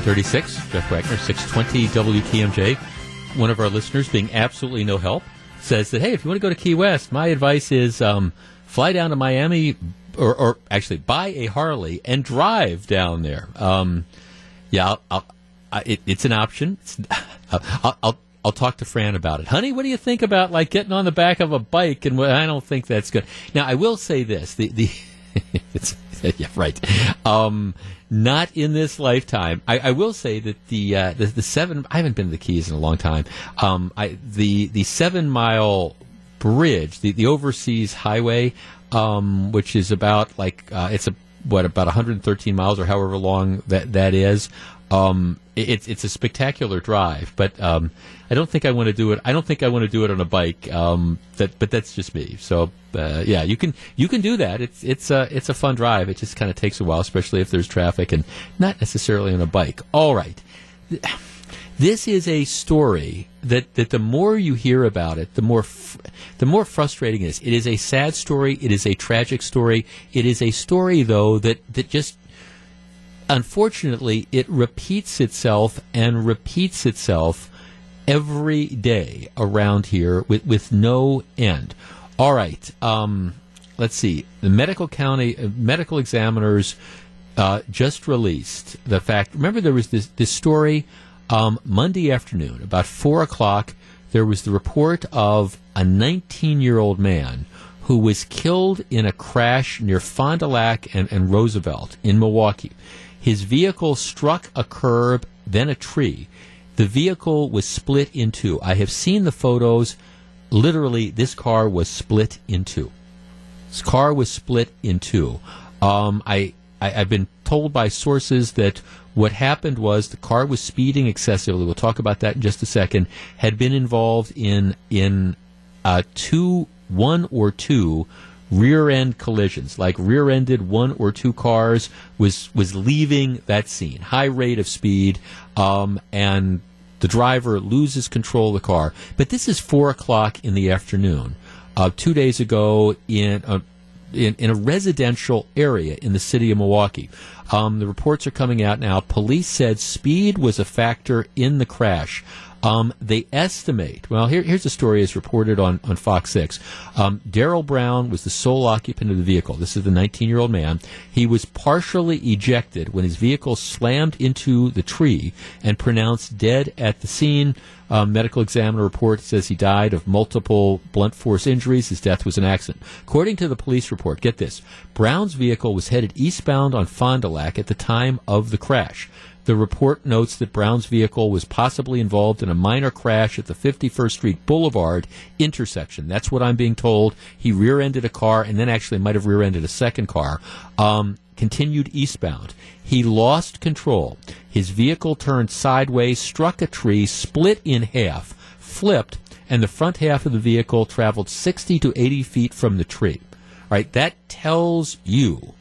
Eleven thirty-six. Jeff Wagner, six twenty WTMJ. One of our listeners, being absolutely no help, says that hey, if you want to go to Key West, my advice is um, fly down to Miami, or, or actually buy a Harley and drive down there. Um, yeah, I'll, I'll, I, it, it's an option. It's, I'll, I'll I'll talk to Fran about it. Honey, what do you think about like getting on the back of a bike? And I don't think that's good. Now, I will say this: the the yeah, right. Um, not in this lifetime. I, I will say that the, uh, the the seven. I haven't been to the Keys in a long time. Um, I the the seven mile bridge, the the overseas highway, um, which is about like uh, it's a what about 113 miles or however long that that is. Um, it's it's a spectacular drive, but um, I don't think I want to do it. I don't think I want to do it on a bike. Um, that, but that's just me. So uh, yeah, you can you can do that. It's it's a it's a fun drive. It just kind of takes a while, especially if there's traffic and not necessarily on a bike. All right. This is a story that, that the more you hear about it, the more fr- the more frustrating it is. It is a sad story. It is a tragic story. It is a story though that, that just unfortunately, it repeats itself and repeats itself every day around here with, with no end. All right. Um, let's see. The medical county uh, medical examiners uh, just released the fact. Remember, there was this this story um, Monday afternoon about four o'clock. There was the report of a 19 year old man who was killed in a crash near Fond du Lac and, and Roosevelt in Milwaukee. His vehicle struck a curb, then a tree. The vehicle was split in two. I have seen the photos. Literally, this car was split in two. This car was split in two. Um, I, I I've been told by sources that what happened was the car was speeding excessively. We'll talk about that in just a second. Had been involved in in uh, two, one or two rear end collisions, like rear ended one or two cars. Was was leaving that scene, high rate of speed, um, and the driver loses control of the car. But this is four o'clock in the afternoon. Uh, two days ago in a, in, in a residential area in the city of Milwaukee. Um, the reports are coming out now. Police said speed was a factor in the crash. Um, they estimate. Well, here, here's the story as reported on, on Fox 6. Um, Daryl Brown was the sole occupant of the vehicle. This is the 19 year old man. He was partially ejected when his vehicle slammed into the tree and pronounced dead at the scene. Um, medical examiner report says he died of multiple blunt force injuries. His death was an accident. According to the police report, get this Brown's vehicle was headed eastbound on Fond du Lac at the time of the crash. The report notes that Brown's vehicle was possibly involved in a minor crash at the 51st Street Boulevard intersection. That's what I'm being told. He rear ended a car and then actually might have rear ended a second car. Um, continued eastbound. He lost control. His vehicle turned sideways, struck a tree, split in half, flipped, and the front half of the vehicle traveled 60 to 80 feet from the tree. All right, that tells you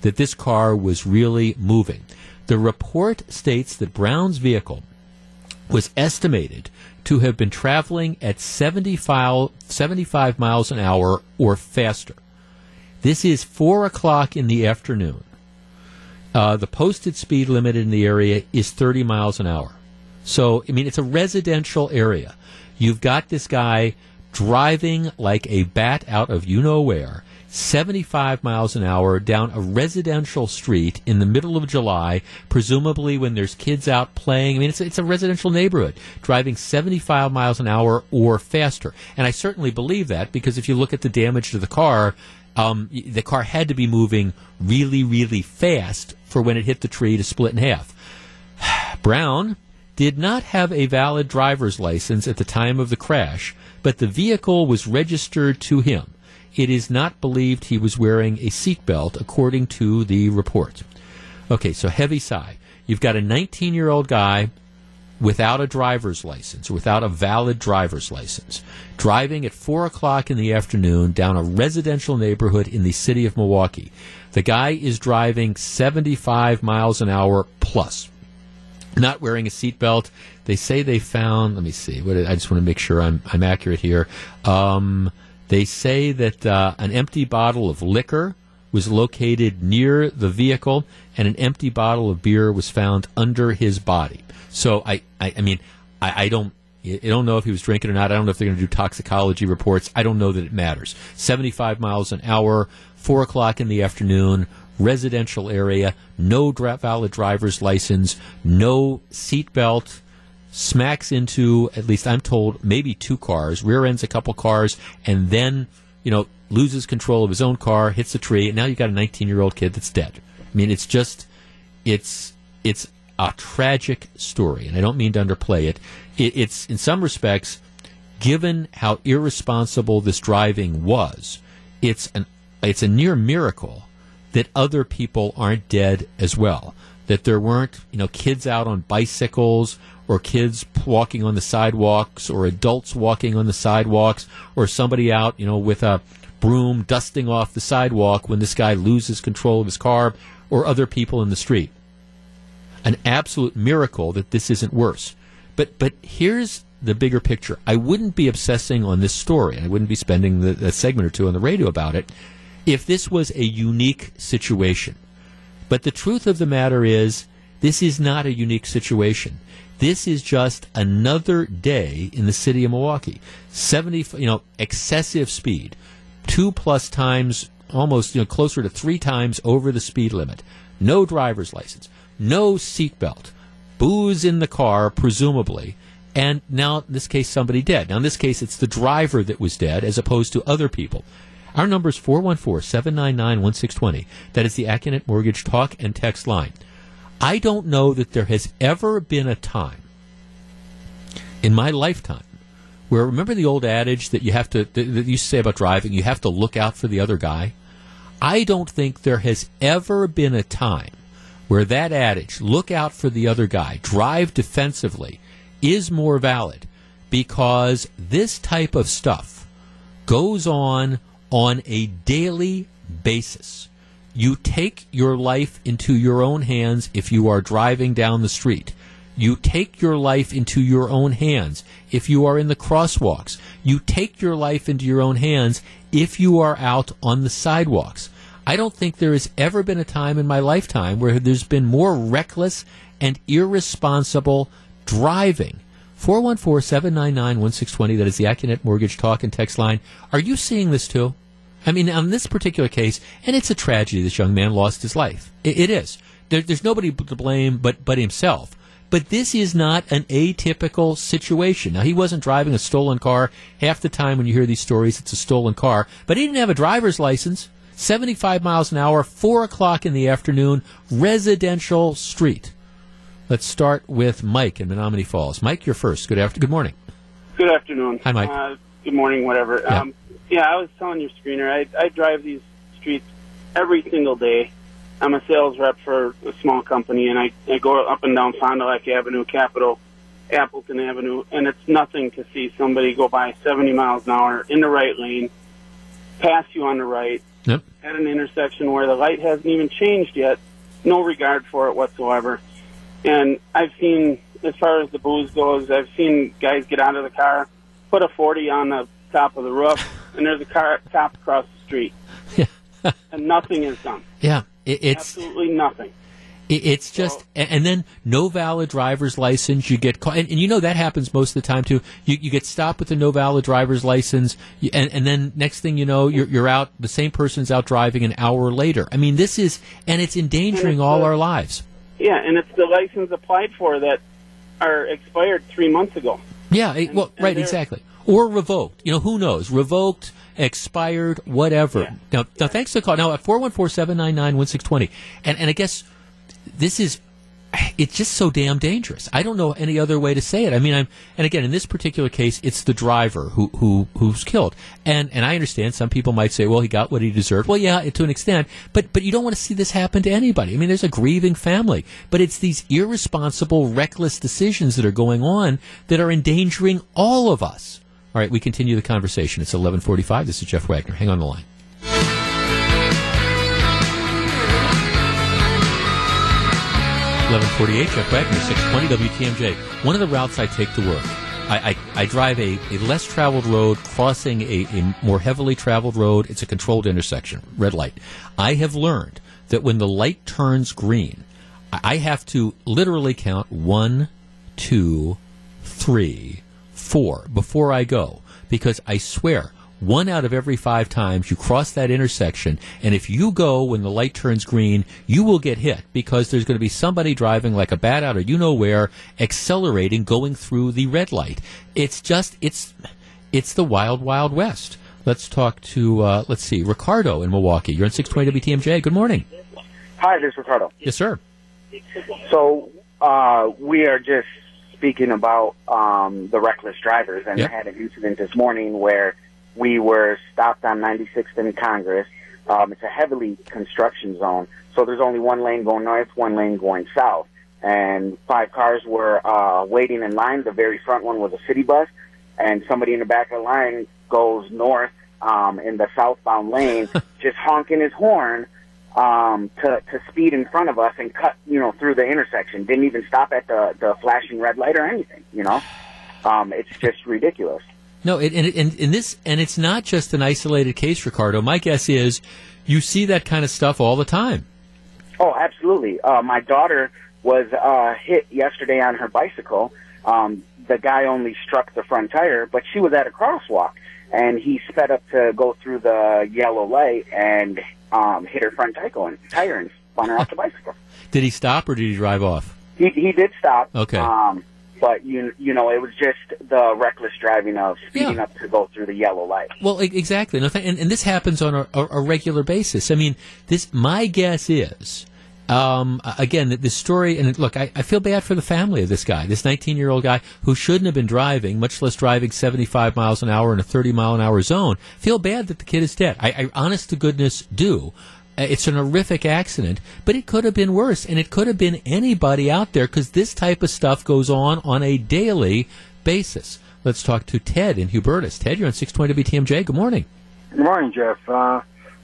that this car was really moving. The report states that Brown's vehicle was estimated to have been traveling at 75, 75 miles an hour or faster. This is 4 o'clock in the afternoon. Uh, the posted speed limit in the area is 30 miles an hour. So, I mean, it's a residential area. You've got this guy driving like a bat out of you know where, 75 miles an hour down a residential street in the middle of July, presumably when there's kids out playing. I mean, it's, it's a residential neighborhood, driving 75 miles an hour or faster. And I certainly believe that because if you look at the damage to the car, um, the car had to be moving really, really fast for when it hit the tree to split in half. Brown did not have a valid driver's license at the time of the crash, but the vehicle was registered to him. It is not believed he was wearing a seatbelt, according to the report. Okay, so heavy sigh. You've got a 19 year old guy without a driver's license, without a valid driver's license, driving at 4 o'clock in the afternoon down a residential neighborhood in the city of Milwaukee. The guy is driving 75 miles an hour plus not wearing a seatbelt. They say they found. Let me see. What I just want to make sure I'm I'm accurate here. Um, they say that uh, an empty bottle of liquor was located near the vehicle, and an empty bottle of beer was found under his body. So I I, I mean I, I don't. I don't know if he was drinking or not. I don't know if they're going to do toxicology reports. I don't know that it matters. 75 miles an hour, 4 o'clock in the afternoon, residential area, no valid driver's license, no seatbelt, smacks into, at least I'm told, maybe two cars, rear ends a couple cars, and then, you know, loses control of his own car, hits a tree, and now you've got a 19 year old kid that's dead. I mean, it's just, it's, it's a tragic story, and I don't mean to underplay it. it it's, in some respects, given how irresponsible this driving was, it's an, it's a near miracle that other people aren't dead as well. That there weren't, you know, kids out on bicycles or kids walking on the sidewalks or adults walking on the sidewalks or somebody out, you know, with a broom dusting off the sidewalk when this guy loses control of his car or other people in the street. An absolute miracle that this isn't worse. But but here's the bigger picture. I wouldn't be obsessing on this story. I wouldn't be spending the, a segment or two on the radio about it if this was a unique situation. But the truth of the matter is, this is not a unique situation. This is just another day in the city of Milwaukee. 70, you know, excessive speed. Two plus times, almost, you know, closer to three times over the speed limit. No driver's license. No seatbelt. Booze in the car, presumably. And now, in this case, somebody dead. Now, in this case, it's the driver that was dead as opposed to other people. Our number is 414 799 1620. That is the Accunet Mortgage talk and text line. I don't know that there has ever been a time in my lifetime where, remember the old adage that you have to, that you used to say about driving, you have to look out for the other guy? I don't think there has ever been a time where that adage, look out for the other guy, drive defensively, is more valid because this type of stuff goes on on a daily basis. You take your life into your own hands if you are driving down the street. You take your life into your own hands if you are in the crosswalks. You take your life into your own hands if you are out on the sidewalks. I don't think there has ever been a time in my lifetime where there's been more reckless and irresponsible driving. 414 799 1620, that is the Accunet Mortgage Talk and Text line. Are you seeing this too? I mean, on this particular case, and it's a tragedy this young man lost his life. It, it is. There, there's nobody to blame but, but himself. But this is not an atypical situation. Now, he wasn't driving a stolen car. Half the time when you hear these stories, it's a stolen car. But he didn't have a driver's license. 75 miles an hour, 4 o'clock in the afternoon, residential street. Let's start with Mike in Menomonee Falls. Mike, you're first. Good after. Good morning. Good afternoon. Hi, Mike. Uh, good morning, whatever. Yeah. Um, yeah, I was telling your screener, I, I drive these streets every single day. I'm a sales rep for a small company, and I, I go up and down Fond du Lac Avenue, Capitol, Appleton Avenue, and it's nothing to see somebody go by 70 miles an hour in the right lane, pass you on the right, Yep. at an intersection where the light hasn't even changed yet, no regard for it whatsoever. And I've seen, as far as the booze goes, I've seen guys get out of the car, put a 40 on the top of the roof, and there's a car cop across the street. and nothing is done. Yeah, it, it's Absolutely nothing. It, it's just, and, and then no valid driver's license. You get caught, and, and you know that happens most of the time too. You, you get stopped with a no valid driver's license, you, and, and then next thing you know, you're, you're out. The same person's out driving an hour later. I mean, this is, and it's endangering all our lives. Yeah, and it's the license applied for that are expired three months ago. Yeah, it- well, right, exactly. Or revoked. You know, who knows? Revoked, expired, whatever. Now, now, thanks for the call. Now, at 414-799-1620. And, and I guess this is, it's just so damn dangerous. I don't know any other way to say it. I mean, I'm, and again, in this particular case, it's the driver who, who, who's killed. And, and I understand some people might say, well, he got what he deserved. Well, yeah, to an extent, but, but you don't want to see this happen to anybody. I mean, there's a grieving family, but it's these irresponsible, reckless decisions that are going on that are endangering all of us. All right, we continue the conversation. It's 1145. This is Jeff Wagner. Hang on the line. 1148, Jeff Wagner, 620 WTMJ. One of the routes I take to work, I, I, I drive a, a less traveled road crossing a, a more heavily traveled road. It's a controlled intersection, red light. I have learned that when the light turns green, I I have to literally count one, two, three, four before I go because I swear one out of every five times you cross that intersection and if you go when the light turns green you will get hit because there's going to be somebody driving like a bat out of you know where accelerating going through the red light. It's just it's it's the wild wild west. Let's talk to uh, let's see ricardo in milwaukee. You're on 620 wtmj good morning. Hi, this is Ricardo. yes sir. So uh, we are just speaking about um, the reckless drivers, and Yep. I had an incident this morning where we were stopped on 96th and Congress. Um, it's a heavily construction zone, so there's only one lane going north, one lane going south, and five cars were uh, waiting in line. The very front one was a city bus, and somebody in the back of the line goes north um, in the southbound lane, just honking his horn um, to to speed in front of us and cut, you know, through the intersection. Didn't even stop at the the flashing red light or anything. You know, um, it's just ridiculous. No, it, and, and, and this, and it's not just an isolated case, Ricardo. My guess is you see that kind of stuff all the time. Oh, absolutely. Uh, my daughter was uh, hit yesterday on her bicycle. Um, the guy only struck the front tire, but she was at a crosswalk, and he sped up to go through the yellow light and um, hit her front tire and, tire and spun her off the bicycle. Did he stop or did he drive off? He he did stop. Okay. Um, but you you know it was just the reckless driving of speeding up to go through the yellow light. Well, exactly. And, and this happens on a, a, a regular basis. I mean, this. My guess is, um, again, that this story. And look, I, I feel bad for the family of this guy, this 19 year old guy who shouldn't have been driving, much less driving 75 miles an hour in a 30 mile an hour zone. Feel bad that the kid is dead. I, I honest to goodness, do. Uh, It's an horrific accident, but it could have been worse, and it could have been anybody out there because this type of stuff goes on on a daily basis. Let's talk to Ted in Hubertus. Ted, you're on 620 WTMJ. Good morning. Good morning, Jeff. Uh,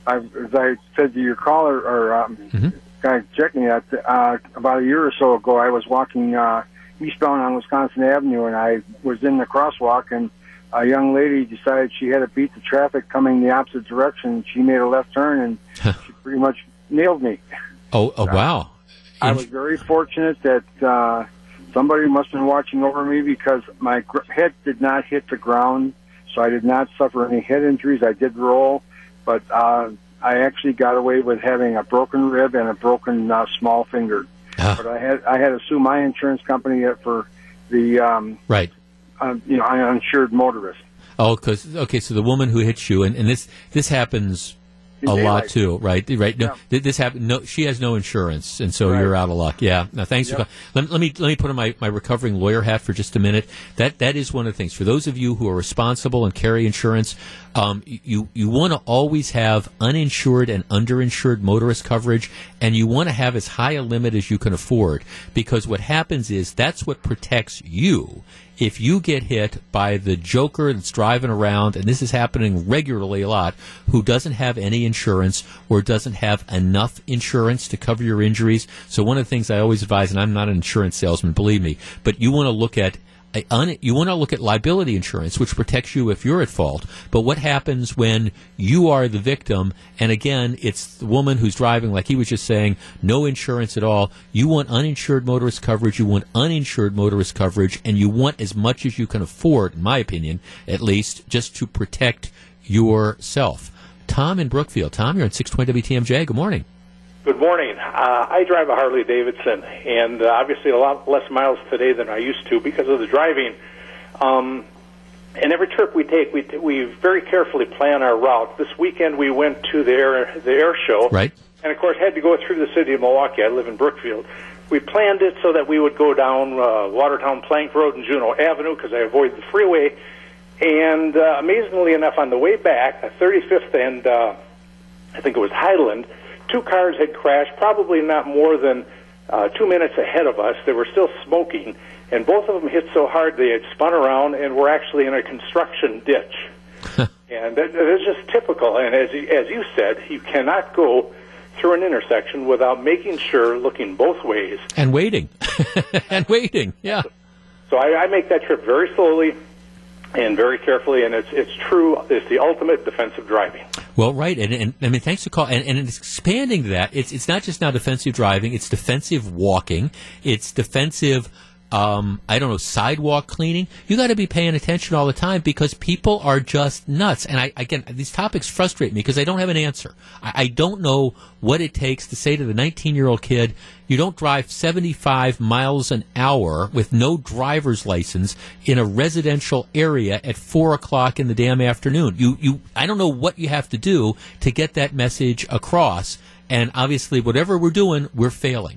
I, as I said to your caller or um, guy checking that, uh, about a year or so ago, I was walking uh, eastbound on Wisconsin Avenue, and I was in the crosswalk, and a young lady decided she had to beat the traffic coming the opposite direction. She made a left turn, and she pretty much nailed me. Oh, oh wow. I was very fortunate that uh, somebody must have been watching over me because my gr- head did not hit the ground, so I did not suffer any head injuries. I did roll, but uh, I actually got away with having a broken rib and a broken uh, small finger. But I had I had to sue my insurance company for the um, Right. Uh, you know uninsured motorist. Oh, because okay, so the woman who hits you, and, and this this happens a lot too, right? Right. No, Yeah. this happened. No, she has no insurance, and so Right. you're out of luck. Yeah. Now, thanks Yep. for. Let, let me let me put on my, my recovering lawyer hat for just a minute. That that is one of the things for those of you who are responsible and carry insurance. Um, you you want to always have uninsured and underinsured motorist coverage, and you want to have as high a limit as you can afford because what happens is that's what protects you if you get hit by the joker that's driving around, and this is happening regularly a lot, who doesn't have any insurance or doesn't have enough insurance to cover your injuries. So one of the things I always advise, and I'm not an insurance salesman, believe me, but you want to look at un, you want to look at liability insurance, which protects you if you're at fault. But what happens when you are the victim? And again, it's the woman who's driving, like he was just saying, no insurance at all. You want uninsured motorist coverage. You want uninsured motorist coverage, and you want as much as you can afford, in my opinion, at least, just to protect yourself. Tom in Brookfield. Tom, you're on 620 WTMJ. Good morning. Good morning. Uh, I drive a Harley Davidson, and uh, obviously a lot less miles today than I used to because of the driving. Um, and every trip we take, we we very carefully plan our route. This weekend we went to the air the air show, right? And of course had to go through the city of Milwaukee. I live in Brookfield. We planned it so that we would go down uh, Watertown Plank Road and Juneau Avenue because I avoid the freeway. And uh, amazingly enough, on the way back, the 35th and uh, I think it was Highland, two cars had crashed, probably not more than uh, two minutes ahead of us. They were still smoking, and both of them hit so hard they had spun around and were actually in a construction ditch. and that, that is just typical. And as you, as you said, you cannot go through an intersection without making sure, looking both ways. And waiting. and waiting. Yeah. So I, I make that trip very slowly and very carefully, and it's it's true. It's the ultimate defensive driving. Well, right, and, and I mean, thanks for call, and, and it's expanding that. It's it's not just now defensive driving; it's defensive walking, it's defensive. Um, I don't know, sidewalk cleaning. You got to be paying attention all the time because people are just nuts. And I, again, these topics frustrate me because I don't have an answer. I, I don't know what it takes to say to the 19 year old kid, you don't drive 75 miles an hour with no driver's license in a residential area at four o'clock in the damn afternoon. You, you, I don't know what you have to do to get that message across. And obviously, whatever we're doing, we're failing.